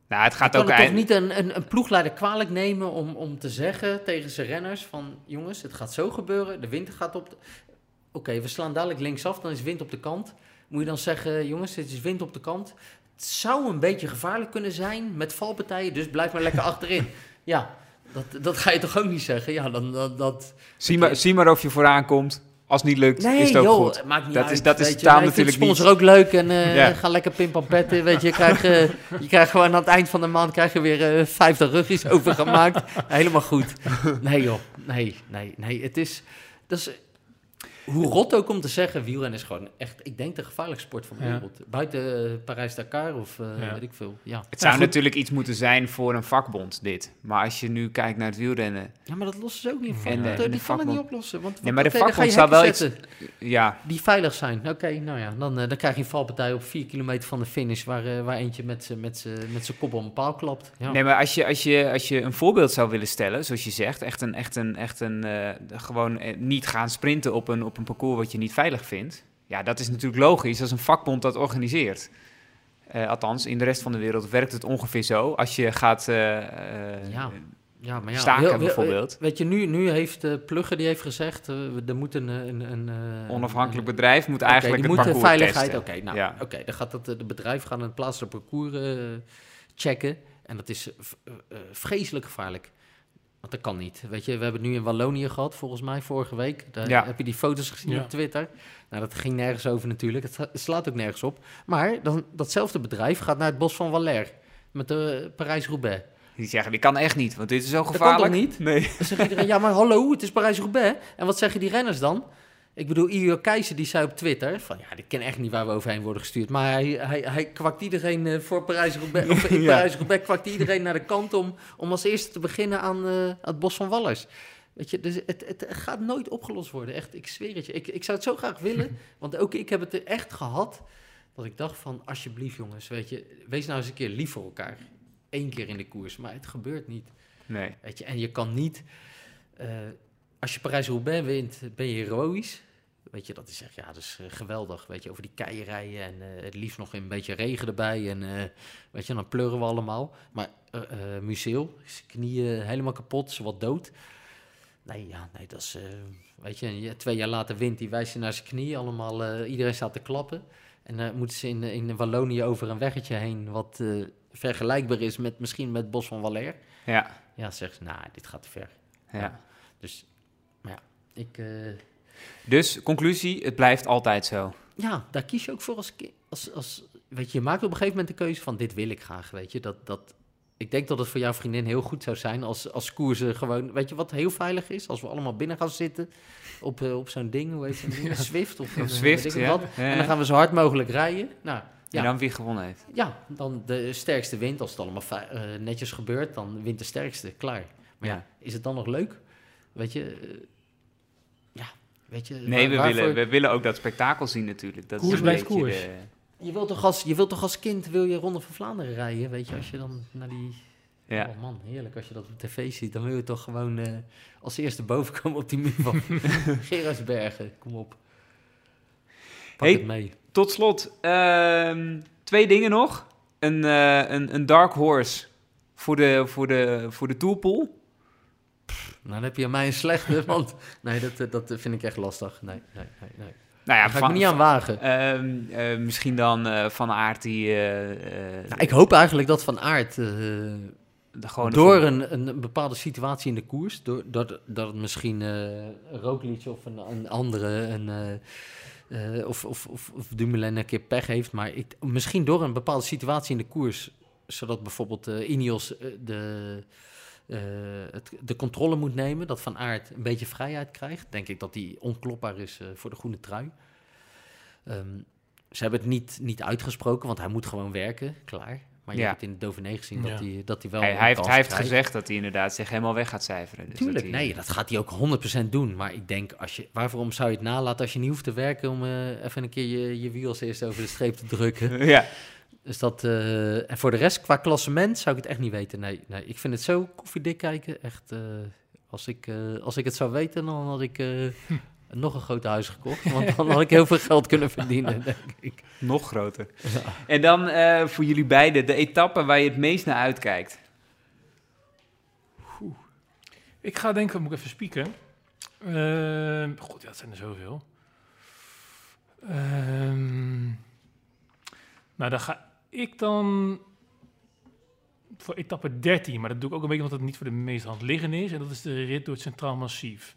[SPEAKER 1] Nou, het
[SPEAKER 2] je
[SPEAKER 1] gaat
[SPEAKER 2] kan
[SPEAKER 1] ook
[SPEAKER 2] het toch niet een, een, een ploegleider kwalijk nemen om, om te zeggen tegen zijn renners van... jongens, het gaat zo gebeuren, de wind gaat op... de- Oké, we slaan dadelijk linksaf, dan is wind op de kant. Moet je dan zeggen, jongens, het is wind op de kant. het zou een beetje gevaarlijk kunnen zijn met valpartijen, dus blijf maar lekker achterin. Ja, dat, dat ga je toch ook niet zeggen? Ja, dan dat... dat
[SPEAKER 1] Zie maar, zie maar of je vooraan komt. Als het niet lukt,
[SPEAKER 2] Nee,
[SPEAKER 1] is het ook
[SPEAKER 2] joh,
[SPEAKER 1] goed.
[SPEAKER 2] maakt niet
[SPEAKER 1] Dat
[SPEAKER 2] uit.
[SPEAKER 1] is- dat is taal natuurlijk
[SPEAKER 2] sponsor ook leuk en
[SPEAKER 1] Ja.
[SPEAKER 2] ga lekker pimpampetten. Weet je, je krijgt, eh, je krijgt gewoon aan het eind van de maand krijg je weer eh 50 ruggies overgemaakt. Helemaal goed. Nee joh, nee, nee, nee. Het is, dat is, hoe rot ook om te zeggen, wielrennen is gewoon echt, ik denk de gevaarlijkste sport van de
[SPEAKER 3] Ja.
[SPEAKER 2] wereld. Buiten eh, Parijs-Dakar of eh,
[SPEAKER 3] Ja.
[SPEAKER 2] weet ik veel. Ja.
[SPEAKER 1] Het zou
[SPEAKER 3] Ja,
[SPEAKER 1] natuurlijk iets moeten zijn voor een vakbond, dit. Maar als je nu kijkt naar het wielrennen...
[SPEAKER 2] ja, maar dat lossen ze ook niet.
[SPEAKER 1] En,
[SPEAKER 2] En,
[SPEAKER 1] eh,
[SPEAKER 2] die
[SPEAKER 1] de
[SPEAKER 2] kan het
[SPEAKER 1] vakbond-
[SPEAKER 2] niet oplossen. Want,
[SPEAKER 1] Nee, maar de vakbond zou wel
[SPEAKER 2] zetten.
[SPEAKER 1] Ja,
[SPEAKER 2] Die veilig zijn. Oké, nou ja, dan, eh, dan krijg je een valpartij op 4 kilometer van de finish... waar, waar eentje met zijn met met z'n kop op een paal klapt. Ja.
[SPEAKER 1] Nee, maar als je, als, je, als je een voorbeeld zou willen stellen, zoals je zegt, echt een, echt een, echt een eh, gewoon niet gaan sprinten op een, op een parcours wat je niet veilig vindt. Ja, dat is natuurlijk logisch als een vakbond dat organiseert. Eh, althans, in de rest van de wereld werkt het ongeveer zo. Als je gaat eh, eh,
[SPEAKER 2] Ja. Ja, maar ja,
[SPEAKER 1] Staken bijvoorbeeld.
[SPEAKER 2] Weet je, nu, nu heeft uh, Plugger die heeft gezegd... we- er moet een... een, een eh,
[SPEAKER 1] onafhankelijk
[SPEAKER 2] een-
[SPEAKER 1] bedrijf moet eigenlijk
[SPEAKER 2] die
[SPEAKER 1] het
[SPEAKER 2] moet de
[SPEAKER 1] parcours
[SPEAKER 2] veiligheid...
[SPEAKER 1] testen.
[SPEAKER 2] Oké, nou,
[SPEAKER 1] Ja.
[SPEAKER 2] oké, dan gaat dat, eh, de bedrijf gaan een plaatselijk parcours eh, checken. En dat is vreselijk gevaarlijk. Want dat kan niet. Weet je, we hebben het nu in Wallonië gehad, volgens mij, vorige week. Daar
[SPEAKER 1] Ja.
[SPEAKER 2] heb je die foto's gezien
[SPEAKER 3] Ja.
[SPEAKER 2] op Twitter. Nou, dat ging nergens over natuurlijk. Het sla- slaat ook nergens op. Maar dan, datzelfde bedrijf gaat naar het bos van Valère. Met de Parijs-Roubaix.
[SPEAKER 1] Die zeggen, die kan echt niet, want dit is zo
[SPEAKER 2] kan
[SPEAKER 1] gevaarlijk.
[SPEAKER 2] toch niet?
[SPEAKER 1] Nee.
[SPEAKER 2] Dan zegt iedereen, ja maar hallo, het is Parijs-Roubaix. En wat zeggen die renners dan? Ik bedoel, Io Keizer die zei op Twitter van ja, ik ken echt niet waar we overheen worden gestuurd. Maar hij, hij, hij kwakt iedereen eh, voor Parijs-Roubaix. Of in
[SPEAKER 1] Ja.
[SPEAKER 2] Parijs-Roubaix kwakt iedereen naar de kant om, om als eerste te beginnen aan eh, het Bos van Wallers. Weet je, dus het, het gaat nooit opgelost worden. Echt, ik zweer het je. Ik, ik zou het zo graag willen, want ook ik heb het er echt gehad. Dat ik dacht van, alsjeblieft jongens, weet je, wees nou eens een keer lief voor elkaar. Eén keer in de koers, maar het gebeurt niet.
[SPEAKER 1] nee.
[SPEAKER 2] Weet je, en je kan niet. eh, als je Parijs-Roubaix wint, ben je heroïs. Weet je, dat is echt, ja, eh, geweldig. Weet je, over die keierijen en eh, het liefst nog een beetje regen erbij. En eh, weet je, dan pleuren we allemaal. Maar uh, Museel, zijn knieën helemaal kapot, ze wat dood. Nee, ja, nee, dat is, weet je, twee jaar later wint hij, wijst naar zijn knieën. Allemaal, iedereen staat te klappen. En dan moeten ze in, in Wallonië over een weggetje heen, wat vergelijkbaar is met misschien met Bos van Valère.
[SPEAKER 1] Ja,
[SPEAKER 2] Ja, zegt ze, nou, dit gaat te ver.
[SPEAKER 1] ja.
[SPEAKER 2] Dus, maar ja, ik,
[SPEAKER 1] Dus, conclusie, het blijft altijd zo.
[SPEAKER 2] ja, daar kies je ook voor als, als, als, weet je, je maakt op een gegeven moment de keuze van, dit wil ik graag, weet je, dat, dat, ik denk dat het voor jouw vriendin heel goed zou zijn als, als koersen gewoon, weet je wat heel veilig is? Als we allemaal binnen gaan zitten op, eh, op zo'n ding, hoe heet zo'n ding? Een Swift of
[SPEAKER 1] Zwift,
[SPEAKER 2] weet ik
[SPEAKER 1] ja.
[SPEAKER 2] wat.
[SPEAKER 1] Ja,
[SPEAKER 2] En dan gaan we zo hard mogelijk rijden. Nou,
[SPEAKER 1] En
[SPEAKER 2] ja,
[SPEAKER 1] dan wie gewonnen heeft.
[SPEAKER 2] ja, dan de sterkste wint. Als het allemaal eh, netjes gebeurt, dan wint de sterkste, klaar. Maar ja, is het dan nog leuk? Weet je, eh, weet je.
[SPEAKER 1] Nee,
[SPEAKER 2] waar-
[SPEAKER 1] we willen, we willen ook dat spektakel zien natuurlijk. Dat
[SPEAKER 3] Koers
[SPEAKER 1] is een
[SPEAKER 3] blijft
[SPEAKER 1] beetje
[SPEAKER 3] koers.
[SPEAKER 1] de-
[SPEAKER 2] Je wilt toch als, je wilt toch als kind wil je Ronde van Vlaanderen rijden, weet je, als je dan naar die...
[SPEAKER 1] ja.
[SPEAKER 2] Oh man, heerlijk als je dat op tv ziet. Dan wil je toch gewoon eh, als eerste boven komen op die muur van Gerardsbergen. Kom op. Pak
[SPEAKER 1] Hey.
[SPEAKER 2] het mee.
[SPEAKER 1] Tot slot, ehm, twee dingen nog. Een, eh, een, een dark horse voor de, voor de, voor de toolpool.
[SPEAKER 2] Nou, dan heb je aan mij een slechte, want nee, dat, eh, dat vind ik echt lastig. Nee, nee, nee. nee.
[SPEAKER 1] Nou ja,
[SPEAKER 2] Daar ga ik me niet aan wagen.
[SPEAKER 1] Ehm, eh, misschien dan eh, Van Aert die
[SPEAKER 2] Nou, ik hoop eigenlijk dat Van Aert
[SPEAKER 1] gewoon
[SPEAKER 2] door een, een, bepaalde situatie in de koers, door, dat, dat het misschien uh, Roglic of een, een andere, een, uh, of, of, of, of Dumoulin een keer pech heeft, maar ik, misschien door een bepaalde situatie in de koers, zodat bijvoorbeeld uh, Ineos de, het, de controle moet nemen, dat Van Aert een beetje vrijheid krijgt, denk ik dat hij onklopbaar is voor de groene trui. Um, ze hebben het niet, niet uitgesproken, want hij moet gewoon werken, klaar. Maar je
[SPEAKER 1] Ja.
[SPEAKER 2] hebt in de Dauphiné gezien
[SPEAKER 3] Ja.
[SPEAKER 2] dat, hij, dat hij wel
[SPEAKER 1] Hij, hij heeft, hij heeft gezegd dat hij inderdaad zich helemaal weg gaat cijferen. Dus
[SPEAKER 2] Tuurlijk,
[SPEAKER 1] dat hij-
[SPEAKER 2] nee, dat gaat hij ook 100% doen. Maar ik denk, als je, waarom zou je het nalaten als je niet hoeft te werken om eh, even een keer je, je wiel als eerste over de streep te drukken?
[SPEAKER 1] Ja,
[SPEAKER 2] Dus dat, eh, en voor de rest, qua klassement, zou ik het echt niet weten. Nee, nee ik vind het zo koffiedik kijken. Echt, eh, als, ik, eh, als ik het zou weten, dan had ik eh, nog een groot huis gekocht. Want dan had ik heel veel geld kunnen verdienen, denk ik.
[SPEAKER 1] nog groter. En dan eh, voor jullie beiden de etappe waar je het meest naar uitkijkt.
[SPEAKER 3] Ik ga denken, moet ik even spieken. Ehm God, ja, dat zijn er zoveel. Ehm nou, dan ga, ik dan voor etappe 13, maar dat doe ik ook een beetje omdat het niet voor de meest hand liggen is. En dat is de rit door het Centraal Massief.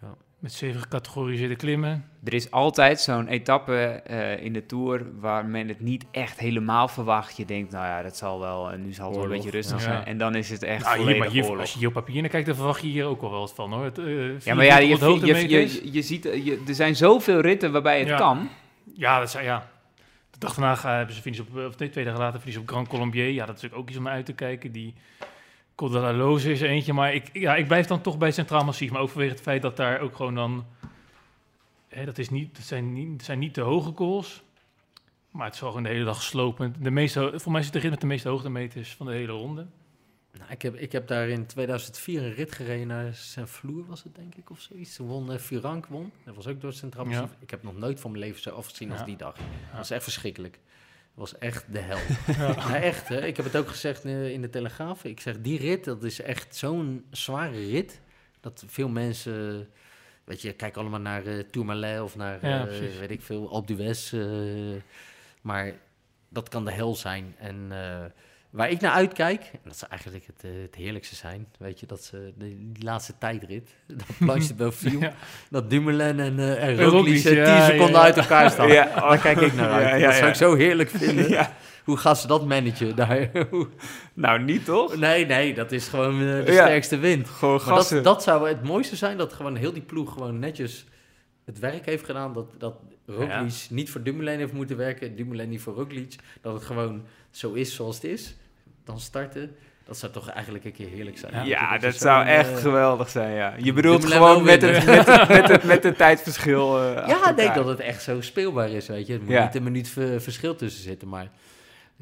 [SPEAKER 2] Ja.
[SPEAKER 3] Met zeven gecategoriseerde klimmen.
[SPEAKER 1] Er is altijd zo'n etappe eh, in de Tour waar men het niet echt helemaal verwacht. Je denkt, nou ja, dat zal wel, en nu zal het wel een beetje rustig
[SPEAKER 3] ja.
[SPEAKER 1] zijn. En dan is het echt
[SPEAKER 3] Nou, hier,
[SPEAKER 1] volledig
[SPEAKER 3] maar hier,
[SPEAKER 1] oorlog.
[SPEAKER 3] als je hier op papier naar kijkt, dan verwacht je hier ook wel wat van hoor. Het, eh,
[SPEAKER 1] Ja, maar ja, je,
[SPEAKER 3] 400
[SPEAKER 1] je, je, ziet, eh, je, er zijn zoveel ritten waarbij het
[SPEAKER 3] Ja.
[SPEAKER 1] kan.
[SPEAKER 3] Ja, dat zijn ja. De dag daarna gaan- hebben ze finish op, of nee, twee dagen later finish op Grand Colombier. Ja, dat is ook iets om naar uit te kijken. Die Col de la Loze is er eentje, maar ik, ja, ik blijf dan toch bij Centraal Massief. Maar ook vanwege het feit dat daar ook gewoon dan... Hè, dat, is niet, dat, zijn niet, dat zijn niet de hoge calls, maar het wel gewoon de hele dag slopend. De meeste, voor mij het de rit met de meeste hoogtemeters van de hele ronde.
[SPEAKER 2] Nou, ik, heb, ik heb daar in 2004 een rit gereden naar Saint-Flour, was het denk ik, of zoiets. Won uh, Furank won. Dat was ook door het Centraal
[SPEAKER 3] Ja.
[SPEAKER 2] Ik heb nog nooit van mijn leven zo afgezien als die dag. Dat was echt verschrikkelijk. Dat was echt de hel.
[SPEAKER 3] Ja.
[SPEAKER 2] Ja, echt. Hè? Ik heb het ook gezegd eh, in de Telegraaf. Ik zeg, die rit, dat is echt zo'n zware rit. Dat veel mensen, weet je, kijken allemaal naar Tourmalet of naar, weet ik veel, Alpe d'Huez. maar dat kan de hel zijn. En waar ik naar uitkijk, en dat zou eigenlijk het, eh, het heerlijkste zijn, weet je, dat ze de, die laatste tijdrit, dat Planche de Belfield,
[SPEAKER 3] Ja.
[SPEAKER 2] dat Dumoulin en, eh en Roglic
[SPEAKER 3] Roglic,
[SPEAKER 2] eh, 10
[SPEAKER 3] ja,
[SPEAKER 2] seconden
[SPEAKER 3] ja, ja.
[SPEAKER 2] uit elkaar staan.
[SPEAKER 1] Ja.
[SPEAKER 2] Daar kijk ik naar uit.
[SPEAKER 1] Ja, ja,
[SPEAKER 2] dat zou
[SPEAKER 1] ja.
[SPEAKER 2] ik zo heerlijk vinden.
[SPEAKER 1] Ja.
[SPEAKER 2] Hoe gaan ze dat managen daar?
[SPEAKER 1] Nou, niet toch?
[SPEAKER 2] nee, nee, dat is gewoon eh, de
[SPEAKER 1] Ja.
[SPEAKER 2] sterkste wind.
[SPEAKER 1] Gewoon
[SPEAKER 2] Maar dat, dat zou het mooiste zijn, dat gewoon heel die ploeg gewoon netjes het werk heeft gedaan. Dat, dat Roglic niet voor Dumoulin heeft moeten werken, Dumoulin niet voor Roglic. Dat het gewoon zo is zoals het is. Dan starten. Dat zou toch eigenlijk een keer heerlijk zijn.
[SPEAKER 1] Ja, dat zou echt
[SPEAKER 2] eh,
[SPEAKER 1] geweldig zijn, ja. Je bedoelt gewoon met het, met, het, met, het, met het tijdverschil eh,
[SPEAKER 2] Ja, ik denk dat het echt zo speelbaar is, weet je. Er moet
[SPEAKER 1] Ja.
[SPEAKER 2] niet een minuut ver- verschil tussen zitten, maar...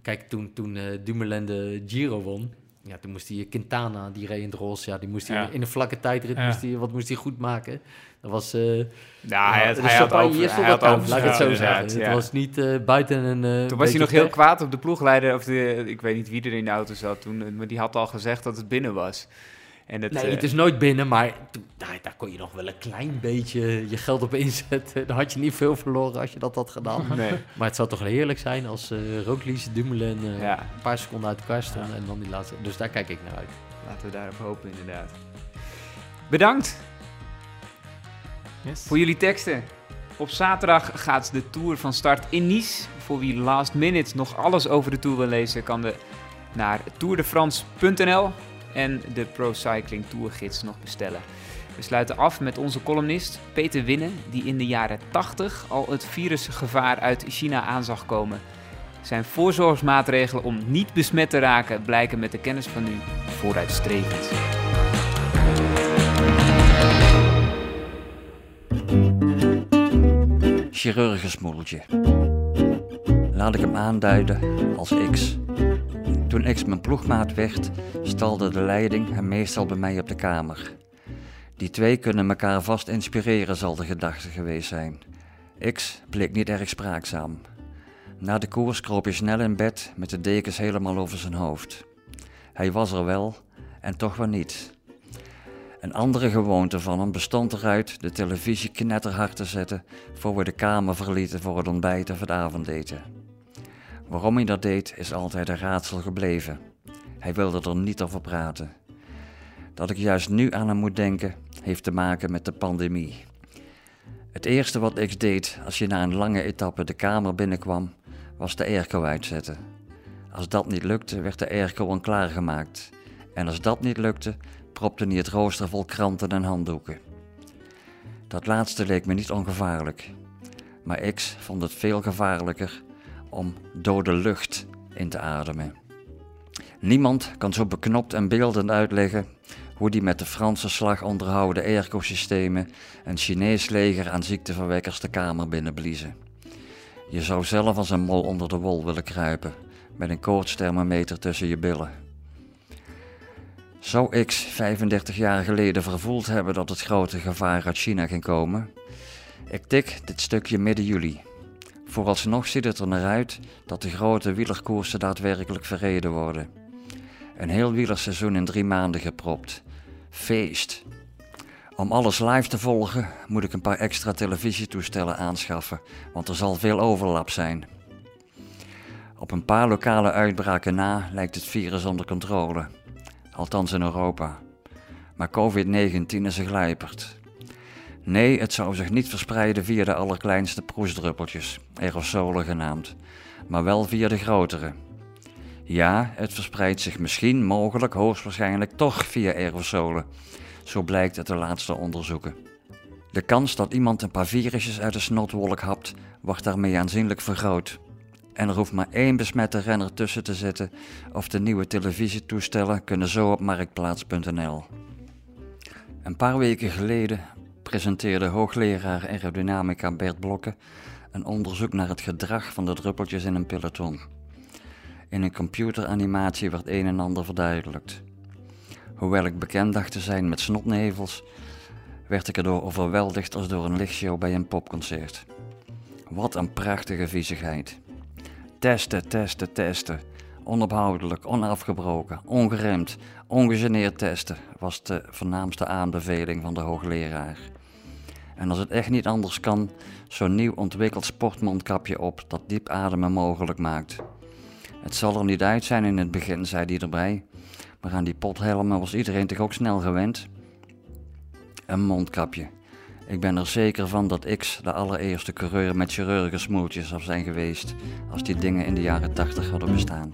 [SPEAKER 2] Kijk, toen, toen eh, Dumoulin de Giro won... Ja, toen moest hij Quintana, die reed in het roze... Ja, die moest hij
[SPEAKER 3] Ja.
[SPEAKER 2] in een vlakke tijdrit...
[SPEAKER 3] Ja.
[SPEAKER 2] Moest hij, wat moest hij goed maken? Dat was... eh,
[SPEAKER 1] Nou,
[SPEAKER 2] ja,
[SPEAKER 1] hij had, hij had over, hij had over-
[SPEAKER 2] laat ik het zo zeggen. Het was niet eh, buiten een eh,
[SPEAKER 1] Toen was hij nog heel kwaad op de ploegleider, of de, ik weet niet wie er in de auto zat toen, eh, maar die had al gezegd dat het binnen was. En dat,
[SPEAKER 2] Nee,
[SPEAKER 1] eh,
[SPEAKER 2] het is nooit binnen, maar daar, daar kon je nog wel een klein beetje je geld op inzetten. Dan had je niet veel verloren als je dat had gedaan.
[SPEAKER 1] nee,
[SPEAKER 2] Maar het zou toch heerlijk zijn als eh Roglic, Dumoulin eh,
[SPEAKER 1] ja,
[SPEAKER 2] een paar seconden uit elkaar stonden en dan die laatste. Dus daar kijk ik naar uit.
[SPEAKER 1] laten we daarop hopen inderdaad. Bedankt
[SPEAKER 3] Yes.
[SPEAKER 1] voor jullie teksten. Op zaterdag gaat de Tour van start in Nice. Voor wie last minute nog alles over de Tour wil lezen, kan de naar tourdefrance.nl en de Pro Cycling Tourgids nog bestellen. We sluiten af met onze columnist Peter Winnen, die in de jaren 80 al het virusgevaar uit China aan zag komen. Zijn voorzorgsmaatregelen om niet besmet te raken blijken met de kennis van nu vooruitstrevend.
[SPEAKER 5] chirurgensmoeltje. Laat ik hem aanduiden als X. Toen X mijn ploegmaat werd, stalde de leiding hem meestal bij mij op de kamer. Die twee kunnen elkaar vast inspireren, zal de gedachte geweest zijn. X bleek niet erg spraakzaam. Na de koers kroop hij snel in bed met de dekens helemaal over zijn hoofd. Hij was er wel en toch weer niet. Een andere gewoonte van hem bestond eruit de televisie knetterhard te zetten voor we de kamer verlieten voor het ontbijt of het avondeten. Waarom hij dat deed is altijd een raadsel gebleven. Hij wilde er niet over praten. Dat ik juist nu aan hem moet denken, heeft te maken met de pandemie. Het eerste wat ik deed als je na een lange etappe de kamer binnenkwam, was de airco uitzetten. Als dat niet lukte, werd de airco al klaargemaakt. En als dat niet lukte, propte hij het rooster vol kranten en handdoeken. Dat laatste leek me niet ongevaarlijk, maar X vond het veel gevaarlijker om dode lucht in te ademen. Niemand kan zo beknopt en beeldend uitleggen hoe die met de Franse slag onderhouden airco-systemen een Chinees leger aan ziekteverwekkers de kamer binnenbliezen. Je zou zelf als een mol onder de wol willen kruipen, met een koortsthermometer tussen je billen. Zou X 35 jaar geleden vervoeld hebben dat het grote gevaar uit China ging komen? Ik tik dit stukje midden juli. Vooralsnog ziet het er naar uit dat de grote wielerkoersen daadwerkelijk verreden worden. Een heel wielerseizoen in drie maanden gepropt. Feest. Om alles live te volgen moet ik een paar extra televisietoestellen aanschaffen, want er zal veel overlap zijn. Op een paar lokale uitbraken na lijkt het virus onder controle. Althans in Europa. Maar COVID-19 is een glijperd. Nee, het zou zich niet verspreiden via de allerkleinste proesdruppeltjes, aerosolen genaamd, maar wel via de grotere. Ja, het verspreidt zich misschien, mogelijk, hoogstwaarschijnlijk toch via aerosolen. Zo blijkt uit de laatste onderzoeken. De kans dat iemand een paar virusjes uit de snotwolk hapt, wordt daarmee aanzienlijk vergroot. En er hoeft maar één besmette renner tussen te zitten, of de nieuwe televisietoestellen kunnen zo op marktplaats.nl. Een paar weken geleden presenteerde hoogleraar aerodynamica Bert Blokke een onderzoek naar het gedrag van de druppeltjes in een peloton. In een computeranimatie werd een en ander verduidelijkt. Hoewel ik bekend dacht te zijn met snotnevels, werd ik erdoor overweldigd als door een lichtshow bij een popconcert. Wat een prachtige viezigheid. Testen, testen, testen. Onophoudelijk, onafgebroken, ongeremd, ongegeneerd testen was de voornaamste aanbeveling van de hoogleraar. En als het echt niet anders kan, zo'n nieuw ontwikkeld sportmondkapje op dat diep ademen mogelijk maakt. Het zal er niet uit zijn in het begin, zei hij erbij, maar aan die pothelmen was iedereen toch ook snel gewend? Een mondkapje. Ik ben er zeker van dat X de allereerste coureur met chirurgensmoeltjes zou zijn geweest als die dingen in de jaren 80 hadden bestaan.